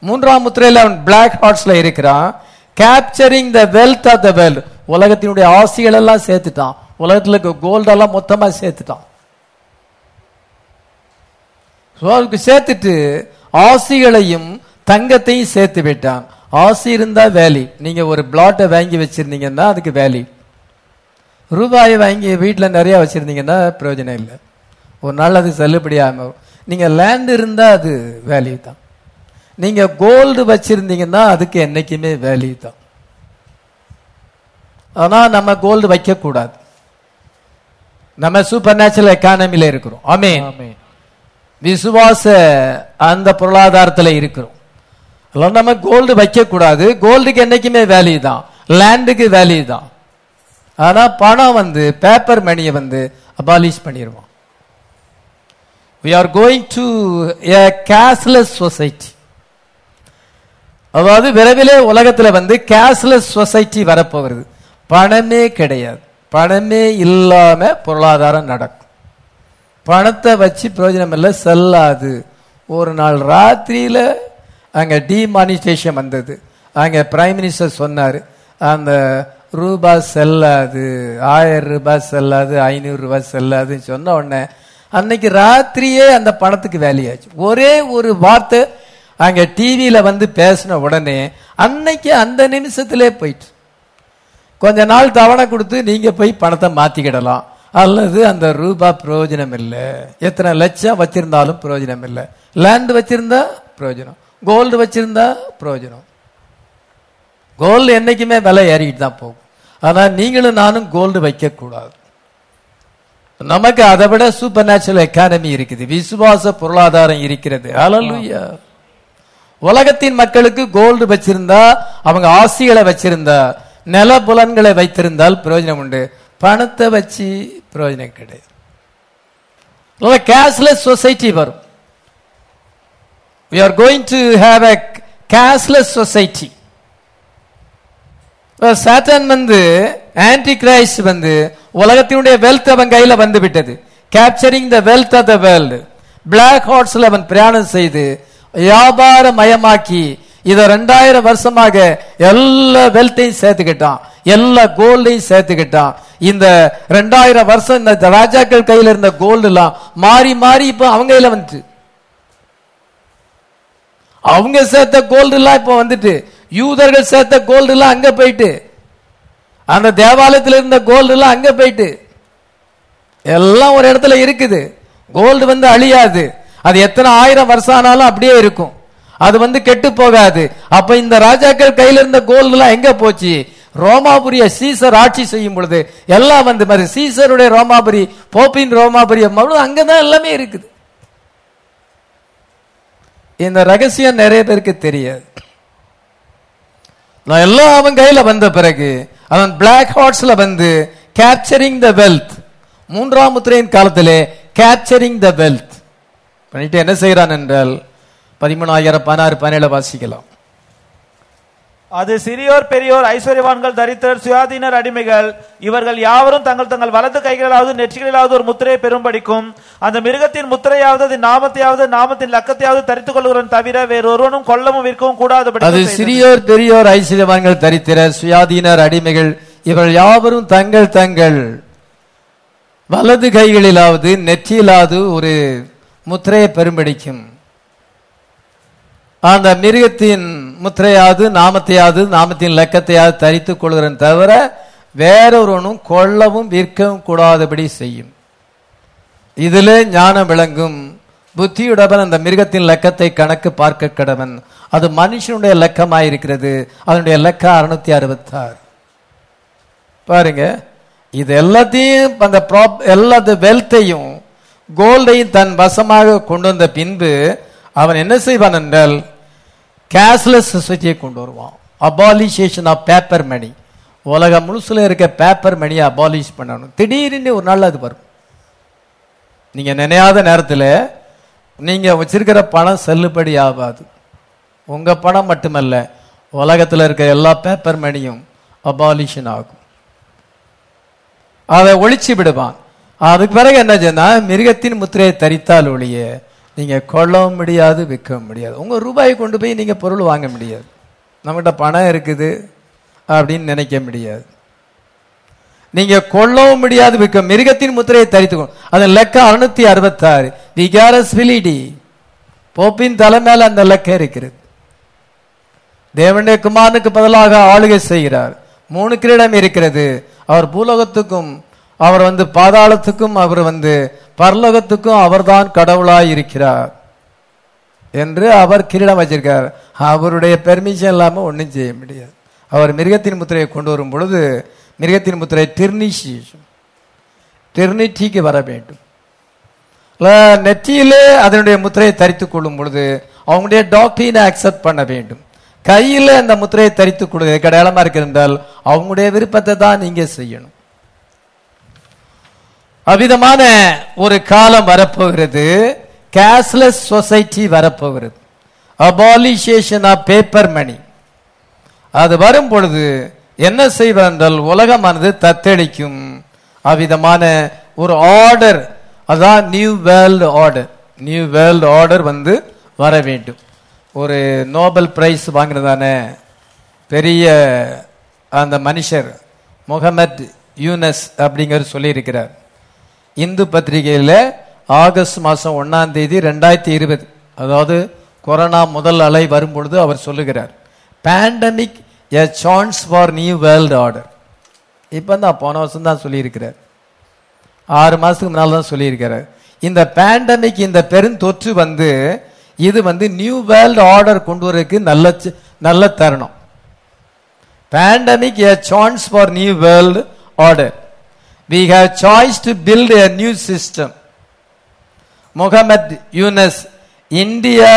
மூன்றாம் முத்திரையில் அவன் பிளாக் ஹார்ட்ஸ்ல இருக்கிறான் capturing the wealth of the world உலகத்தினுடைய ஆசைகள் எல்லாம் சேர்த்துட்டான். உலகத்துல இருக்க கோல்ட் எல்லாம் மொத்தமா சேர்த்துட்டான். So, அதுக்கு சேர்த்துட்டு ஆசிகளையும் தங்கத்தையும் சேர்த்து விட்டான். ஆசி இருந்தா வேலி நீங்க ஒரு பிளாட்டை வாங்கி வச்சிருந்தீங்கன்னா அதுக்கு வேலி ரூபாயை வாங்கி வீட்டுல நிறைய வச்சிருந்தீங்கன்னா பிரயோஜனம் இல்லை. ஒரு நாள் அது செல்லுபடியாம வரும். நீங்க லேண்ட் இருந்தா அது வேல்யூ தான். நீங்க கோல்டு வச்சிருந்தீங்கன்னா அதுக்கு என்னைக்குமே வேல்யூ தான். ஆனா நம்ம கோல்டு வைக்க கூடாது நம்ம சூப்பர் நேச்சுரல் எக்கானமில இருக்கிறோம். ஆமென் விசுவாச அந்த பொருளாதாரத்துல இருக்கிறோம். அதனால நம்ம கோல்டு வைக்க கூடாது கோல்டுக்கு என்னைக்குமே வேல்யூ தான். லேண்டுக்கு வேல்யூ தான். ஆனா பணம் வந்து பேப்பர் மணியை வந்து அபாலிஷ் பண்ணிடுவோம் we are going to a cashless society அதாவது விரைவிலே உலகத்தில் வந்து கேஷ்லெஸ் சொசைட்டி வரப்போகிறது. பணமே கிடையாது. பணமே இல்லாம பொருளாதாரம் நடக்கும். பணத்தை வச்சு பிரயோஜனம் இல்லை செல்லாது. ஒரு நாள் ராத்திரியில அங்க டிமானிஸ்டேஷன் வந்தது. அங்க பிரைம் மினிஸ்டர் சொன்னார் அந்த ரூபாய் செல்லாது ஆயிரம் ரூபாய் செல்லாது ஐநூறு ரூபாய் செல்லாதுன்னு சொன்ன உடனே அன்னைக்கு ராத்திரியே அந்த பணத்துக்கு வேலையாச்சு. ஒரே ஒரு வார்த்தை அங்க டிவியில வந்து பேசின உடனே அன்னைக்கு அந்த நிமிஷத்திலே போயிட்டு. கொஞ்ச நாள் தவணை கொடுத்து நீங்க போய் பணத்தை மாத்திக்கிடலாம். அல்லது அந்த ரூபா பிரயோஜனம் இல்லை. எத்தனை லட்சம் வச்சிருந்தாலும் பிரயோஜனம் இல்லை. லேண்ட் வச்சிருந்தா பிரயோஜனம். கோல்டு வச்சிருந்தா பிரயோஜனம். கோல்டு என்னைக்குமே விலை ஏறிக்கிட்டு தான் போகும். ஆனால் நீங்களும் நானும் கோல்டு வைக்கக்கூடாது. நமக்கு அதை விட சூப்பர் நேச்சுரல் எக்கானமி இருக்குது. விசுவாச பொருளாதாரம் இருக்கிறது. அலலுயா உலகத்தின் மக்களுக்கு கோல்டு வச்சிருந்தா அவங்க ஆசிகளை வச்சிருந்தா நில புலன்களை வைத்திருந்தால் பிரயோஜனம் உண்டு. பணத்தை வச்சு பிரயோஜனம் கிடையாது. கேஷ்லெஸ் சொசைட்டி வரும். We are going to have a cashless society சாத்தான் வந்து ஆன்டி கிரைஸ்ட் வந்து உலகத்தினுடைய வெல்த் அவன் கையில வந்து விட்டது capturing the wealth of the world black ஹார்ட்ஸ்ல அவன் பிரயாணம் செய்து வியாபார மயமாக்கி இதை ரெண்டாயிரம் வருஷமாக எல்லா வெல்த்தையும் சேர்த்துக்கிட்டான். எல்லா கோல்டையும் சேர்த்துக்கிட்டான். இந்த ரெண்டாயிரம் வருஷம் இந்த ராஜாக்கள் கையில இருந்த கோல்டு எல்லாம் மாறி மாறி இப்ப அவங்க கையில வந்துட்டு. அவங்க சேர்த்த கோல்டு எல்லாம் இப்ப வந்துட்டு. யூதர்கள் சேர்த்த கோல்டு எல்லாம் அங்க போயிட்டு. அந்த தேவாலயத்தில் இருந்த கோல்டு எல்லாம் அங்க போயிட்டு. எல்லாம் ஒரு இடத்துல இருக்குது. கோல்டு வந்து அழியாது. அது எத்தனை ஆயிரம் வருஷம் ஆனாலும் அப்படியே இருக்கும். அது வந்து கெட்டு போகாது. அப்ப இந்த ராஜாக்கள் கையில இருந்த கோல்டு எல்லாம் எங்க போச்சு? ரோமாபுரிய சீசர் ஆட்சி செய்யும் பொழுது எல்லாம் வந்து மாதிரி சீசருடைய ரோமாபுரி போப்பின் ரோமாபுரி அங்கதான் எல்லாமே இருக்குது. இந்த ரகசியம் நிறைய பேருக்கு தெரியாது. நான் எல்லாம் அவன் கையில வந்த பிறகு அவன் பிளாக் ஹார்ட்ஸ்ல வந்து கேப்சரிங் த வெல்த் மூன்றாம் முத்திரையின் காலத்திலே கேப்சரிங் த வெல்த் பண்ணிட்டு என்ன செய்யறான் என்றால் பதிமூணாயிரம் பதினாறு பதினேழு வாசிக்கலாம். அது சிறியோர் பெரியோர் ஐஸ்வர்யவான்கள் தரித்திரர் சுயாதீனர் அடிமைகள். இவர்கள் யாவரும் தங்கள் தங்கள் வலது கைகளிலாவது நெற்றிகளிலாவது ஒரு முத்திரையை பெறும்படிக்கும் அந்த மிருகத்தின் முத்திரையாவது அதன் நாமத்தையாவது நாமத்தின் லக்கத்தையாவது தரித்துக் கொள்கிறவன் தவிர வேறொருவனும் கொல்லவும் விற்கவும் கூடாதபடி அது சிறியோர் பெரியோர் ஐஸ்வர்யவான்கள் தரித்திரர் சுயாதீனர் அடிமைகள் இவர்கள் யாவரும் தங்கள் தங்கள் வலது கைகளிலாவது நெற்றியிலாவது ஒரு முத்திரையை பெரும்படிக்கும் அந்த மிருகத்தின் முத்திரையாவது நாமத்தையாவது நாமத்தின் லக்கத்தையாவது தரித்துக் கொள்கிறேன் தவிர வேறொருவனும் கொல்லவும் விற்கவும் கூடாதபடி செய்யும். இதிலே ஞானம் விளங்கும். புத்தியுடவன் அந்த மிருகத்தின் லக்கத்தை கணக்கு பார்க்க கடவன். அது மனுஷனுடைய லக்கமாயிருக்கிறது. அதனுடைய லக்க அறுநூத்தி அறுபத்தாறு. பாருங்க. இது எல்லாத்தையும் அந்த ப்ராப் எல்லா வெல்த்தையும் கோல்டையும் தன் வசமாக கொண்டு வந்த பின்பு அவன் என்ன செய்வான் என்றால் கேஷ்லெஸ் சொசைட்டியை கொண்டு வருவான். அபாலிசேஷன் ஆஃப் பேப்பர் மணி உலகம் முழுசில் இருக்க பேப்பர் மணியை அபாலிஷ் பண்ணணும். திடீர்னு ஒரு நாள் அது வரும். நீங்கள் நினையாத நேரத்தில் நீங்கள் வச்சிருக்கிற பணம் செல்லுபடி ஆகாது. உங்கள் பணம் மட்டுமல்ல உலகத்தில் இருக்க எல்லா பேப்பர் மணியும் அபாலிஷன் ஆகும். அதை ஒழிச்சு விடுவான். அதுக்கு பிறகு என்ன சொன்னா மிருகத்தின் முத்திரையை தரித்தால் ஒழிய நீங்க கொள்ளவும் முடியாது விற்கவும் முடியாது. உங்க ரூபாயை கொண்டு போய் நீங்க பொருள் வாங்க முடியாது. நம்மகிட்ட பணம் இருக்குது அப்படின்னு நினைக்க முடியாது. நீங்க கொள்ளவும் முடியாது விற்க மிருகத்தின் முத்திரையை தரித்துக்கோ அதன் லெக்க அறுநூத்தி அறுபத்தாறு. விகாரஸ் விலிடி. போப்பின் தலை மேல அந்த லெக்க இருக்கிறது. தேவனுடைய குமாரனுக்கு பதிலாக ஆளுகை செய்கிறார். மூணு கிரீடம் இருக்கிறது. அவர் பூலோகத்துக்கும் அவர் வந்து பாதாளத்துக்கும் அவர் வந்து பரலோகத்துக்கும் அவர்தான் கடவுளாய் இருக்கிறார் என்று அவர் கிரீடம் வச்சிருக்கார். அவருடைய பெர்மிஷன் இல்லாம ஒன்றும் செய்ய முடியாது. அவர் மிருகத்தின் முத்திரையை கொண்டு வரும் பொழுது மிருகத்தின் முத்திரை டிர்னிஷி டிர்னிட்டிக்கு வர வேண்டும். நெற்றியிலே அதனுடைய முத்திரையை தரித்துக் கொள்ளும் பொழுது அவங்களுடைய டாக்டரினை அக்செப்ட் பண்ண வேண்டும். கையில் அந்த முத்திரையை தரித்துக் கொள்வது கடையாளமாக இருக்கிறால் அவங்களுடைய விருப்பத்தை தான் நீங்க செய்யணும். அவ்விதமான ஒரு காலம் வரப்போகிறது. கேஷ்லெஸ் சொசைட்டி வரப்போகிறது. அபாலிஷேஷன் ஆஃப் பேப்பர் மணி அது வரும் பொழுது என்ன செய்வார் என்றால் உலகமானது தத்தளிக்கும். அவ்விதமான ஒரு ஆர்டர் அதான் new world order new world order வந்து வர வேண்டும். ஒரு நோபல் பிரைஸ் வாங்கினதான பெரிய அந்த மனுஷர் முகமது யூனஸ் அப்படிங்கிற சொல்லியிருக்கிறார். இந்து பத்திரிகையில் ஆகஸ்ட் மாதம் ஒன்றாம் தேதி ரெண்டாயிரத்தி இருபது. அதாவது கொரோனா முதல் அலை வரும்பொழுது அவர் சொல்லுகிறார் pandemic a chance for new world order இப்போ தான் போன வருஷம் தான் சொல்லியிருக்கிறார். ஆறு மாதத்துக்கு முன்னால் தான் சொல்லியிருக்கிறார். இந்த பேண்டமிக் இந்த பெருந்தொற்று வந்து இது வந்து நியூ வேர்ல்டு ஆர்டர் கொண்டு வரதுக்கு நல்ல நல்ல தருணம். Pandemic a chance for new world order we have choice to build a new system. Muhammad Yunus India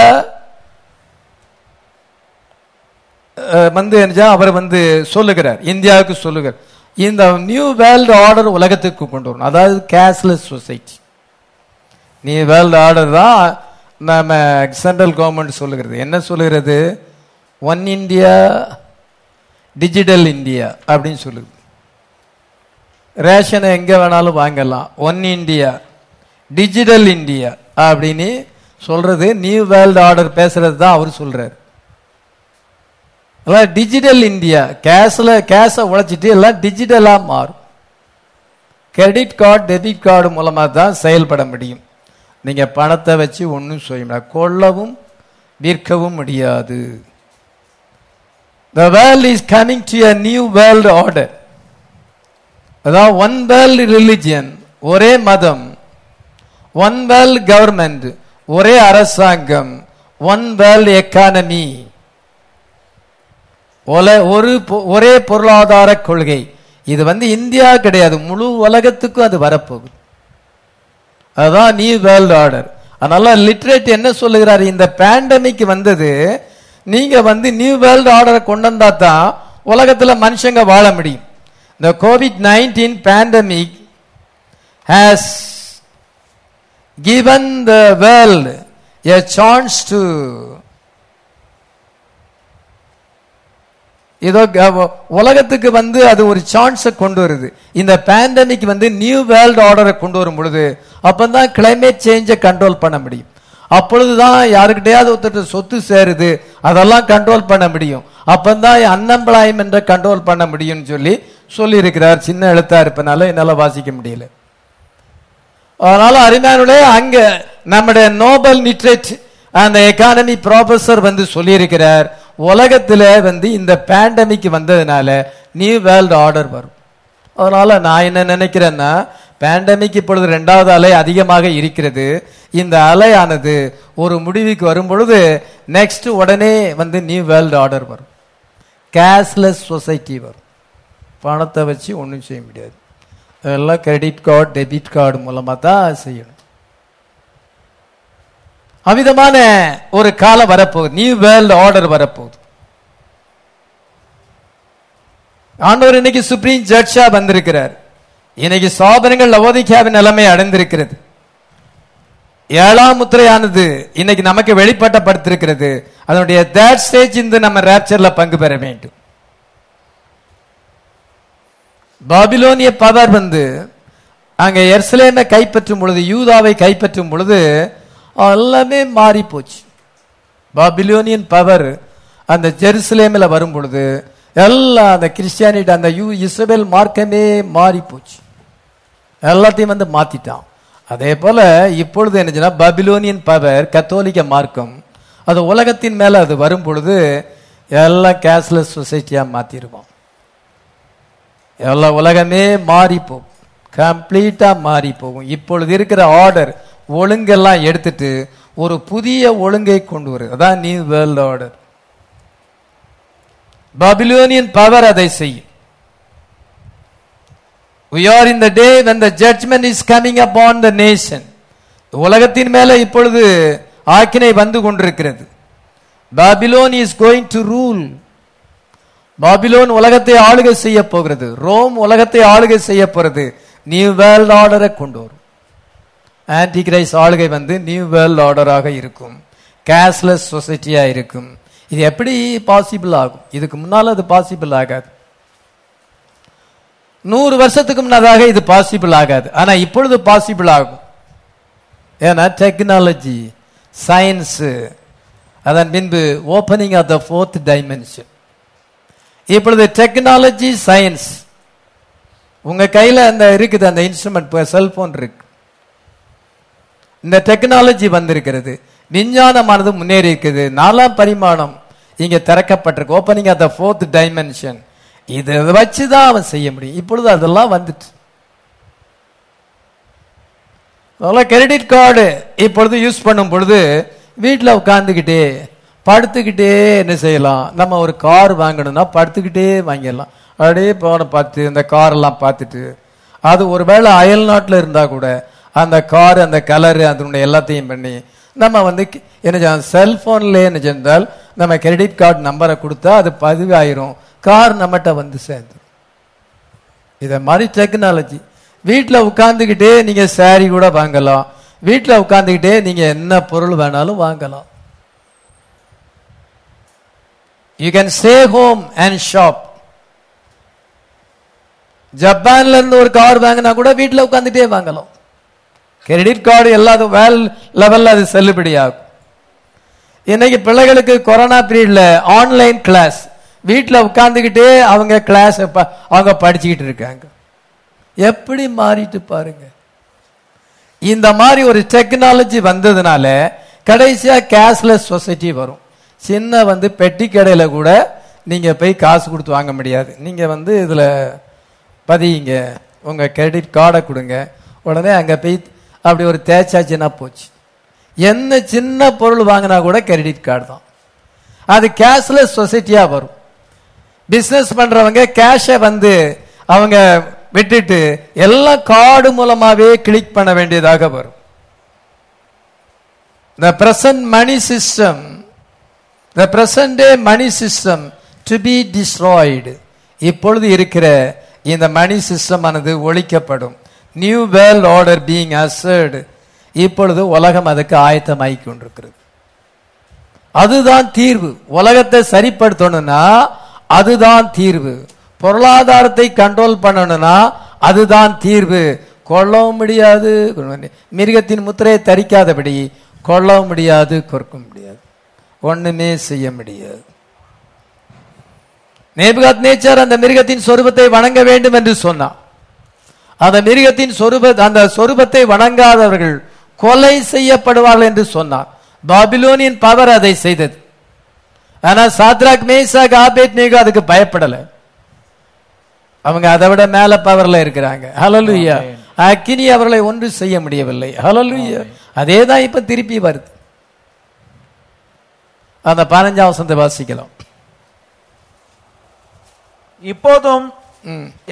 வந்து அவர் வந்து சொல்லுகிறார். இந்தியாவுக்கு சொல்லுகிறார். இந்த நியூ வேர்ல்டு ஆர்டர் உலகத்துக்கு கொண்டு வரணும். அதாவது cashless society new world order தான் நம்ம சென்ட்ரல் கவர்மெண்ட் சொல்லுகிறது. என்ன சொல்லுகிறது? ஒன் இந்தியா டிஜிட்டல் இந்தியா அப்படின்னு சொல்லுது ரேஷனை எங்கே வேணாலும் வாங்கலாம் ஒன் இந்தியா டிஜிட்டல் இந்தியா அப்படின்னு சொல்றது நியூ வேர்ல்டு ஆர்டர் பேசுறது தான் அவர் சொல்றாரு. எல்லாம் டிஜிட்டல் இந்தியா கேஷில் கேஷை உழைச்சிட்டு எல்லாம் டிஜிட்டலாக மாறும். கிரெடிட் கார்டு டெபிட் கார்டு மூலமாக தான் செயல்பட முடியும். நீங்கள் பணத்தை வச்சு ஒன்றும் செய்ய முடியாது. கொள்ளவும் விற்கவும் முடியாது. The world is coming to a new world order அதாவது ஒன் வேர்ல்டு ரிலிஜியன் ஒரே மதம் ஒன் வேர்ல்டு கவர்மெண்ட் ஒரே அரசாங்கம் ஒன் வேர்ல்டு எக்கானமி ஒரு பொ- ஒரே பொருளாதார கொள்கை. இது வந்து இந்தியா கிடையாது. முழு உலகத்துக்கும் அது வரப்போகுது. அதுதான் நியூ வேர்ல்டு ஆர்டர் அதனால லிட்ரேட் என்ன சொல்லுகிறார்? இந்த பேண்டமிக் வந்தது நீங்க வந்து நியூ வேர்ல்டு ஆர்டரை கொண்டு வந்தா தான் உலகத்துல மனுஷங்க வாழ முடியும். இந்த COVID nineteen pandemic has given the world a chance to ஏதோ க- உலகத்துக்கு வந்து அது ஒரு சான்ஸை கொண்டு வருது. இந்த பேண்டமிக் வந்து நியூ வேர்ல்டு ஆர்டரை கொண்டு வரும் பொழுது அப்பதான் கிளைமேட் சேஞ்சை கண்ட்ரோல் பண்ண முடியும். அப்பொழுது தான் யாருக்கிட்டையாவது ஒருத்தர் சொத்து சேருது அதெல்லாம் கண்ட்ரோல் பண்ண முடியும். அப்போ தான் அன்எம்ப்ளாய்மெண்ட்டை கண்ட்ரோல் பண்ண முடியும்னு சொல்லி சொல்லியிருக்கிறார் சின்ன எழுத்தா இருப்பனால என்னால் வாசிக்க முடியல. அதனால அறிஞானுடைய அங்க நம்முடைய நோபல் நிட்ரேட் அந்த எக்கானமி ப்ரொஃபசர் வந்து சொல்லியிருக்கிறார் உலகத்தில் வந்து இந்த பேண்டமிக் வந்ததுனால நியூ வேர்ல்டு ஆர்டர் வரும். அதனால நான் என்ன நினைக்கிறேன்னா பேண்டமிக் இப்பொழுது ரெண்டாவது அலை அதிகமாக இருக்கிறது. இந்த அலையானது ஒரு முடிவுக்கு வரும் பொழுது நெக்ஸ்ட் உடனே வந்து நியூ வேர்ல்டு ஆர்டர் வரும். கேஷ்லெஸ் சொசைட்டி வரும். பணத்தை வச்சு ஒன்றும் செய்ய முடியாது. அதெல்லாம் கிரெடிட் கார்டு டெபிட் கார்டு மூலமாக தான் செய்யணும். அமிதமான ஒரு காலம் வரப்போகுது. நியூ வேர்ல்டு ஆர்டர் வரப்போகுது. ஆண்டவர் இன்னைக்கு சுப்ரீம் ஜட்ஜா வந்திருக்கிறார். இன்னைக்கு சோதனைகள் லவோதிக்காவின் நிலைமை அடைந்திருக்கிறது. ஏழாம் முத்திரையானது இன்னைக்கு நமக்கு வெளிப்பட்டப்படுத்திருக்கிறது அதனுடைய தேர்ட் ஸ்டேஜ் இந்த நம்ம ரேப்சர்ல பங்கு பெற வேண்டும். பாபிலோனிய பவர் வந்து அங்கே எர்சலேமை கைப்பற்றும் பொழுது யூதாவை கைப்பற்றும் பொழுது எல்லாமே மாறி போச்சு. பாபிலோனியன் பவர் அந்த ஜெருசலேமில் வரும் பொழுது எல்லாம் அந்த கிறிஸ்டியானிட்டி அந்த யூ இஸ்ரேல் மார்க்கமே மாறி போச்சு. எல்லாத்தையும் வந்து மாத்திட்டான். அதே போல இப்பொழுது என்னச்சுன்னா பபிலோனியன் பவர் கத்தோலிக்க மார்க்கம் அது உலகத்தின் மேல அது வரும் பொழுது எல்லாம் கேஷ்லெஸ் சொசைட்டியா மாத்திருவோம். எல்லா உலகமே மாறி போகும் மாறி போகும் இப்பொழுது இருக்கிற ஆர்டர் ஒழுங்கெல்லாம் எடுத்துட்டு ஒரு புதிய ஒழுங்கை கொண்டு வருது அதான் new world order Babylonian power அதை செய்யும். We are in the day when the judgment is coming upon the nation. உலகத்தின் மேல இப்பொழுது ஆக்கினை வந்து கொண்டிருக்கிறது. Babylon is going to rule Babylon உலகத்தை ஆளுகை செய்ய போகிறது. ரோம் உலகத்தை ஆளுகை செய்ய போகிறது. நியூ வேர்ல்ட் ஆர்டரை கொண்டு வரும். ஆன்டி கிரைஸ் ஆளுகை வந்து நியூ வேர்ல்ட் ஆர்டராக இருக்கும். கேஷ்லெஸ் சொசைட்டியாக இருக்கும். இது எப்படி பாசிபிள் ஆகும்? இதுக்கு முன்னால் அது பாசிபிள் ஆகாது. நூறு வருஷத்துக்கு முன்னதாக இது பாசிபிள் ஆகாது. ஆனால் இப்பொழுது பாசிபிள் ஆகும். ஏன்னா டெக்னாலஜி சயின்ஸு அதன் பின்பு opening of the fourth dimension இப்பொழுது டெக்னாலஜி சயின்ஸ் உங்க கையில அந்த இருக்குது அந்த இன்ஸ்ட்ருமெண்ட் செல்போன் இருக்கு. இந்த டெக்னாலஜி வந்திருக்கிறது. விஞ்ஞானமானது முன்னேறி இருக்குது. நாலாம் பரிமாணம் இங்க திறக்கப்பட்டிருக்கு. Opening of the fourth dimension இதை வச்சு தான் அவன் செய்ய முடியும். இப்பொழுது அதெல்லாம் வந்துட்டு. கிரெடிட் கார்டு இப்பொழுது யூஸ் பண்ணும் பொழுது வீட்டில் உட்காந்துக்கிட்டே படுத்துக்கிட்டே என்ன செய்யலாம்? நம்ம ஒரு கார் வாங்கணும்னா படுத்துக்கிட்டே வாங்கிடலாம். அப்படியே போன பார்த்து இந்த காரெல்லாம் பார்த்துட்டு அது ஒருவேளை அயல் நாட்டில் இருந்தால் கூட அந்த கார் அந்த கலரு அதனுடைய எல்லாத்தையும் பண்ணி நம்ம வந்து கி- என்ன செல்போன்ல என்ன செஞ்சால் நம்ம கிரெடிட் கார்டு நம்பரை கொடுத்தா அது பதிவாயிரும். கார் நம்மகிட்ட வந்து சேர்ந்து. இதை மாதிரி டெக்னாலஜி. வீட்டில் உட்காந்துக்கிட்டே நீங்கள் சாரி கூட வாங்கலாம். வீட்டில் உட்காந்துக்கிட்டே நீங்கள் என்ன பொருள் வேணாலும் வாங்கலாம். You can stay home and shop ஜப்பான்ல இருந்து ஒரு கார் வாங்கினா கூட வீட்டில் உட்காந்துட்டே வாங்கலாம். கிரெடிட் கார்டு எல்லாத்தும் வேல் லெவல்ல அது செல்லுபடி ஆகும் இன்னைக்கு பிள்ளைகளுக்கு கொரோனா பீரியட்ல ஆன்லைன் கிளாஸ் வீட்டில் உட்காந்துக்கிட்டே அவங்க கிளாஸ் அவங்க படிச்சுக்கிட்டு இருக்காங்க. எப்படி மாறிட்டு பாருங்க. இந்த மாதிரி ஒரு டெக்னாலஜி வந்ததுனால கடைசியா கேஷ்லெஸ் சொசைட்டி வரும். சின்ன வந்து பெட்டி கடையில் கூட நீங்கள் போய் காசு கொடுத்து வாங்க முடியாது. நீங்கள் வந்து இதில் பதியுங்க. உங்கள் கிரெடிட் கார்டை கொடுங்க. உடனே அங்கே போய் அப்படி ஒரு தேய்ச்சாச்சுன்னா போச்சு. என்ன சின்ன பொருள் வாங்கினா கூட கிரெடிட் கார்டு தான். அது கேஷ்லெஸ் சொசைட்டியாக வரும். பிஸ்னஸ் பண்ணுறவங்க கேஷை வந்து அவங்க விட்டுட்டு எல்லாம் கார்டு மூலமாகவே கிளிக் பண்ண வேண்டியதாக வரும். இந்த present money system the present day money system to be இப்பொழுது இருக்கிற இந்த மணி சிஸ்டம் ஆனது ஒழிக்கப்படும். New world order being ushered இப்பொழுது உலகம் அதுக்கு ஆயத்தமாகி கொண்டிருக்கிறது. அதுதான் தீர்வு. உலகத்தை சரிப்படுத்தணும்னா அதுதான் தீர்வு. பொருளாதாரத்தை கண்ட்ரோல் பண்ணணும்னா அதுதான் தீர்வு. கொல்லவும் முடியாது. மிருகத்தின் முத்திரையை தரிக்காதபடி கொல்லவும் முடியாது கொடுக்க முடியாது. ஒண்ணுமே செய்ய முடியாது. நேபுகாத் நேச்சர் அந்த மிருகத்தின் சொரூபத்தை வணங்க வேண்டும் என்று சொன்னான் அந்த மிருகத்தின் சொரூப அந்த சொரூபத்தை வணங்காதவர்கள் கொலை செய்யப்படுவார்கள் என்று சொன்னார். பாபிலோனியன் பவர் அதை செய்தது. ஆனா சாத்ராக் மேசாக் ஆபேத் நேகோ அதுக்கு பயப்படல. அவங்க அதை விட மேல பவர்ல இருக்கிறாங்க. ஹலலுயா அக்கினி அவர்களை ஒன்று செய்ய முடியவில்லை. ஹலலுயா அதே தான் இப்ப திருப்பி வருது. அந்த பதினஞ்சாம் வசனத்தை வாசிக்கலாம். இப்போதும்.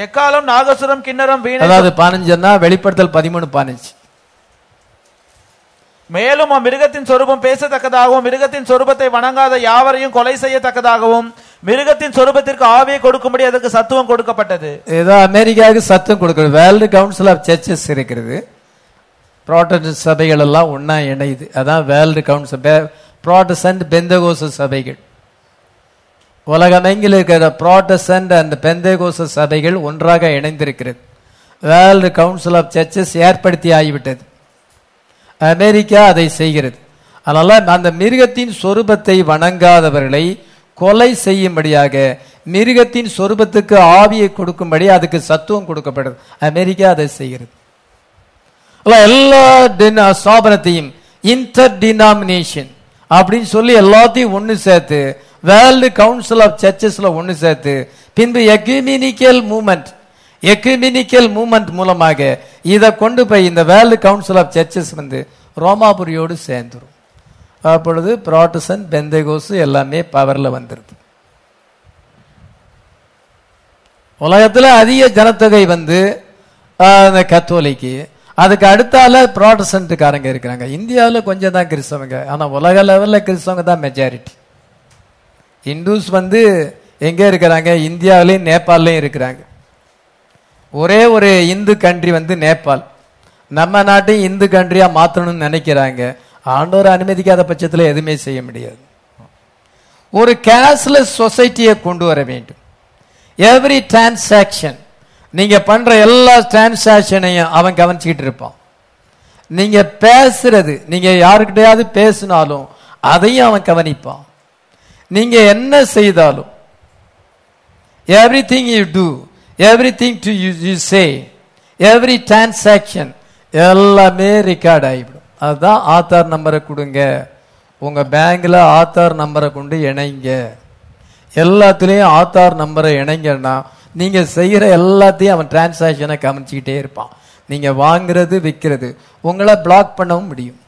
எக்காலம் நாகசுரம் கிண்ணறம் வீணை அதாவது பதினஞ்சுன்னா வெளிப்படுத்தல் பதிமூணு பதினஞ்சு. மேலும் அம்மிருகத்தின் சொரூபம் பேசத்தக்கதாகவும் மிருகத்தின் சொரூபத்தை வணங்காத யாவரையும் கொலை செய்யத்தக்கதாகவும் மிருகத்தின் சொரூபத்திற்கு ஆவியை கொடுக்கும்படி அதற்கு சத்துவம் கொடுக்கப்பட்டது. ஏதோ அமெரிக்காவுக்கு சத்தம் கொடுக்கிறது. வேர்ல்டு கவுன்சில் ஆஃப் சர்ச்சஸ் இருக்கிறது. ப்ராட்டஸ்டன்ட் சபைகள் எல்லாம் ஒண்ணா இணையுது. அதான் வேர்ல்டு கவுன்சில். ப்ராட்டஸ்டன்ட் பெந்தகோச சபைகள். உலகமெங்கில் இருக்கிற ப்ராட்டஸ்டன்ட் அண்ட் பெந்தகோச சபைகள் ஒன்றாக இணைந்திருக்கிறது. வேர்ல்டு கவுன்சில் ஆஃப் சர்ச்சஸ் ஏற்படுத்தி ஆகிவிட்டது. அமெரிக்கா அதை செய்கிறது. அதனால் அந்த மிருகத்தின் சொரூபத்தை வணங்காதவர்களை கொலை செய்யும்படியாக மிருகத்தின் சொரூபத்துக்கு ஆவியை கொடுக்கும்படி அதுக்கு சத்துவம் கொடுக்கப்படுது. அமெரிக்கா அதை செய்கிறது. எல்லா டின- ஸ்தாபனத்தையும் இன்டர் டினாமினேஷன் அப்படின்னு சொல்லி எல்லாத்தையும் ஒன்று சேர்த்து வேர்ல்டு கவுன்சில் ஆஃப் சர்ச்சஸில் ஒன்று சேர்த்து பின்பு எக்யூமினிக்கல் மூமெண்ட் எக்யூமினிக்கல் மூமெண்ட் மூலமாக இதை கொண்டு போய் இந்த வேர்ல்டு கவுன்சில் ஆஃப் சர்ச்சஸ் வந்து ரோமாபுரியோடு சேர்ந்துரும். அப்பொழுது ப்ராட்டசன் பெந்தகோசு எல்லாமே பவரில் வந்துடுது உலகத்தில் அதிக ஜனத்தொகை வந்து கத்தோலிக்கு அதுக்கு அடுத்தால ப்ராட்டஸ்டன்ட்காரங்க இருக்கிறாங்க. இந்தியாவில் கொஞ்சம் தான் கிறிஸ்தவங்க. ஆனால் உலக லெவலில் கிறிஸ்தவங்க தான் மெஜாரிட்டி இந்துஸ் வந்து எங்கே இருக்கிறாங்க? இந்தியாவிலையும் நேபாள்லயும் இருக்கிறாங்க. ஒரே ஒரு இந்து கண்ட்ரி வந்து நேபாள். நம்ம நாட்டையும் இந்து கண்ட்ரியாக மாற்றணும்னு நினைக்கிறாங்க. ஆண்டோர் அனுமதிக்காத பட்சத்தில் எதுவுமே செய்ய முடியாது. ஒரு கேஷ்லெஸ் சொசைட்டியை கொண்டு வர வேண்டும். எவ்ரி டிரான்சாக்ஷன் நீங்க பண்ற எல்லா டிரான்சாக்ஷனையும் அவன் கவனிச்சுக்கிட்டு இருப்பான். நீங்க பேசுறது நீங்க யாருக்கிட்டையாவது பேசினாலும் அதையும் அவன் கவனிப்பான். நீங்க என்ன செய்தாலும் everything you do everything to you, you say every transaction எல்லாமே ரெக்கார்ட் ஆகிவிடும். அதுதான் ஆதார் நம்பரை கொடுங்க. உங்கள் பேங்கில் ஆதார் நம்பரை கொண்டு இணைங்க. எல்லாத்துலேயும் ஆதார் நம்பரை இணைங்கன்னா நீங்க செய்யற எல்லாத்தையும் அவன் டிரான்சாக்ஷனை கவனிச்சுக்கிட்டே இருப்பான். நீங்க வாங்குறது விற்கிறது உங்களை பிளாக் பண்ணவும் முடியும்.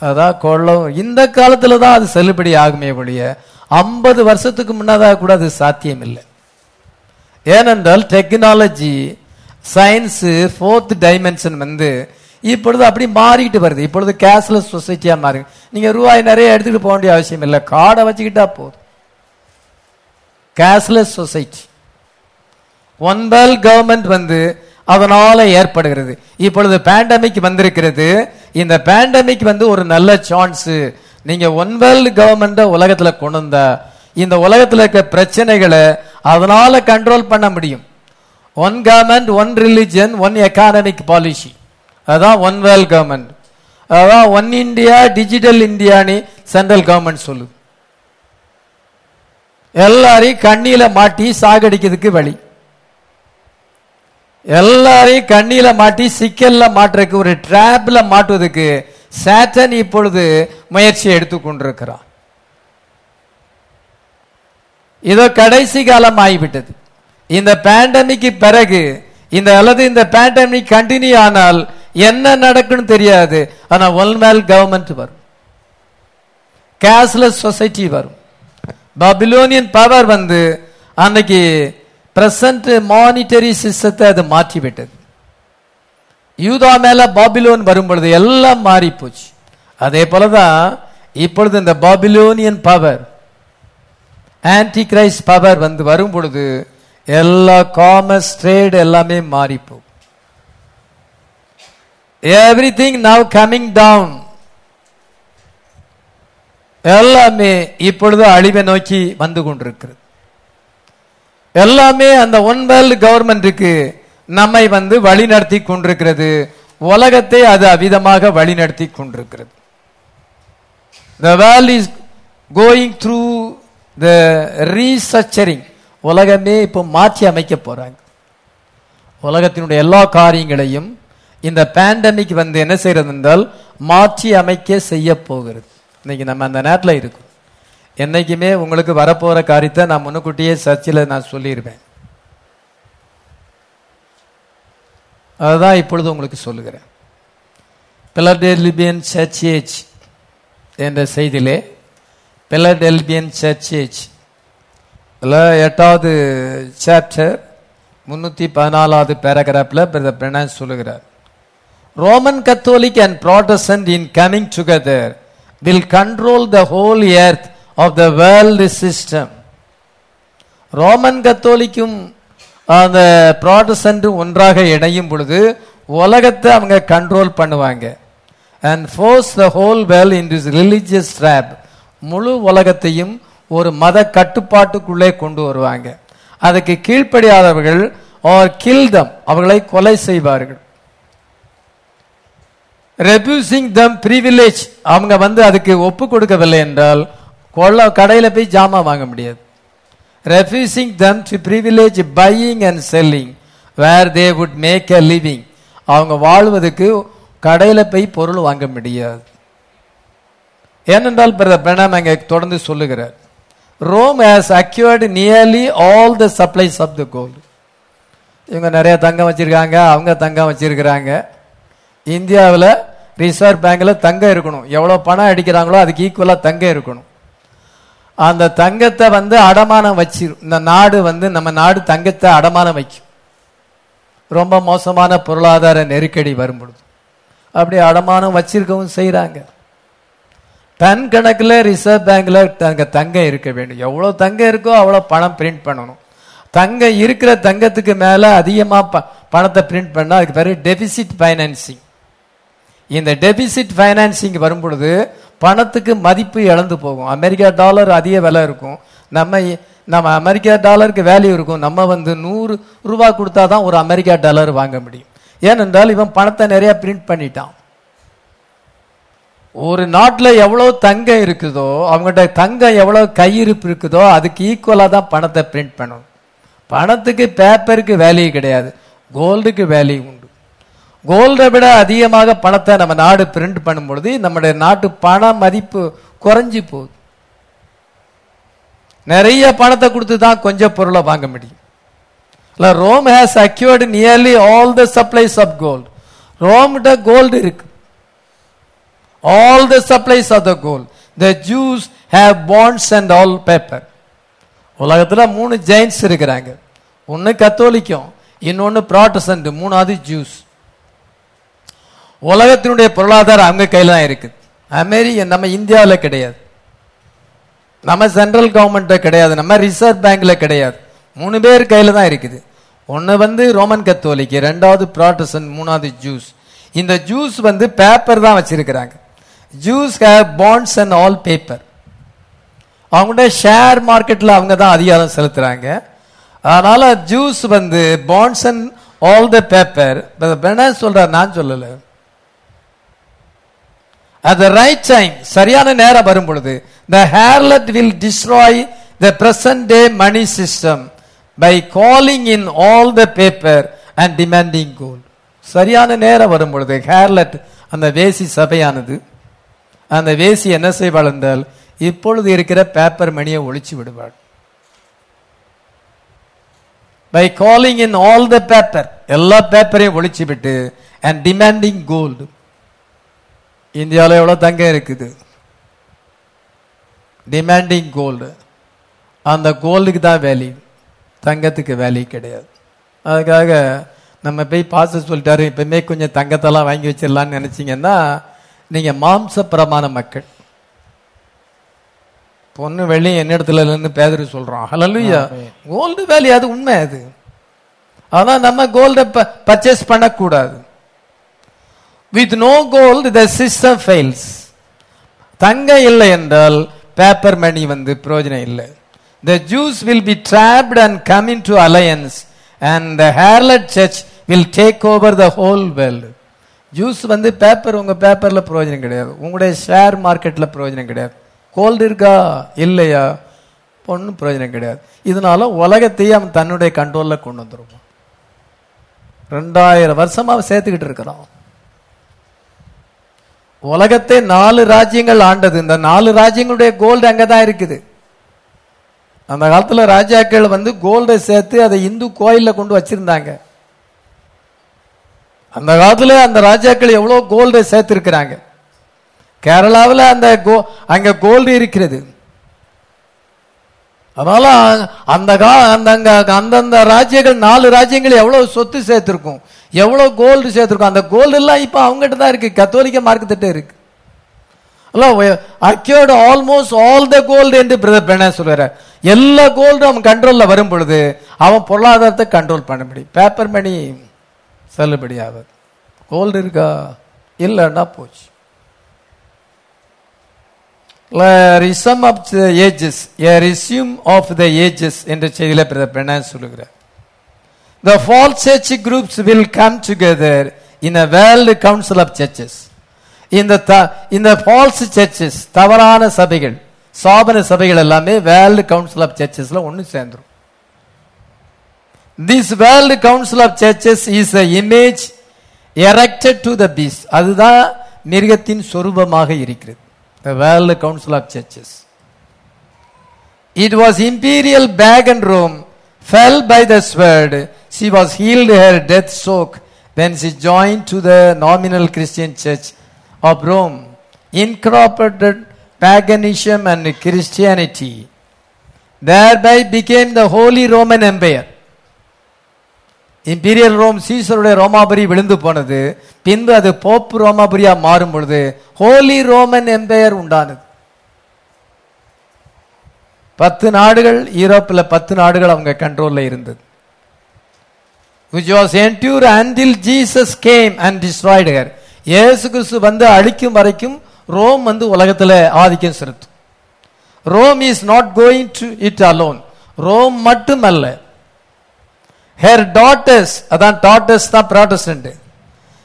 அதான் கொள்ளவும். இந்த காலத்துல தான் அது செல்லுபடி ஆகுமே ஒழிய ஐம்பது வருஷத்துக்கு முன்னதாக கூட அது சாத்தியம் இல்லை ஏனென்றால் டெக்னாலஜி சயின்ஸு ஃபோர்த் டைமென்ஷன் வந்து இப்பொழுது அப்படி மாறிக்கிட்டு வருது. இப்பொழுது கேஷ்லெஸ் சொசைட்டியாக மாறி. நீங்கள் ரூபாய் நிறைய எடுத்துகிட்டு போக வேண்டிய அவசியம் இல்லை. கார்டை வச்சுக்கிட்டா போதும். கேஷ்லெஸ் சொசைட்டி ஒன் கவர்மெண்ட் வந்து அதனால ஏற்படுகிறது. இப்பொழுது பேண்டமிக் வந்திருக்கிறது. இந்த பேண்டமிக் வந்து ஒரு நல்ல சான்ஸ் நீங்க ஒன் கவர்மெண்ட உலகத்துல கொண்டு வந்த இந்த உலகத்துல இருக்க பிரச்சனைகளை அதனால கண்ட்ரோல் பண்ண முடியும். One government one religion one economic policy அதான் ஒன் வேர்ல்ட் கவர்மெண்ட் அதான் ஒன் இந்தியா டிஜிட்டல் இந்தியான்னு சென்ட்ரல் கவர்மெண்ட் சொல்லுது. எல்லாரையும் கண்ணியில மாட்டி சாகடிக்கிறதுக்கு வழி. எல்லாரையும் கண்ணியில மாட்டி சிக்கல்ல மாட்டுறதுக்கு ஒரு டிராப்ல மாட்டுவதற்கு சேட்டன் இப்பொழுது முயற்சி எடுத்துக்கொண்டிருக்கிறான் இதோ கடைசி காலம் ஆகிவிட்டது. இந்த பேண்டமிக்கு பிறகு இந்த அல்லது இந்த பேண்டமிக் கண்டினியூ ஆனால் என்ன நடக்குன்னு தெரியாது. ஆனா ஒன் மேல் கவர்மெண்ட் வரும். கேஷ்லெஸ் சொசைட்டி வரும். பபிலோனியன் பவர் வந்து அன்னைக்கு பிரசன்ட் மானிட்டரி சிஸ்டத்தை அது மாற்றி விட்டது யூதா மேல பாபிலோன் வரும் பொழுது எல்லாம் மாறி போச்சு அதே போலதான் இப்பொழுது இந்த Babylonian power anti Christ power வந்து வரும் பொழுது எல்லா காமர்ஸ் ட்ரேட் எல்லாமே மாறிப்போம். Everything now coming down எல்லாமே இப்பொழுது அழிவை நோக்கி வந்து கொண்டிருக்கிறது. எல்லாமே அந்த ஒன் வேர்ல்டு கவர்மெண்ட்டுக்கு நம்மை வந்து வழி நடத்தி கொண்டிருக்கிறது. உலகத்தை அது அவிதமாக வழிநடத்தி கொண்டிருக்கிறது. The world is going through the restructuring உலகமே இப்போ மாற்றி அமைக்க போகிறாங்க உலகத்தினுடைய எல்லா காரியங்களையும் இந்த பேண்டமிக் வந்து என்ன செய்யறது என்றால் மாற்றி அமைக்க செய்ய போகிறது. இன்னைக்கு நம்ம அந்த நேரத்தில் இருக்கும். என்னைக்குமே உங்களுக்கு வரப்போற காரியத்தை நான் முன்னுக்கூட்டியே சர்ச்சில் நான் சொல்லியிருப்பேன் அதுதான் இப்பொழுது உங்களுக்கு சொல்லுகிறேன். பிலடெல்பியன் சர்ச்சேஜ் என்ற செய்தியிலே பிலடெல்பியன் சர்ச்சேஜ் இதில் எட்டாவது சாப்டர் முன்னூற்றி பதினாலாவது பேராகிராஃபில் பிரதர் பிரணாஸ் சொல்லுகிறார். Roman Catholic and Protestant in coming together will control the whole earth of the world system Roman கத்தோலிக்கும் அந்த ப்ராட்டஸ்டன்ட்டும் ஒன்றாக இணையும் பொழுது உலகத்தை அவங்க கண்ட்ரோல் பண்ணுவாங்க. And force the whole world in this religious trap முழு உலகத்தையும் ஒரு மத கட்டுப்பாட்டுக்குள்ளே கொண்டு வருவாங்க. அதுக்கு கீழ்ப்படியாதவர்கள் ஆர் கில்தம் அவர்களை கொலை செய்வார்கள். ரெபியூசிங் தம் ப்ரிவிலேஜ் அவங்க வந்து அதுக்கு ஒப்பு கொடுக்கவில்லை என்றால் கொள்ள கடையில் போய் ஜாமான் வாங்க முடியாது. Refusing them to privilege buying and selling where they would make a living அவங்க வாழ்வதற்கு கடையில் போய் பொருள் வாங்க முடியாது. ஏனென்றால் பிரதர் பிரணாம் அங்கே தொடர்ந்து சொல்லுகிறார். Rome has acquired nearly all the supplies of the gold இவங்க நிறைய தங்கம் வச்சிருக்காங்க அவங்க தங்கம் வச்சிருக்கிறாங்க. இந்தியாவில் ரிசர்வ் பேங்கில் தங்கம் இருக்கணும். எவ்வளோ பணம் அடிக்கிறாங்களோ அதுக்கு ஈக்குவலாக தங்கம் இருக்கணும். அந்த தங்கத்தை வந்து அடமானம் வச்சிடும் இந்த நாடு வந்து நம்ம நாடு தங்கத்தை அடமானம் வைக்கும். ரொம்ப மோசமான பொருளாதார நெருக்கடி வரும் பொழுது. அப்படி அடமானம் வச்சிருக்கவும் செய்கிறாங்க டன் கணக்கில் ரிசர்வ் பேங்க்ல தங்க தங்கம் இருக்க வேண்டும். எவ்வளோ தங்கம் இருக்கோ அவ்வளோ பணம் பிரிண்ட் பண்ணணும். தங்கம் இருக்கிற தங்கத்துக்கு மேலே அதிகமாக ப பணத்தை பிரிண்ட் பண்ணால் அதுக்கு பேர் டெபிசிட் ஃபைனான்சிங். இந்த டெபிசிட் ஃபைனான்சிங் வரும் பொழுது பணத்துக்கு மதிப்பு இழந்து போகும். அமெரிக்கா டாலர் அதிக விலை இருக்கும். நம்ம நம்ம அமெரிக்கா டாலருக்கு வேல்யூ இருக்கும். நம்ம வந்து நூறு ரூபா கொடுத்தா தான் ஒரு அமெரிக்கா டாலர் வாங்க முடியும். ஏனென்றால் இவன் பணத்தை நிறைய பிரிண்ட் பண்ணிட்டான். ஒரு நாட்டில் எவ்வளோ தங்கம் இருக்குதோ அவங்கள்ட்ட தங்கம் எவ்வளோ கையிருப்பு இருக்குதோ அதுக்கு ஈக்குவலாக தான் பணத்தை பிரிண்ட் பண்ணணும். பணத்துக்கு பேப்பருக்கு வேல்யூ கிடையாது. கோல்டுக்கு வேல்யூ உண்டு. கோல்டை விட அதிகமாக பணத்தை நம்ம நாடு பிரிண்ட் பண்ணும் பொழுது நம்முடைய நாட்டு பண மதிப்பு குறைஞ்சி போகுது. நிறைய பணத்தை கொடுத்து தான் கொஞ்சம் பொருளை வாங்க முடியும். இல்லை Rome has acquired nearly all the supplies of gold ரோம்கிட்ட gold இருக்கு. All the supplies of the gold the Jews have bonds and all paper உலகத்தில் மூணு ஜெயின்ஸ் இருக்கிறாங்க. ஒன்று கத்தோலிக்கம் இன்னொன்று ப்ராட்டசன்ட் மூணாவது ஜூஸ் உலகத்தினுடைய பொருளாதாரம் அவங்க கையில் தான் இருக்குது அமெரிக்க நம்ம இந்தியாவில் கிடையாது. நம்ம சென்ட்ரல் கவர்மெண்ட்டில் கிடையாது. நம்ம ரிசர்வ் பேங்க்ல கிடையாது. மூணு பேர் கையில் தான் இருக்குது. ஒன்று வந்து ரோமன் கத்தோலிக்கு ரெண்டாவது ப்ராட்டசன்ட் மூணாவது ஜூஸ் இந்த ஜூஸ் வந்து பேப்பர் தான் வச்சிருக்கிறாங்க. Jews have bonds and all paper அவங்கள்ட்ட ஷேர் மார்க்கெட்டில் அவங்க தான் அதிகாரம் செலுத்துறாங்க. அதனால ஜூஸ் வந்து bonds and all the paper என்ன சொல்றார் நான் சொல்லலை. அட் த ரைட் டைம் சரியான நேரம் வரும் பொழுது the harlot will destroy the present day money system by calling in all the paper and demanding gold. சரியான நேரம் வரும் பொழுது ஹேர்லட் அந்த வேசி சபையானது அந்த வேசி என்ன செய்வாள் என்றால் இப்பொழுது இருக்கிற பேப்பர் மணியை ஒழிச்சு விடுவாள். By calling in all the paper எல்லா பேப்பரையும் ஒழிச்சு விட்டு அண்ட் டிமாண்டிங் கோல்டு இந்தியாவில் எவ்வளோ தங்கம் இருக்குது? டிமாண்டிங் கோல்டு அந்த கோல்டுக்கு தான் வேல்யூ தங்கத்துக்கு வேல்யூ கிடையாது. அதுக்காக நம்ம போய் பாச சொல்லிட்டாரு இப்பவுமே கொஞ்சம் தங்கத்தெல்லாம் வாங்கி வச்சிடலாம்னு நினைச்சீங்கன்னா நீங்க மாம்சப்பிரமான மக்கள். பொண்ணு வெள்ளி என்னிடத்துல இல்லைன்னு பேதரு சொல்றான். ஹலலுயா கோல்டு வேல்யூ அது உண்மை அது. ஆனா நம்ம கோல்ட பர்ச்சேஸ் பண்ணக்கூடாது. With no gold the system fails தங்கம் இல்லை என்றால் பேப்பர் மணி வந்து பிரயோஜனம் இல்லை. The Jews will be trapped and come into alliance and the harlot church will take over the whole world Jews வந்து பேப்பர் உங்க பேப்பர்ல பிரயோஜனம் கிடையாது. உங்களுடைய ஷேர் மார்க்கெட்ல பிரயோஜனம் கிடையாது. கோல்டு இருக்கா? இல்லையா? ஒன்றும் பிரயோஜனம் கிடையாது. இதனால உலகத்தையே அவன் தன்னுடைய கண்ட்ரோலில் கொண்டு வந்துருவான். ரெண்டாயிரம் வருஷமாக சேர்த்துக்கிட்டு இருக்கிறான். உலகத்தை நாலு ராஜ்யங்கள் ஆண்டது. இந்த நாலு ராஜ்யங்களுடைய கோல்டு அங்கதான் இருக்குது. அந்த காலத்துல ராஜாக்கள் வந்து கோல்டை சேர்த்து அதை இந்து கோயிலில் கொண்டு வச்சிருந்தாங்க. அந்த காலத்துல அந்த ராஜாக்கள் எவ்வளவு கோல்டை சேர்த்திருக்கிறாங்க. கேரளாவில் அந்த கோ அங்க கோல்டு இருக்கிறது. அதனால அந்த கா அந்த அந்தந்த ராஜ்யங்கள் நாலு ராஜ்யங்கள் எவ்வளவு சொத்து சேர்த்திருக்கும். எவ்வளவு கோல்டு சேர்த்துருக்கோம்? அந்த கோல்டு எல்லாம் இப்ப அவங்ககிட்ட தான் இருக்கு. கத்தோலிக்க மார்க்கத்திட்ட இருக்கு. Acquired almost all the gold என்று பிரதர் பிரணா சொல்லுறார் எல்லா கோல்டும் அவன் கண்ட்ரோல்ல வரும் பொழுது அவன் பொருளாதாரத்தை கண்ட்ரோல் பண்ண முடியும் பேப்பர் மணி செல்லுபடி ஆகாது கோல்டு இருக்கா? இல்லைன்னா போச்சு. Resume of the ages a resume of the ages என்ற செய்தியில பிரதர் பிரணா சொல்லுகிறார். The false church groups will come together in a world council of churches. இந்த இந்த ஃபால்ஸ் சர்ச்சஸ் தவறான சபைகள் சாபன சபைகள் எல்லாமே வேர்ல்டு கவுன்சில் ஆஃப் சர்ச்சஸ்ல ஒன்று சேர்ந்துரும் this world council of churches is a image erected to the beast அதுதான் மிருகத்தின் சொரூபமாக இருக்கிறது the world council of churches it was imperial pagan Rome fell by the sword. She was healed her death shock when she joined to the nominal Christian church of Rome, incorporated paganism and Christianity. Thereby became the Holy Roman Empire. Imperial Rome சீசருடைய ரோமாபுரி விழுந்து போனது பின்பு அது போப்பு ரோமாபுரியா மாறும் பொழுது ஹோலி ரோமன் எம்பையர் உண்டானது பத்து நாடுகள் யூரோப்பில் பத்து நாடுகள் அவங்க கண்ட்ரோலில் இருந்தது which was endured until Jesus came and destroyed her. இயேசு கிறிஸ்து வந்து அழிக்கும் வரைக்கும் ரோம் வந்து உலகத்துல ஆதிக்கம் செலுத்தும் Rome is not going to it alone Rome மட்டுமல்ல ஹேர் டாட்டர்ஸ் அதான் டாட்டர்ஸ் தான் Protestant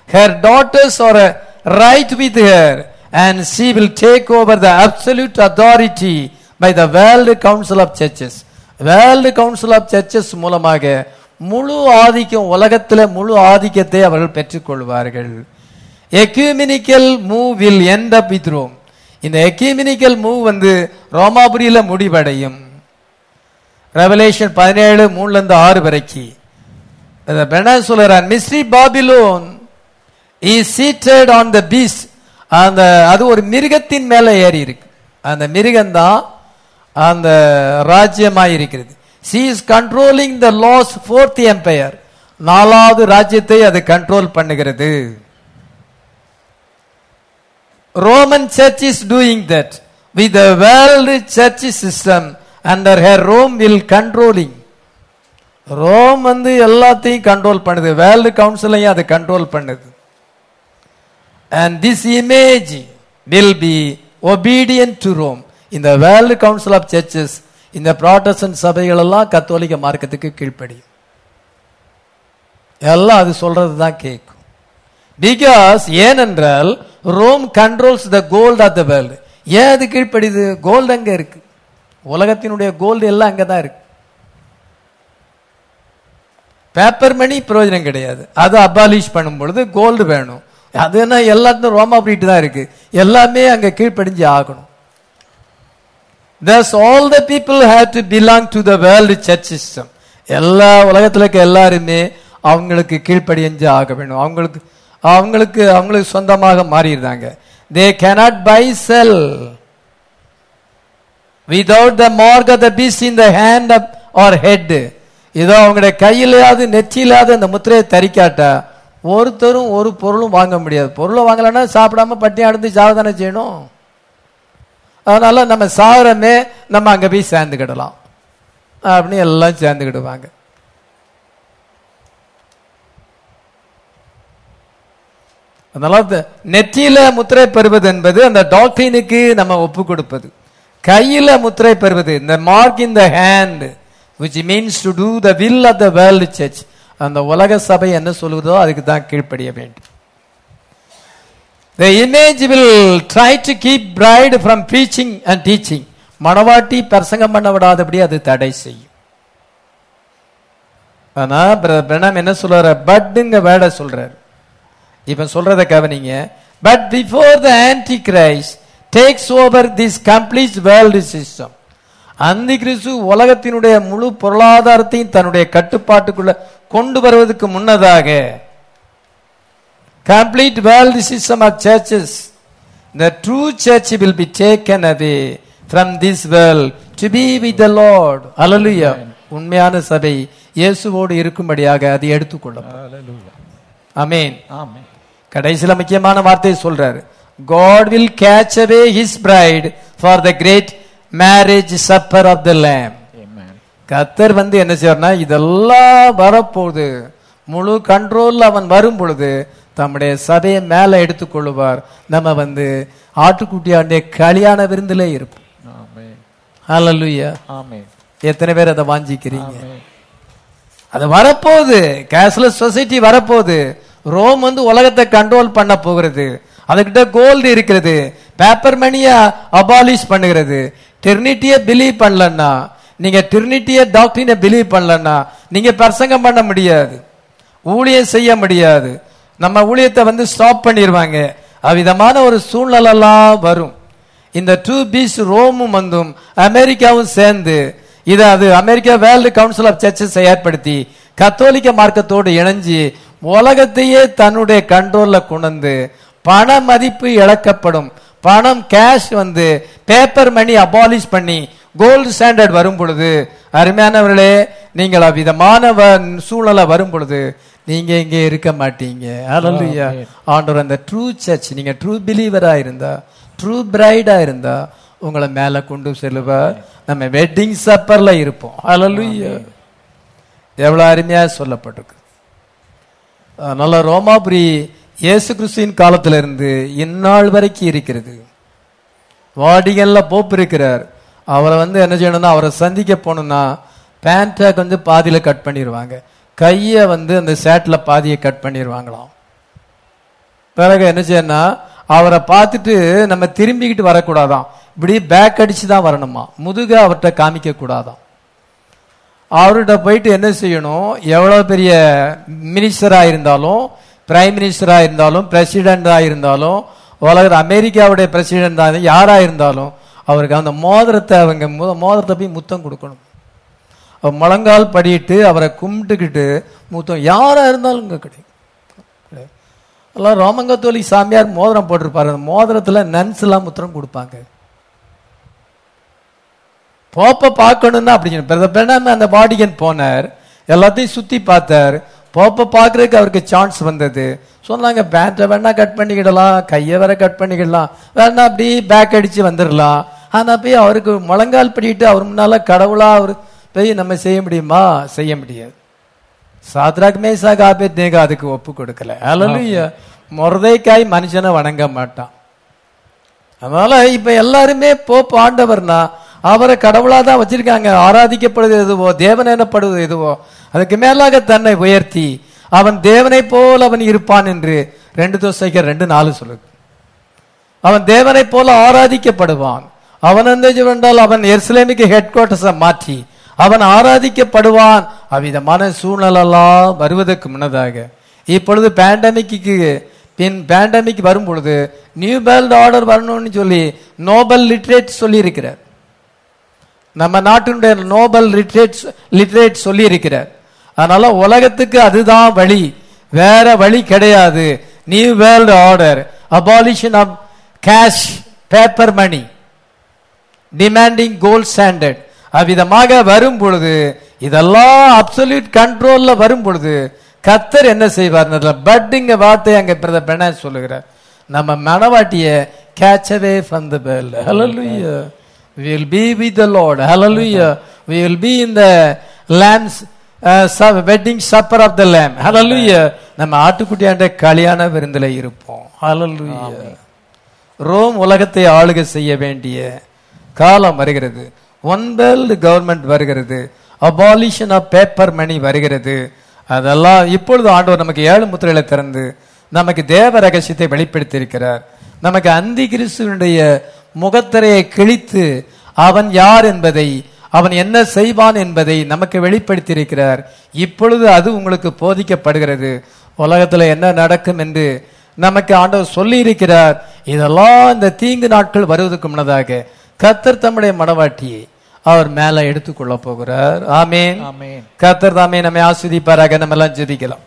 her daughters are right with her and she will take over the absolute authority by the world council of churches world council of churches மூலமாக முழு ஆதிக்கம் உலகத்தில் முழு ஆதிக்கத்தை அவர்கள் பெற்றுக்கொள்வார்கள். Ecumenical move will end up with Rome இந்த எக்யூமினிக்கல் மூவ் வந்து ரோமாபுரியில் முடிவடையும். ரெவலேஷன் பதினேழு மூணுல இருந்து ஆறு வரைக்கும் பெண்ணா சொல்றான் mystery Babylon is seated on the beast அந்த அது ஒரு மிருகத்தின் மேலே ஏறி இருக்கு. அந்த மிருகம்தான் அந்த ராஜ்யமாக இருக்கிறது. She is controlling the last fourth empire நாலாவது ராஜ்யத்தை அது கண்ட்ரோல் பண்ணுகிறது. Roman church is doing that with world church system under her Rome will controlling Rome வந்து எல்லாத்தையும் கண்ட்ரோல் பண்ணுது. வேர்ல்டு கவுன்சிலையும் அது கண்ட்ரோல் பண்ணுது. And this image will be obedient to Rome இந்த வேர்ல்டு கவுன்சில் ஆஃப் சர்ச்சஸ் இந்த ப்ராட்டஸ்டன் சபைகள் எல்லாம் கத்தோலிக்க மார்க்கத்துக்கு கீழ்ப்படியும். எல்லாம் அது சொல்றது தான் கேட்கும் பிகாஸ் ஏனென்றால் Rome controls the gold of the world ஏன் அது கீழ்ப்படிது கோல்டு அங்கே இருக்கு. உலகத்தினுடைய கோல்டு எல்லாம் அங்கதான் இருக்கு. பேப்பர் மணி பிரயோஜனம் கிடையாது. அது அபாலிஷ் பண்ணும் பொழுது கோல்டு வேணும். அது என்ன எல்லாத்தையும் ரோமா போயிட்டு தான் இருக்கு. எல்லாமே அங்கே கீழ்ப்படிஞ்சு ஆகணும். Thus, all the people had to belong to the world church system. எல்லா உலகத்தில் இருக்க எல்லாருமே அவங்களுக்கு கீழ்ப்படியஞ்சு ஆக வேணும் அவங்களுக்கு அவங்களுக்கு அவங்களுக்கு சொந்தமாக மாறிடுறாங்க. They cannot buy sell without the mark of the beast in the hand up or head. இதோ அவங்களுடைய கையிலையாவது நெற்றியிலாவது அந்த முத்திரையை தரிக்காட்டா ஒருத்தரும் ஒரு பொருளும் வாங்க முடியாது. பொருளை வாங்கலைன்னா சாப்பிடாம பட்டி அடைந்து சாவதானே செய்யணும்? அதனால நம்ம சாகிறமே நம்ம அங்க போய் சேர்ந்துக்கிடலாம். அப்படின்னு எல்லாம் சேர்ந்துக்கிடுவாங்க. அதனால நெற்றியில முத்திரை பெறுவது என்பது அந்த டாக்டரினுக்கு நம்ம ஒப்பு கொடுப்பது. கையில முத்திரை பெறுவது இந்த mark in the hand which means to do the will of the world church அந்த உலக சபை என்ன சொல்லுதோ அதுக்கு தான் கீழ்ப்படிய வேண்டும். The image will try to keep bride from preaching and teaching. மணவாட்டி பிரசங்கம் பண்ண விடாதபடி அது தடை செய்யும். ஆனா பிரதர் பிரணாம் என்ன சொல்றாரு? பட்ங்க வேட சொல்றாரு. இப்ப சொல்றத கவனிங்க. But before the antichrist takes over this complete world system அந்தி கிறிஸ்து உலகத்தினுடைய முழு பொருளாதாரத்தையும் தன்னுடைய கட்டுப்பாட்டுக்குள்ள கொண்டு வருவதற்கு முன்னதாக complete world system of churches the true church will be taken away from this world to be with the lord hallelujah உண்மையான சபை இயேசுவோடு இருக்கும்படியாக அது எடுத்துக்கொள்ளப்படும் அமேன் கடைசியில முக்கியமான வார்த்தையை சொல்றாரு God will catch away his bride for the great marriage supper of the lamb கத்தர் வந்து என்ன செய்யறனா இதெல்லாம் வரப்போகுது முழு கண்ட்ரோல்ல அவன் வரும் பொழுது தம்முடைய சபையை மேல எடுத்துக்கொள்ளுவார். நம்ம வந்து ஆட்டுக்குட்டியாண்டிய கல்யாண விருந்திலே இருப்போம். ஆமென். எத்தனை பேர் அதை வாஞ்சிக்கிறீங்க? அது வரப்போகுது. கேஷ்லெஸ் சொசைட்டி வரப்போகுது. ரோம் வந்து உலகத்தை கண்ட்ரோல் பண்ண போகிறது. அதுகிட்ட கோல்டு இருக்கிறது. பேப்பர் மணியை அபாலிஷ் பண்ணுகிறது. டெர்னிட்டியை பிலீவ் பண்ணலன்னா நீங்க டெர்னிட்டியை டாக்டரினை பிலீவ் பண்ணலன்னா நீங்க பிரசங்கம் பண்ண முடியாது. ஊழியம் செய்ய முடியாது. நம்ம ஊழியத்தை வந்து ஸ்டாப் பண்ணிடுவாங்க அவ்விதமான ஒரு சூழ்நிலைலாம் வரும். இந்த டூ பீஸ் ரோமும் வந்தும் அமெரிக்காவும் சேர்ந்து இதை அது America world council of churches ஏற்படுத்தி கத்தோலிக்க மார்க்கத்தோடு இணைஞ்சு உலகத்தையே தன்னுடைய கண்ட்ரோல்ல கொண்டு பண மதிப்பு இழக்கப்படும். பணம் கேஷ் வந்து பேப்பர் மணி அபாலிஷ் பண்ணி கோல்டு ஸ்டாண்டர்ட் வரும் பொழுது அருமையானவர்களே நீங்கள் அவ்விதமான வ- சூழ்நிலை வரும் பொழுது நீங்க இங்கே இருக்க மாட்டீங்க. ஹalleluya ஆண்டவர் அந்த ட்ரூ சர்ச் நீங்க ட்ரூ பிலீவரா இருந்தா ட்ரூ பிரைடா இருந்தா உங்களை மேல கொண்டு செல்லுவார். நம்ம வெட்டிங் சப்பர்ல இருப்போம். ஹalleluya எவ்வளவு அருமையா சொல்லப்பட்டிருக்கு. அதனால ரோமாபுரி இயேசு கிறிஸ்துவின் காலத்துல இருந்து இந்நாள் வரைக்கும் இருக்கிறது. வாடிகன்ல போப் இருக்கிறார். அவரை வந்து என்ன செய்யணும்னா அவரை சந்திக்க போகணும்னா பேண்ட்டை கொஞ்சம் பாதியில கட் பண்ணிடுவாங்க. கையை வந்து அந்த சேட்டில் பாதியை கட் பண்ணிடுவாங்களாம் பிறகு என்ன செய்யணும்னா அவரை பார்த்துட்டு நம்ம திரும்பிக்கிட்டு வரக்கூடாதாம். இப்படி பேக் அடிச்சு தான் வரணுமா? முதுக அவர்கிட்ட காமிக்கக்கூடாதான் அவர்கிட்ட போயிட்டு என்ன செய்யணும்? எவ்வளோ பெரிய மினிஸ்டராக இருந்தாலும் பிரைம் மினிஸ்டராக இருந்தாலும் பிரசிடென்டா இருந்தாலும் உலக அமெரிக்காவுடைய ப்ரெசிடெண்ட்டாக இருந்தாலும் யாராக இருந்தாலும் அவருக்கு அந்த மோதிரத்தை அவங்க மோதிரத்தை போய் முத்தம் கொடுக்கணும். முழங்கால் படிட்டு அவரை கும்பிட்டுக்கிட்டு மூத்தம் யாராக இருந்தாலும் இங்கே கிடைக்கும். எல்லாம் ரோமங்கத்தோலி சாமியார் மோதிரம் போட்டிருப்பாரு. அந்த மோதிரத்தில் நன்ஸ் எல்லாம் முத்திரம் கொடுப்பாங்க. போப்பை பார்க்கணும்னா அப்படி பிரதர் பிரணாம அந்த பாடிகன் போனார். எல்லாத்தையும் சுற்றி பார்த்தார். போப்பை பார்க்குறதுக்கு அவருக்கு சான்ஸ் வந்தது. சொன்னாங்க பேண்ட்டை வேணா கட் பண்ணிக்கிடலாம். கையை வேற கட் பண்ணிக்கிடலாம். வேணா அப்படி பேக் அடித்து வந்துடலாம். ஆனால் போய் அவருக்கு முழங்கால் படிட்டு அவர் முன்னால் கடவுளாக அவர் போய் நம்ம செய்ய முடியுமா? செய்ய முடியாது. சாத்ராக் மேசாக் ஆபேத்நேகா அதுக்கு ஒப்பு கொடுக்கல. அல்லலுயா. முறதைக்காய் மனுஷனை வணங்க மாட்டான். அதனால இப்ப எல்லாருமே போப் ஆண்டவர்னா அவரை கடவுளா தான் வச்சிருக்காங்க. ஆராதிக்கப்படுவது எதுவோ தேவன் எனப்படுவது எதுவோ அதுக்கு மேலாக தன்னை உயர்த்தி அவன் தேவனை போல் அவன் இருப்பான் என்று ரெண்டு தோசைக்க ரெண்டு நாலு சொல்லுது. அவன் தேவனை போல ஆராதிக்கப்படுவான். அவன் என்றால் அவன் எருசலேமுக்கு ஹெட் குவார்டர்ஸை மாற்றி அவன் ஆராதிக்கப்படுவான். அவ்விதமான சூழ்நிலெல்லாம் வருவதற்கு முன்னதாக இப்பொழுது பேண்டமிக்கு பின் பேண்டமிக் வரும் பொழுது நியூ வேர்ல்ட் ஆர்டர் வரணும்னு சொல்லி நோபல் லிட்ரேட் சொல்லியிருக்கிறார். நம்ம நாட்டினுடைய நோபல் லிட்ரேட் லிட்ரேட் சொல்லியிருக்கிறார். அதனால உலகத்துக்கு அதுதான் வழி. வேற வழி கிடையாது. New world order abolition of cash paper money demanding gold standard அவ்விதமாக வரும் பொழுது இதெல்லாம் அப்சல்யூட் கண்ட்ரோல்ல வரும் பொழுது கத்தர் என்ன செய்வார்? பட்டுங்க வார்த்தை அங்க பிரதர் பென சொல்லுகிறார்? நம்ம மனவாட்டிய catch away from the be with the lord. Hallelujah. We will be in the lamb's uh, su- wedding supper of the lamb. Hallelujah. நம்ம ஆட்டுக்குட்டியாண்ட கல்யாண விருந்தில இருப்போம். Hallelujah. ரோம் உலகத்தை ஆளுகை செய்ய வேண்டிய காலம் வருகிறது. ஒன் வேர்ல்டு கவர்மெண்ட் வருகிறது. அபாலிஷன் ஆஃப் பேப்பர் மணி வருகிறது. அதெல்லாம் இப்பொழுது ஆண்டவர் நமக்கு ஏழு முத்திரைகளை திறந்து நமக்கு தேவ ரகசியத்தை வெளிப்படுத்தி இருக்கிறார் நமக்கு அந்தி கிறிஸ்துவனுடைய முகத்திரையை கிழித்து அவன் யார் என்பதை அவன் என்ன செய்வான் என்பதை நமக்கு வெளிப்படுத்தி இருக்கிறார் இப்பொழுது அது உங்களுக்கு போதிக்கப்படுகிறது. உலகத்தில் என்ன நடக்கும் என்று நமக்கு ஆண்டவர் சொல்லி இருக்கிறார் இதெல்லாம் இந்த தீங்கு நாட்கள் வருவதற்கு முன்னதாக கத்தர் தம்முடைய மனவாட்டியை அவர் மேல எடுத்துக்கொள்ள போகிறார். ஆமேன். ஆமென். கத்தர் தாமே நம்மை ஆஸ்வதிப்பாராக நம்ம எல்லாம் ஜெபிக்கலாம்.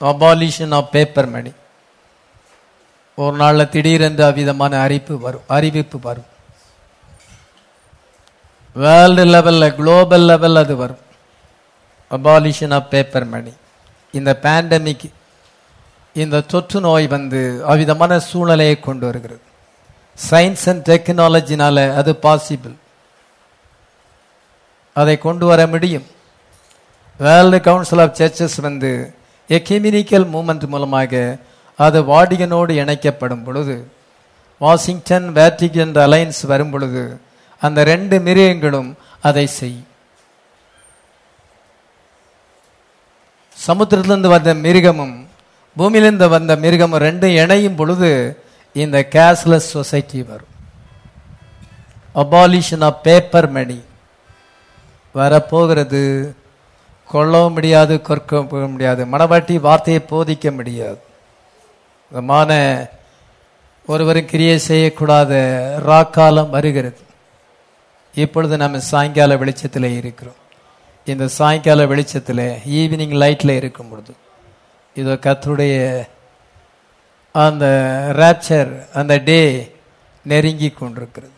அபாலிஷன் ஆஃப் பேப்பர் மணி ஒரு நாள்ல திடீரென்று அவ்விதமான அறிவிப்பு வரும் அறிவிப்பு வரும். வேர்ல்டு லெவல்ல குளோபல் லெவல் அது வரும். அபாலிஷன் ஆஃப் பேப்பர் மணி இந்த பேண்டமிக் இந்த தொற்று நோய் வந்து அவ்விதமான சூழ்நிலையை கொண்டு வருகிறது. சயின்ஸ் அண்ட் டெக்னாலஜினால அது பாசிபிள் அதை கொண்டு வர முடியும். வேர்ல்டு கவுன்சில் ஆஃப் சர்ச்சஸ் வந்து எக்கிமினிக்கல் மூமெண்ட் மூலமாக அது வாடிகனோடு இணைக்கப்படும் பொழுது வாஷிங்டன் வேட்டிகன் அலைன்ஸ் வரும் பொழுது அந்த ரெண்டு மிருகங்களும் அதை செய்யும். சமுத்திரத்திலிருந்து வந்த மிருகமும் பூமியிலிருந்து வந்த மிருகமும் ரெண்டும் இணையும் பொழுது இந்த கேஷ்லெஸ் சொசைட்டி வரும். அபாலிஷன் ஆஃப் பேப்பர் மணி வரப்போகிறது கொள்ளவும் முடியாது கொற்க முடியாது மனவாட்டி வார்த்தையை போதிக்க முடியாது. விதமான ஒருவரும் கிரியை செய்யக்கூடாத ராக்காலம் வருகிறது. இப்பொழுது நம்ம சாயங்கால வெளிச்சத்தில் இருக்கிறோம். இந்த சாயங்கால வெளிச்சத்தில் ஈவினிங் லைட்டில் இருக்கும் பொழுது இதோ கத்தருடைய அந்த ரேப்சர் அந்த டே நெருங்கி கொண்டிருக்கிறது.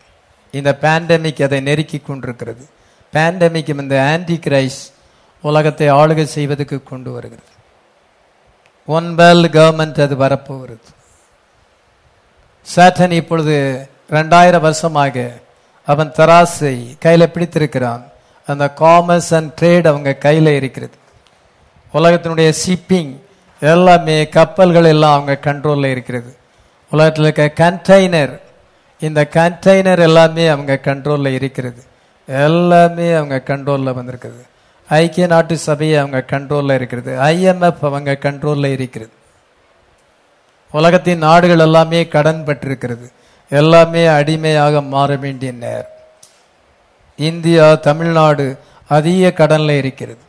இந்த பேண்டமிக் அதை நெருக்கி கொண்டிருக்கிறது. பேண்டமிக் இந்த ஆன்டி கிரைஸ் உலகத்தை ஆளுகை செய்வதற்கு கொண்டு வருகிறது. ஒன் வேர்ல்டு கவர்மெண்ட் அது வரப்போகிறது. சாட்டன் இப்பொழுது ரெண்டாயிரம் வருஷமாக அவன் தராசை கையில் பிடித்திருக்கிறான். அந்த காமர்ஸ் அண்ட் ட்ரேட் அவங்க கையில் இருக்கிறது. உலகத்தினுடைய ஷிப்பிங் எல்லாமே கப்பல்கள் எல்லாம் அவங்க கண்ட்ரோலில் இருக்கிறது. உலகத்தில் இருக்க கண்டெய்னர் இந்த கண்டெய்னர் எல்லாமே அவங்க கண்ட்ரோலில் இருக்கிறது. எல்லாமே அவங்க கண்ட்ரோலில் வந்திருக்குது. ஐக்கிய நாட்டு சபை அவங்க கண்ட்ரோலில் இருக்கிறது. ஐஎம்எஃப் அவங்க கண்ட்ரோலில் இருக்கிறது. உலகத்தின் நாடுகள் எல்லாமே கடன் பட்டிருக்கிறது எல்லாமே அடிமையாக மாற வேண்டிய நேரம். இந்தியா தமிழ்நாடு அதிக கடனில் இருக்கிறது.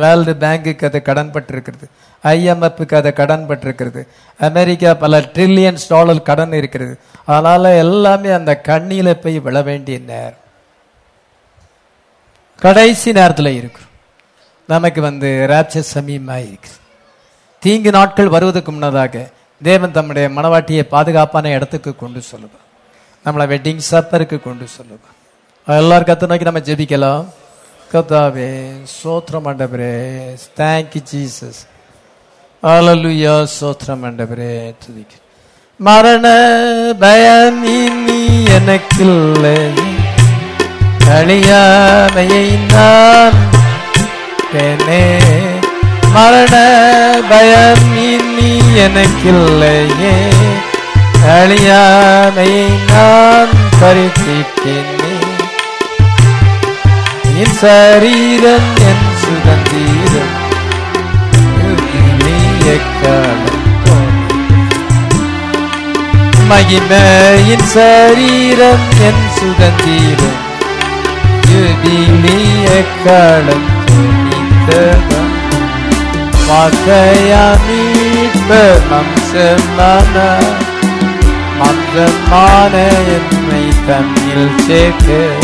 வேர்ல்டு பேங்குக்கு அது கடன் பட்டிருக்கிறது ஐஎம்எஃப்க்கு அது கடன் பட்டிருக்கிறது அமெரிக்கா பல ட்ரில்லியன்ஸ் டாலர் கடன் இருக்கிறது. அதனால் எல்லாமே அந்த கண்ணியில் போய் விழ வேண்டிய நேரம். கடைசி நேரத்தில் இருக்கிறோம் நமக்கு வந்து ராப்சர் சமீபமாக இருக்குது. தீங்கு நாட்கள் வருவதற்கு முன்னதாக தேவன் தம்முடைய மனவாட்டியை பாதுகாப்பான இடத்துக்கு கொண்டு சொல்லுவார். நம்மளை வெட்டிங் சப்பருக்கு கொண்டு சொல்லுவார். எல்லாரும் கத்த நோக்கி நம்ம ஜெபிக்கலாம். கத்தாவே சோத்திரம் ஆண்டவரே தேங்க்யூ ஜீசஸ் அலலுயா சோத்திரம் ஆண்டவரே துதிக்கு. மரண பயம் இனி எனக்கில்லை. அழியாமையை நான் பெண்ணே மரண பயம் இனி எனக்கில்லையே. அழியாமையை நான் பரிசித்தேனே என் சரீரம் என் சுதந்திரம். மகிமையின் சரீரம் என் சுதந்திரம். காலம் துணித்ததா. வாக்கையா மீட்பர் மம்சமான மம்சமான என்னை தன்னில் சேர்க்க.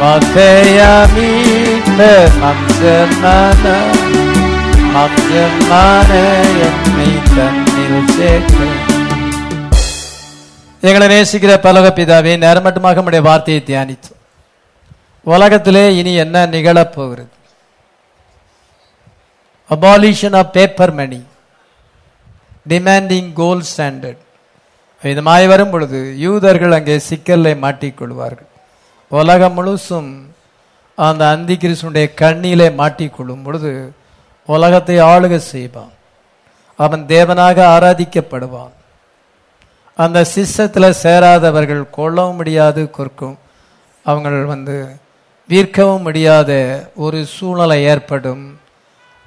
வாக்கையா மீட்பர் மம்சமான மம்சமான என்னை எங்களை நேசிக்கிற பலக பிதாவே நேரமட்டமாக நம்முடைய வார்த்தையை தியானித்தோம் உலகத்திலே இனி என்ன நிகழப்போகிறது? Abolition of paper money demanding gold standard இதுமாய் வரும் பொழுது யூதர்கள் அங்கே சிக்கலை மாட்டிக்கொள்வார்கள். உலகம் முழுசும் அந்த அந்தி கிருஷ்ணனுடைய கண்ணிலே மாட்டிக்கொள்ளும் பொழுது உலகத்தை ஆளுக செய்வான். அவன் தேவனாக ஆராதிக்கப்படுவான். அந்த சிஸ்டத்தில் சேராதவர்கள் கொல்லவும் முடியாது கொற்கும் அவங்கள் வந்து விற்கவும் முடியாத ஒரு சூழ்நிலை ஏற்படும்.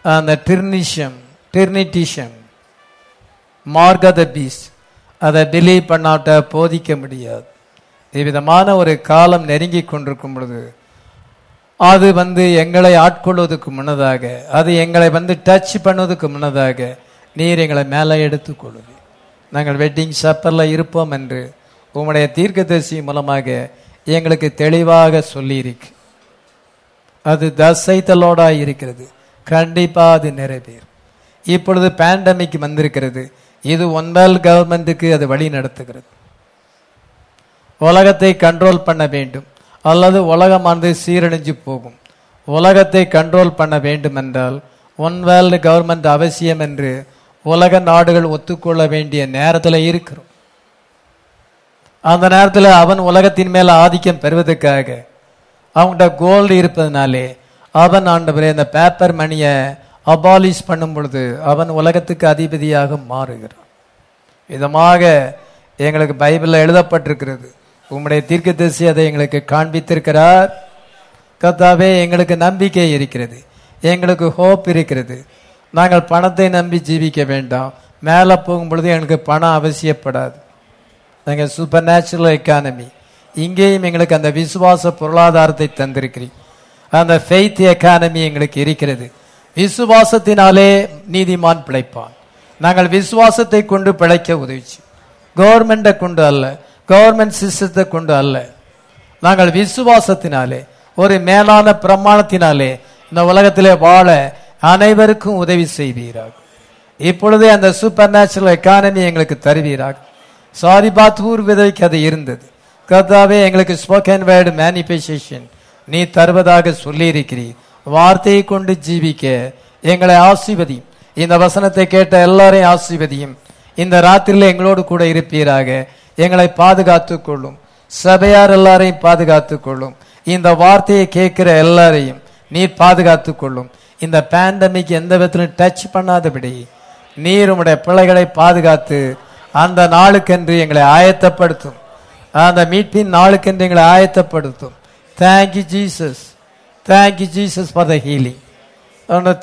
அந்த டிர்னிஷம் டிர்னிட்டிஷம் மார்கத பீஸ் அதை பிலீவ் பண்ணாட்ட போதிக்க முடியாது. இவ்விதமான ஒரு காலம் நெருங்கி கொண்டிருக்கும் பொழுது அது வந்து எங்களை ஆட்கொள்வதற்கு முன்னதாக அது எங்களை வந்து டச் பண்ணுவதற்கு முன்னதாக நீர் எங்களை மேலே எடுத்துக்கொள்ளுது நாங்கள் வெட்டிங் சப்பரில் இருப்போம் என்று உம்முடைய தீர்க்கதரிசி மூலமாக எங்களுக்கு தெளிவாக சொல்லியிருக்கு. அது தசைத்தலோடாக இருக்கிறது. கண்டிப்பாக அது நிறைவேறும். இப்பொழுது பேண்டமிக் வந்திருக்கிறது. இது ஒன்பால் கவர்மெண்ட்டுக்கு அது வழி நடத்துகிறது. உலகத்தை கண்ட்ரோல் பண்ண வேண்டும். அல்லது உலகமானது சீரழிஞ்சு போகும். உலகத்தை கண்ட்ரோல் பண்ண வேண்டும் என்றால் ஒன் வேர்ல்டு கவர்மெண்ட் அவசியம் என்று உலக நாடுகள் ஒத்துக்கொள்ள வேண்டிய நேரத்தில் இருக்கிறோம். அந்த நேரத்தில் அவன் உலகத்தின் மேல் ஆதிக்கம் பெறுவதற்காக அவங்கள்ட்ட கோல்டு இருப்பதனாலே அவன் ஆண்டவரே இந்த பேப்பர் மணியை அபாலிஷ் பண்ணும் பொழுது அவன் உலகத்துக்கு அதிபதியாக மாறுகிறான். விதமாக எங்களுக்கு பைபிளில் எழுதப்பட்டிருக்கிறது. உம்முடைய தீர்க்கதரிசி அதை எங்களுக்கு காண்பித்திருக்கிறார். கத்தாவே எங்களுக்கு நம்பிக்கை இருக்கிறது. எங்களுக்கு ஹோப் இருக்கிறது. நாங்கள் பணத்தை நம்பி ஜீவிக்க வேண்டாம். மேலே போகும்பொழுது எங்களுக்கு பணம் அவசியப்படாது. நாங்கள் சூப்பர் நேச்சுரல் எக்கானமி இங்கேயும் எங்களுக்கு அந்த விசுவாச பொருளாதாரத்தை தந்திருக்கிறீங்க அந்த ஃபெய்த் எக்கானமி எங்களுக்கு இருக்கிறது. விசுவாசத்தினாலே நீதிமான் பிழைப்பான். நாங்கள் விசுவாசத்தை கொண்டு பிழைக்க உதவிச்சு. கவர்மெண்ட்டை கொண்டு அல்ல. கவர்மெண்ட் சிஸ்டத்தை கொண்டு அல்ல. நாங்கள் விசுவாசத்தினாலே ஒரு மேலான பிரமாணத்தினாலே இந்த உலகத்திலே வாழ அனைவருக்கும் உதவி செய்வீராக. இப்பொழுதே அந்த சூப்பர் நேச்சுரல் எக்கானமி எங்களுக்கு தருவீராக. சாரி பாத்தூர் விதைக்கு அது இருந்தது. கர்த்தாவே எங்களுக்கு ஸ்போக்கன் வேர்டு மேனிஃபெஸ்டேஷன் நீ தருவதாக சொல்லியிருக்கிறீர். வார்த்தையை கொண்டு ஜீவிக்க எங்களை ஆசீர்வதியும். இந்த வசனத்தை கேட்ட எல்லாரையும் ஆசீர்வதியும். இந்த ராத்திரியில் எங்களோடு கூட இருப்பீராக. எங்களை பாதுகாத்து கொள்ளும். சபையார் எல்லாரையும் பாதுகாத்து கொள்ளும். இந்த வார்த்தையை கேட்கிற எல்லாரையும் நீர் பாதுகாத்து கொள்ளும். இந்த பேண்டமிக் எந்த விதத்திலும் டச் பண்ணாதபடி நீர் உடைய பிள்ளைகளை பாதுகாத்து அந்த நாளுக்கென்று எங்களை ஆயத்தப்படுத்தும். அந்த மீட்பின் நாளுக்கென்று எங்களை ஆயத்தப்படுத்தும். Thank you Jesus thank you Jesus for the healing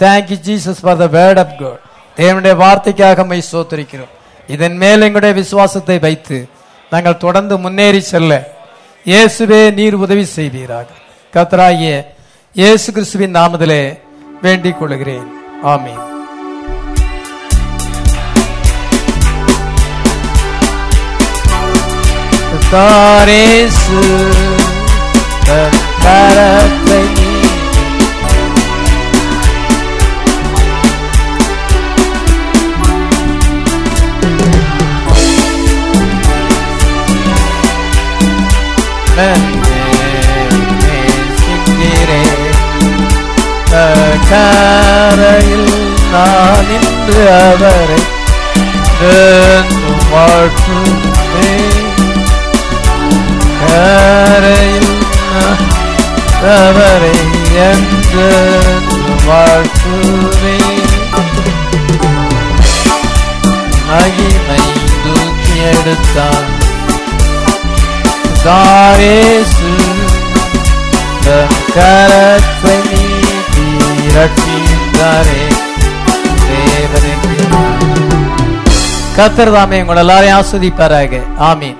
thank you Jesus for the word of God தேவனுடைய வார்த்தைக்காக மை சோத்திருக்கிறோம். இதன் மேல் எங்களுடைய விசுவாசத்தை வைத்து நாங்கள் தொடர்ந்து முன்னேறி செல்ல இயேசுவே நீர் உதவி செய்வீராக. கத்தராகிய இயேசு கிறிஸ்துவின் நாமதிலே வேண்டிக் கொள்கிறேன். ஆமீன். தாரேசு தரத்தை கரையில் நான் இன்று அவரை வாழ்த்துமே கரையில் அவரை என்று வாழ்த்துமே மகிமை தூக்கி எடுத்தான். தாரேசு கரத்தை நீட்டி ரட்சித்தாரே தேவனே கத்தர் தாமே உங்களை எல்லாரையும் ஆஸ்வதிப்பாராக. ஆமீன்.